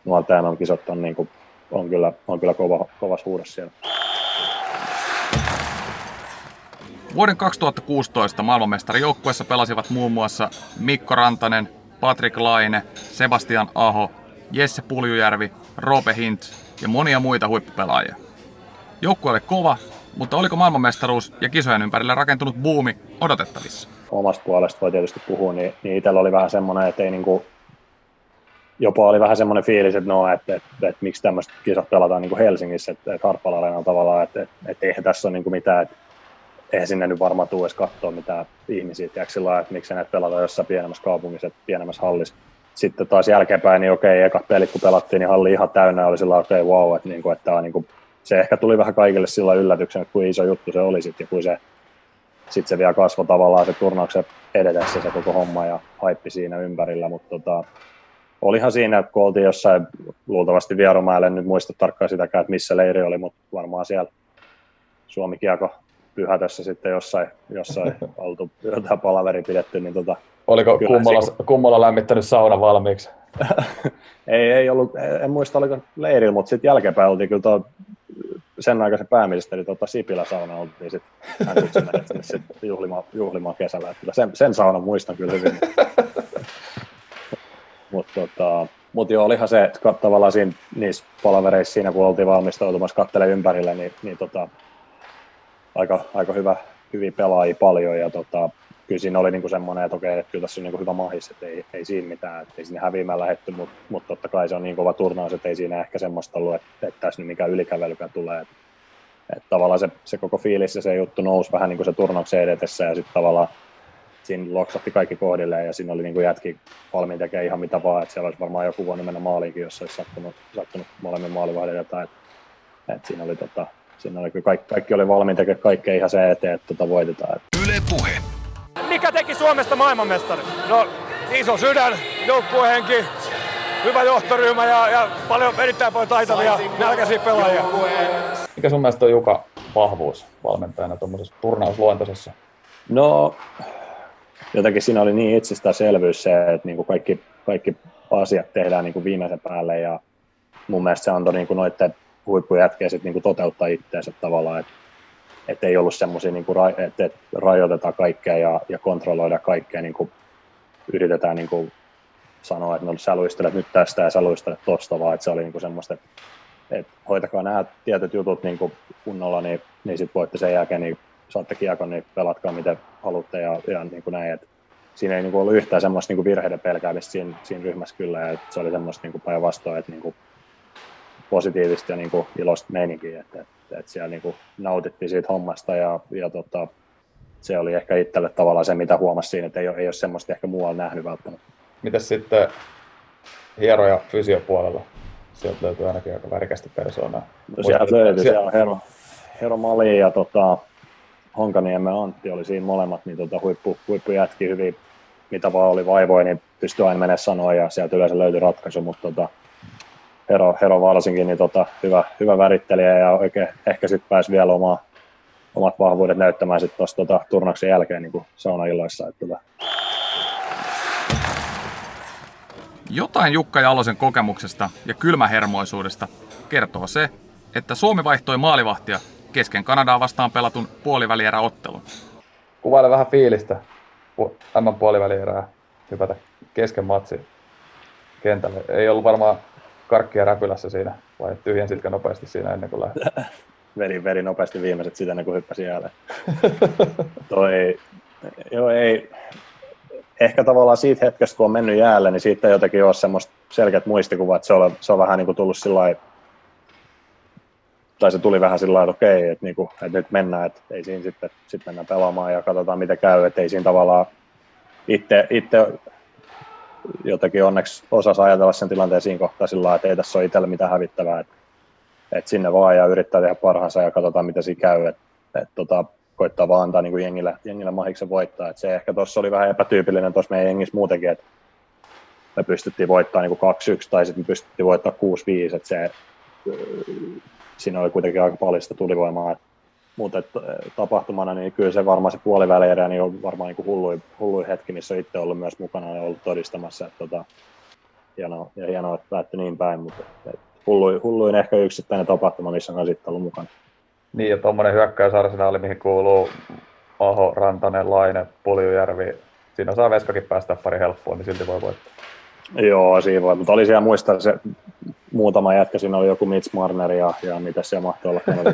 nuolta MM-kisat on, niin kuin, on kyllä, on kyllä kova, kova huudos siellä. Vuoden 2016 maailmanmestarijoukkueessa pelasivat muun muassa Mikko Rantanen, Patrik Laine, Sebastian Aho, Jesse Puljujärvi, Rope Hint ja monia muita huippupelaajia. Joukkue oli kova, mutta oliko maailmanmestaruus ja kisojen ympärille rakentunut buumi odotettavissa? Omasta puolesta voi tietysti puhua, niin, niin itsellä oli vähän semmoinen, että ei niinku, jopa oli vähän semmoinen fiilis, että no, että, että, että, miksi tämmöiset kisat pelataan niin kuin Helsingissä, että, että Harppala on tavallaan, että, että, että eihän tässä ole niin kuin mitään, että eihän sinne nyt varmaan tule edes katsoa mitään ihmisiä, tiedätkö, sillä että miksi näitä pelataan jossain pienemmässä kaupungissa, että pienemmässä hallissa. Sitten taas jälkeenpäin, niin okei, eka pelit kun pelattiin, niin halli ihan täynnä oli sillä okei, wow, että, niin kuin, että, tämä niin kuin, se ehkä tuli vähän kaikille sillä yllätyksen, että kuin iso juttu se oli sitten, ja kuin se, sitten se vielä kasvoi tavallaan se turnauksen edetessä se koko homma ja haippi siinä ympärillä, mutta tota, olihan siinä, kun oltiin jossain luultavasti Vierumäelle, nyt muista tarkkaan sitäkään, että missä leiri oli, mutta varmaan siellä Suomi Kieko pyhätössä sitten jossain, jossain (laughs) oltu jotain palaveri pidetty, niin tota, Oliko kummalla, se, kummalla lämmittänyt sauna valmiiksi? (laughs) ei, ei ollut, en muista oliko leirillä, mutta sitten jälkeenpäin oltiin kyllä tuo sen aikaisen pääministeri tota, Sipilä sauna oltiin sitten hän sinne sit juhlimaan, juhlimaan, kesällä. Että sen, sen saunan muistan kyllä hyvin. (laughs) Mutta tota, mut joo, olihan se, tavallaan siinä, niissä palavereissa siinä, kun oltiin valmistautumassa kattele ympärille, niin, niin tota, aika, aika hyvä, hyviä pelaajia paljon ja tota, kyllä siinä oli niinku semmoinen, että okei, että kyllä tässä on niinku hyvä mahis, että ei, ei siinä mitään, että ei sinne häviämään lähetty, mutta mut totta kai se on niin kova turnaus, että ei siinä ehkä semmoista ollut, että, että tässä nyt mikään ylikävelykään tulee. Että, että tavallaan se, se koko fiilis ja se juttu nousi vähän niin kuin se turnauksen edetessä ja sitten tavallaan siinä loksahti kaikki kohdilleen ja siinä oli niin kuin jätki valmiin tekemään ihan mitä vaan, että siellä olisi varmaan joku voinut mennä maaliinkin, jos olisi sattunut, sattunut molemmin maalivahdille jotain. Että, että siinä oli, tota, siinä oli kaikki, kaikki oli valmiin tekemään kaikkea ihan se eteen, että tota voitetaan. Yle Puhe. Mikä teki Suomesta maailmanmestari? No iso sydän, joukkuehenki, hyvä johtoryhmä ja, ja paljon erittäin paljon taitavia nälkäisiä pelaajia. Mikä sun mielestä on Juka vahvuus valmentajana tuommoisessa turnausluontoisessa? No jotenkin siinä oli niin itsestäänselvyys se, että niin kuin kaikki, kaikki asiat tehdään niin kuin viimeisen päälle ja mun mielestä se antoi niin kuin noiden huippujätkeä sitten niin kuin toteuttaa itseänsä tavallaan, että että ei ollut semmoisia, niin että, että rajoitetaan kaikkea ja, ja kontrolloida kaikkea, niin kuin yritetään niin kuin sanoa, että no sä luistelet nyt tästä ja sä luistelet tosta, vaan että se oli niin kuin semmoista, että, että hoitakaa nämä tietyt jutut niin kuin kunnolla, niin, niin sitten voitte sen jälkeen, niin saatte kiekon, niin pelatkaa miten haluatte ja, ja niin kuin näin, että siinä ei niin kuin ollut yhtään semmoista niin kuin virheiden pelkäämistä siinä, siinä ryhmässä kyllä, ja se oli semmoista niin kuin päinvastoin, että niin kuin positiivista ja niin kuin iloista meininkiä, että, että, että siellä niin kuin nautittiin siitä hommasta ja, ja tota, se oli ehkä itselle tavallaan se, mitä huomasi siinä, että ei ole, ei ole semmoista ehkä muualla nähnyt välttämättä. Mitäs sitten hieroja fysiopuolella? Sieltä löytyy ainakin aika värikästi persoonaa. No sieltä löytyy, siellä on Hero, Hero Mali ja tota, Honkaniemen Antti oli siinä molemmat, niin tota, huippu, huippu jätki hyvin, mitä vaan oli vaivoja, niin pystyi aina menemään sanoa ja sieltä yleensä löytyi ratkaisu, mutta tota, Hero, Hero varsinkin, niin tota, hyvä, hyvä värittelijä ja oikein ehkä sitten pääsi vielä omaa, omat vahvuudet näyttämään sitten tuossa tota, turnauksen jälkeen niin saunailloissa. Että, tota. Jotain Jukka Jalosen kokemuksesta ja kylmähermoisuudesta kertoo se, että Suomi vaihtoi maalivahtia kesken Kanadaa vastaan pelatun puolivälieräottelun. Kuvaile vähän fiilistä tämän puolivälierää hypätä kesken matsi kentälle. Ei ollut varmaan karkkia räpylässä siinä, vai tyhjensitkö nopeasti siinä ennen kuin lähdit? (laughs) veri, veri nopeasti viimeiset sitä ennen kuin hyppäsin jälleen. (laughs) Toi, joo, ei, ehkä tavallaan siitä hetkestä, kun on mennyt jäälle, niin siitä ei jotenkin ole semmoista selkeät muistikuvaa, että se on, se on vähän niin kuin tullut sillä tai se tuli vähän sillä lailla, että okei, että, niin kuin, että nyt mennään, että ei siinä sitten, sitten mennään pelaamaan ja katsotaan miten käy, että ei siinä tavallaan itse, itse jotenkin onneksi osasi ajatella sen tilanteen siinä kohtaa sillä lailla, että ei tässä ole itsellä mitään hävittävää, että, että sinne vaan ja yrittää tehdä parhaansa ja katsotaan mitä siinä käy, että, että tota, koittaa vaan antaa niin kuin jengille, jengille mahiksen voittaa, että se ehkä tuossa oli vähän epätyypillinen tuossa meidän jengissä muutenkin, että me pystyttiin voittamaan niin 2-1 tai sitten me pystyttiin voittamaan 6-5, että se, siinä oli kuitenkin aika paljon sitä tulivoimaa, mutta tapahtumana, niin kyllä se varmaan se puolivälierä niin on varmaan niin hulluin, hulluin hetki, missä itse ollut myös mukana ja ollut todistamassa. Että, tota, hienoa, ja hienoa, että päättyi niin päin, mutta et, hulluin, hulluin, ehkä yksittäinen tapahtuma, missä on sitten ollut mukana. Niin, ja tuommoinen hyökkäysarsenaali, mihin kuuluu Aho, Rantanen, Laine, Puljujärvi. Siinä saa Veskakin päästä pari helppoa, niin silti voi voittaa. Joo, siinä voi, mutta oli siellä muistaa se muutama jätkä, siinä oli joku Mitch Marner ja, ja mitä siellä mahtoi olla ihan,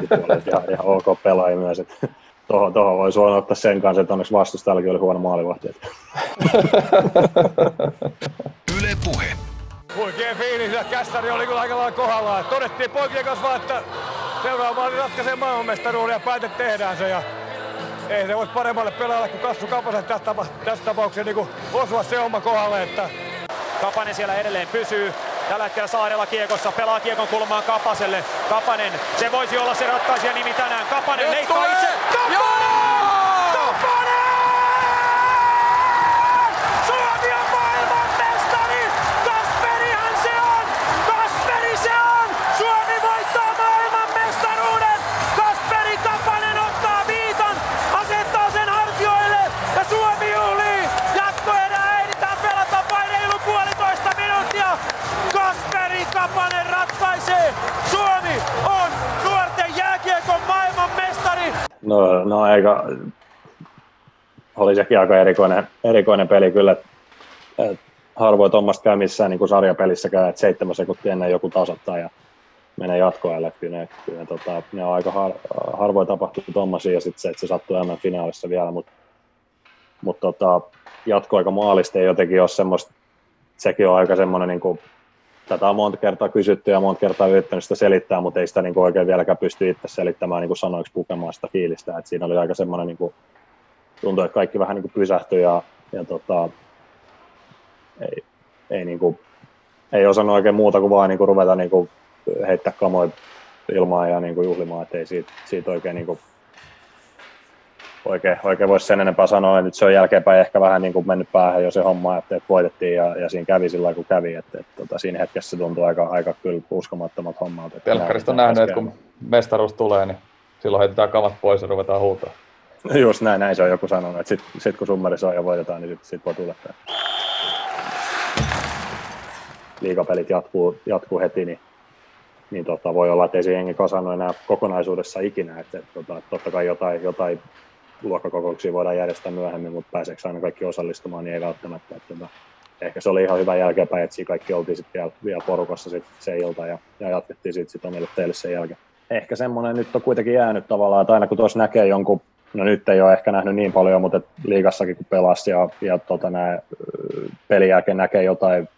ihan ok pelaaja myös. Että Tuohon, tuohon voi suoraan ottaa sen kanssa, että onneksi vastustajallakin oli huono maalivahti. Yle Puhe. huikea fiilis ja kässäri oli kyllä aika lailla kohdallaan. Todettiin poikien kanssa vaan, että seuraava maali ratkaisee maailmanmestaruuden ja päätet tehdään se. Ja ei se voisi paremmalle pelaajalle kuin Kassu Kapasen tässä, tapa, tässä tapauksessa niin osua se oma kohdalle. Että... Kapanen siellä edelleen pysyy. Tällä hetkellä Saarella kiekossa, pelaa kiekon kulmaan Kapaselle. Kapanen, se voisi olla se ratkaisija nimi tänään. Kapanen leikkaa itse. Kapanen! Suomi No, no aika, oli sekin aika erikoinen, erikoinen peli kyllä. Et, harvoin tuommoista käy missään niin kuin sarjapelissäkään, että seitsemän sekuntia ennen joku tasoittaa ja menee jatkoajalle. Kyllä ne, kyllä ne, tota, ne on aika har, harvoin tapahtuu tuommoisia ja sitten se, että se sattuu enemmän finaalissa vielä, mutta mut, tota, jatkoaika maalista ei jotenkin ole semmoista, sekin on aika semmoinen niin kuin, tätä on monta kertaa kysytty ja monta kertaa yrittänyt sitä selittää, mutta ei sitä niin kuin oikein vieläkään pysty itse selittämään niin kuin sanoiksi pukemaan sitä fiilistä. Et siinä oli aika semmoinen, niin kuin, tuntui, että kaikki vähän niin kuin pysähtyi ja, ja tota, ei, ei, niin kuin, ei osannut oikein muuta kuin vaan niin kuin ruveta niin kuin heittää kamoja ilmaan ja niin kuin juhlimaan, että ei siitä, siitä oikein, niin kuin, oikein, oikein voisi sen enempää sanoa. Nyt se on jälkeenpäin ehkä vähän niin kuin mennyt päähän jo se homma, että, että voitettiin ja, ja siinä kävi sillä kun kävi. Että, että, että siinä hetkessä se tuntui aika, aika kyllä uskomattomat hommat. Telkkarista on nähnyt, että kun mestaruus tulee, niin silloin heitetään kamat pois ja ruvetaan huutaa. (laughs) Just näin, näin se on joku sanonut, että sitten sit kun summeri soi ja voitetaan, niin sitten sit voi tulla. Liikapelit jatkuu, jatkuu heti, niin, niin tota, voi olla, että ei se jengi kasannut enää kokonaisuudessa ikinä. Että, että, tota, totta kai jotain, jotain luokkakokouksia voidaan järjestää myöhemmin, mutta pääseekö aina kaikki osallistumaan, niin ei välttämättä. Että, että, ehkä se oli ihan hyvä jälkeenpäin, että siinä kaikki oltiin sitten vielä, vielä porukassa sit se ilta ja, ja jatkettiin sitten sit omille teille sen jälkeen. Ehkä semmoinen nyt on kuitenkin jäänyt tavallaan, että aina kun tuossa näkee jonkun No nyt ei ole ehkä nähnyt niin paljon, mutta liigassakin kun pelasi ja, ja tota, nämä pelin jälkeen näkee jotain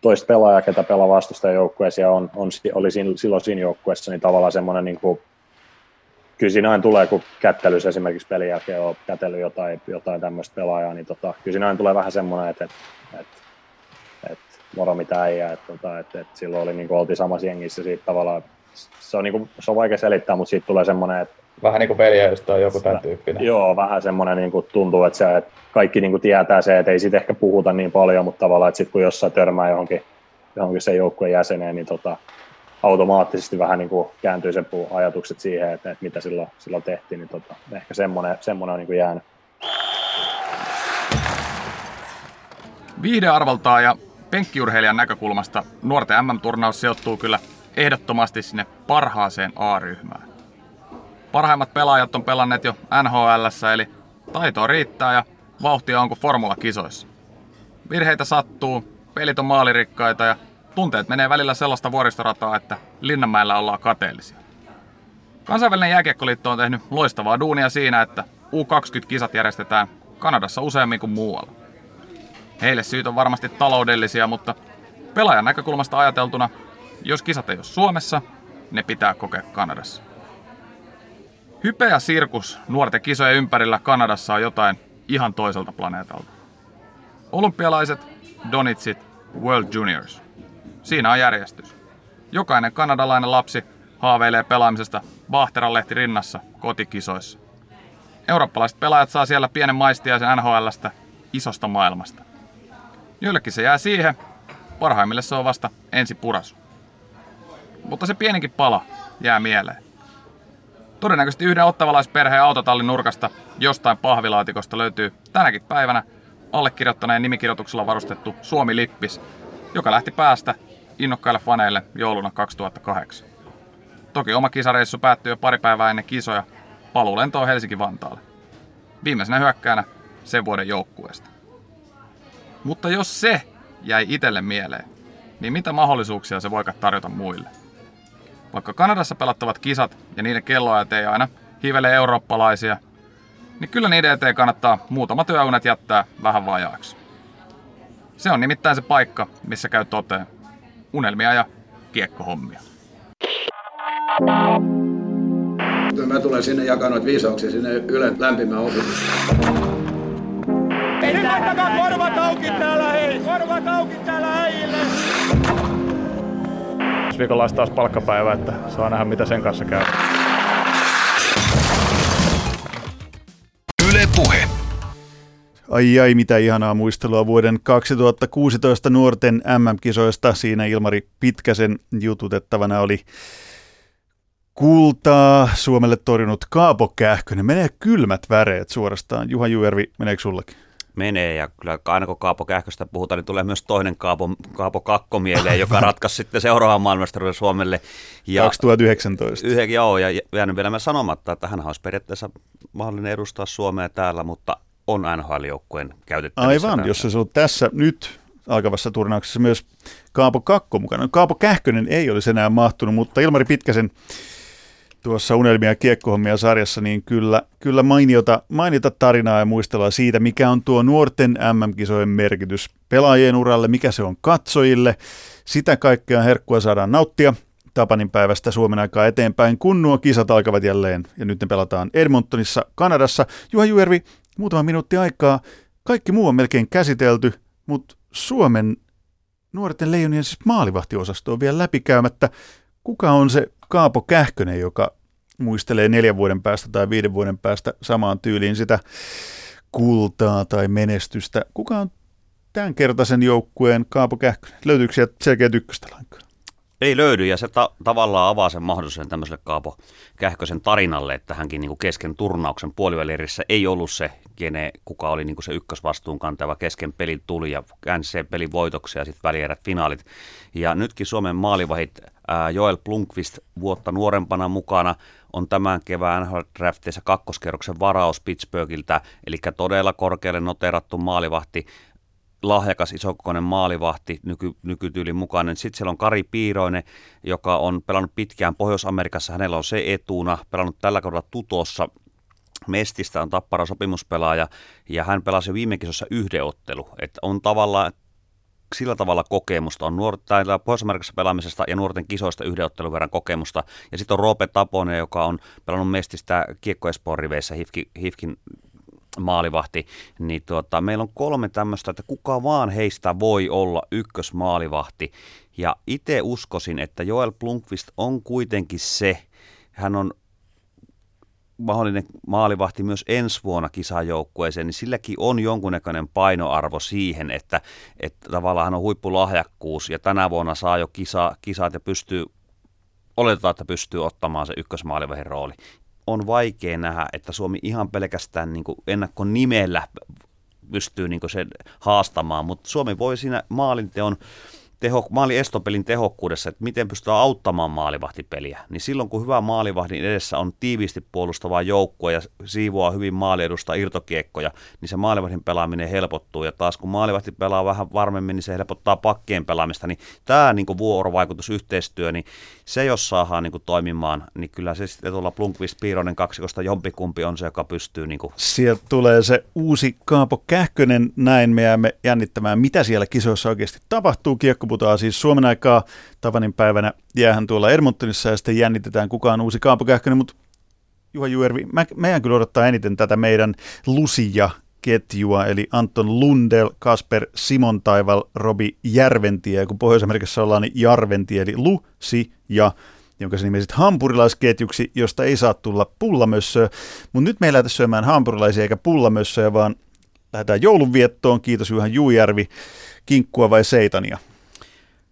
toista pelaajaa, ketä pelaa vastustajan joukkueessa ja on, on, oli silloin siinä joukkueessa, niin tavallaan semmoinen niin kuin, kyllä siinä aina tulee, kun kättelyssä esimerkiksi pelin jälkeen on kätellyt jotain, jotain tämmöistä pelaajaa, niin tota, kyllä siinä aina tulee vähän semmoinen, että, että, että, että moro mitä äijää, että, että, että, että silloin oli, niin kuin, oltiin samassa jengissä siitä tavallaan, se on, niin kuin, se on vaikea selittää, mutta siitä tulee semmoinen, että Vähän niin kuin peliä, jos on joku tämän tyyppinen. Joo, vähän semmoinen niin kuin tuntuu, että, se, että kaikki niin kuin tietää se, että ei siitä ehkä puhuta niin paljon, mutta tavallaan, että sitten kun jossain törmää johonkin, johonkin sen joukkueen jäseneen, niin tota, automaattisesti vähän niin kuin kääntyy se ajatukset siihen, että, että mitä silloin, silloin tehtiin, niin tota, ehkä semmoinen, semmoinen on niin kuin jäänyt. Viihdearvoltaan ja penkkiurheilijan näkökulmasta nuorten MM-turnaus sijoittuu kyllä ehdottomasti sinne parhaaseen A-ryhmään. Parhaimmat pelaajat on pelanneet jo NHL, eli taitoa riittää ja vauhtia on kuin formula-kisoissa. Virheitä sattuu, pelit on maalirikkaita ja tunteet menee välillä sellaista vuoristorataa, että Linnanmäellä ollaan kateellisia. Kansainvälinen jääkiekkoliitto on tehnyt loistavaa duunia siinä, että U20-kisat järjestetään Kanadassa useammin kuin muualla. Heille syyt on varmasti taloudellisia, mutta pelaajan näkökulmasta ajateltuna, jos kisat ei ole Suomessa, ne pitää kokea Kanadassa. Hype ja sirkus nuorten kisojen ympärillä Kanadassa on jotain ihan toiselta planeetalta. Olympialaiset, Donitsit, World Juniors. Siinä on järjestys. Jokainen kanadalainen lapsi haaveilee pelaamisesta Vahteralehti rinnassa kotikisoissa. Eurooppalaiset pelaajat saa siellä pienen maistiaisen NHLstä isosta maailmasta. Joillekin se jää siihen, parhaimmille se on vasta ensi purasu. Mutta se pienikin pala jää mieleen. Todennäköisesti yhden ottavalaisperheen autotallin nurkasta jostain pahvilaatikosta löytyy tänäkin päivänä allekirjoittaneen nimikirjoituksella varustettu Suomi-lippis, joka lähti päästä innokkaille faneille jouluna 2008. Toki oma kisareissu päättyi jo pari päivää ennen kisoja paluulentoon Helsinki-Vantaalle. Viimeisenä hyökkäänä sen vuoden joukkueesta. Mutta jos se jäi itselle mieleen, niin mitä mahdollisuuksia se voi tarjota muille? Vaikka Kanadassa pelattavat kisat ja niiden kelloajat ei aina hivele eurooppalaisia, niin kyllä niiden eteen kannattaa muutama työunet jättää vähän vajaaksi. Se on nimittäin se paikka, missä käy toteen. Unelmia ja kiekkohommia. Mä tulen sinne jakaa noita viisauksia sinne Ylen lämpimään opiin. Ei nyt laittakaa korvat auki täällä hei! Korvat auki täällä äijille! Ensi viikolla olisi taas palkkapäivä, että saa nähdä mitä sen kanssa käy. Yle Puhe. Ai ai, mitä ihanaa muistelua vuoden 2016 nuorten MM-kisoista. Siinä Ilmari Pitkäsen jututettavana oli kultaa Suomelle torjunut Kaapo Kähkönen. Menee kylmät väreet suorastaan. Juha Juervi, meneekö sullekin? menee ja kyllä aina kun Kaapo Kähköstä puhutaan, niin tulee myös toinen Kaapo, Kaapo Kakko mieleen, joka (laughs) ratkaisi sitten seuraavan maailmastaruuden Suomelle. Ja 2019. Yhden, joo, ja jäänyt vielä sanomatta, että hän olisi periaatteessa mahdollinen edustaa Suomea täällä, mutta on NHL-joukkueen käytettävissä. Aivan, jos se on tässä nyt alkavassa turnauksessa myös Kaapo Kakko mukana. Kaapo Kähkönen ei olisi enää mahtunut, mutta Ilmari Pitkäsen tuossa Unelmia kiekkohommia sarjassa, niin kyllä, kyllä mainiota, mainiota tarinaa ja muistelua siitä, mikä on tuo nuorten MM-kisojen merkitys pelaajien uralle, mikä se on katsojille. Sitä kaikkea herkkua saadaan nauttia Tapanin päivästä Suomen aikaa eteenpäin, kun nuo kisat alkavat jälleen. Ja nyt ne pelataan Edmontonissa, Kanadassa. Juha Juervi, muutama minuutti aikaa. Kaikki muu on melkein käsitelty, mutta Suomen nuorten leijonien siis maalivahtiosasto on vielä läpikäymättä. Kuka on se Kaapo Kähkönen, joka muistelee neljän vuoden päästä tai viiden vuoden päästä samaan tyyliin sitä kultaa tai menestystä. Kuka on tämän kertaisen joukkueen Kaapo Kähkönen? Löytyykö sieltä selkeä ykköstä lainkaan? Ei löydy ja se ta- tavallaan avaa sen mahdollisuuden tämmöiselle Kaapo Kähkösen tarinalle, että hänkin niin kuin kesken turnauksen puolivälirissä ei ollut se, kene, kuka oli niin kuin se ykkösvastuun kantava kesken pelin tuli ja käänsi sen pelin voitoksia ja sitten välierät finaalit. Ja nytkin Suomen maalivahit ää, Joel Plunkvist vuotta nuorempana mukana on tämän kevään NHL Draftissa kakkoskerroksen varaus Pittsburghiltä, eli todella korkealle noterattu maalivahti lahjakas isokokoinen maalivahti nyky, nykytyylin mukainen. Sitten siellä on Kari Piiroinen, joka on pelannut pitkään Pohjois-Amerikassa. Hänellä on se etuna, pelannut tällä kaudella Tutossa Mestistä on tappara sopimuspelaaja ja hän pelasi viime kisossa yhden ottelu. Että on tavallaan sillä tavalla kokemusta, on nuor- Pohjois-Amerikassa pelaamisesta ja nuorten kisoista yhden ottelun verran kokemusta. Ja sitten on Roope Taponen, joka on pelannut Mestistä kiekko riveissä Hifkin, Hifkin maalivahti, niin tuota, meillä on kolme tämmöistä, että kuka vaan heistä voi olla ykkösmaalivahti. Ja itse uskoisin, että Joel Plunkvist on kuitenkin se, hän on mahdollinen maalivahti myös ensi vuonna kisajoukkueeseen, niin silläkin on jonkunnäköinen painoarvo siihen, että, että tavallaan on huippulahjakkuus ja tänä vuonna saa jo kisa, kisat ja pystyy, oletetaan, että pystyy ottamaan se ykkösmaalivahin rooli on vaikea nähdä, että Suomi ihan pelkästään niin kuin ennakkonimellä pystyy niin sen haastamaan, mutta Suomi voi siinä maalinteon teho, maali estopelin tehokkuudessa, että miten pystytään auttamaan maalivahtipeliä, niin silloin kun hyvä maalivahdin edessä on tiiviisti puolustava joukkue ja siivoaa hyvin maaliedusta irtokiekkoja, niin se maalivahdin pelaaminen helpottuu. Ja taas kun maalivahti pelaa vähän varmemmin, niin se helpottaa pakkien pelaamista. Niin tämä niin vuorovaikutusyhteistyö, niin se jos saadaan niin toimimaan, niin kyllä se sitten tuolla Plunkvist Piironen kaksikosta jompikumpi on se, joka pystyy. Niin kuin... Sieltä tulee se uusi Kaapo Kähkönen, näin me jäämme jännittämään, mitä siellä kisoissa oikeasti tapahtuu. Kiekko putoaa siis Suomen aikaa Tavanin päivänä jäähän tuolla Edmontonissa ja sitten jännitetään kukaan uusi Kaapo Kähkönen, mutta Juha Juervi, mä, meidän kyllä odottaa eniten tätä meidän Lusia ketjua, eli Anton Lundel, Kasper Simon Taival, Robi Järventie, ja kun Pohjois-Amerikassa ollaan, niin Jarventie, eli Lusi ja jonka se nimesit hampurilaisketjuksi, josta ei saa tulla pullamössöä. Mutta nyt me ei lähdetä syömään hampurilaisia eikä pullamössöjä, vaan lähdetään joulunviettoon. Kiitos Juhan Juujärvi. Kinkkua vai seitania?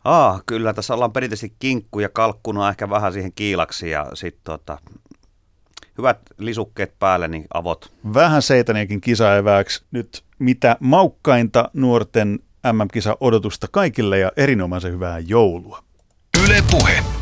Aa, kyllä tässä ollaan perinteisesti kinkku ja kalkkuna ehkä vähän siihen kiilaksi ja sitten tota, hyvät lisukkeet päälle, niin avot. Vähän seitaniakin kisaevääksi. Nyt mitä maukkainta nuorten MM-kisa odotusta kaikille ja erinomaisen hyvää joulua. Yle Puhe.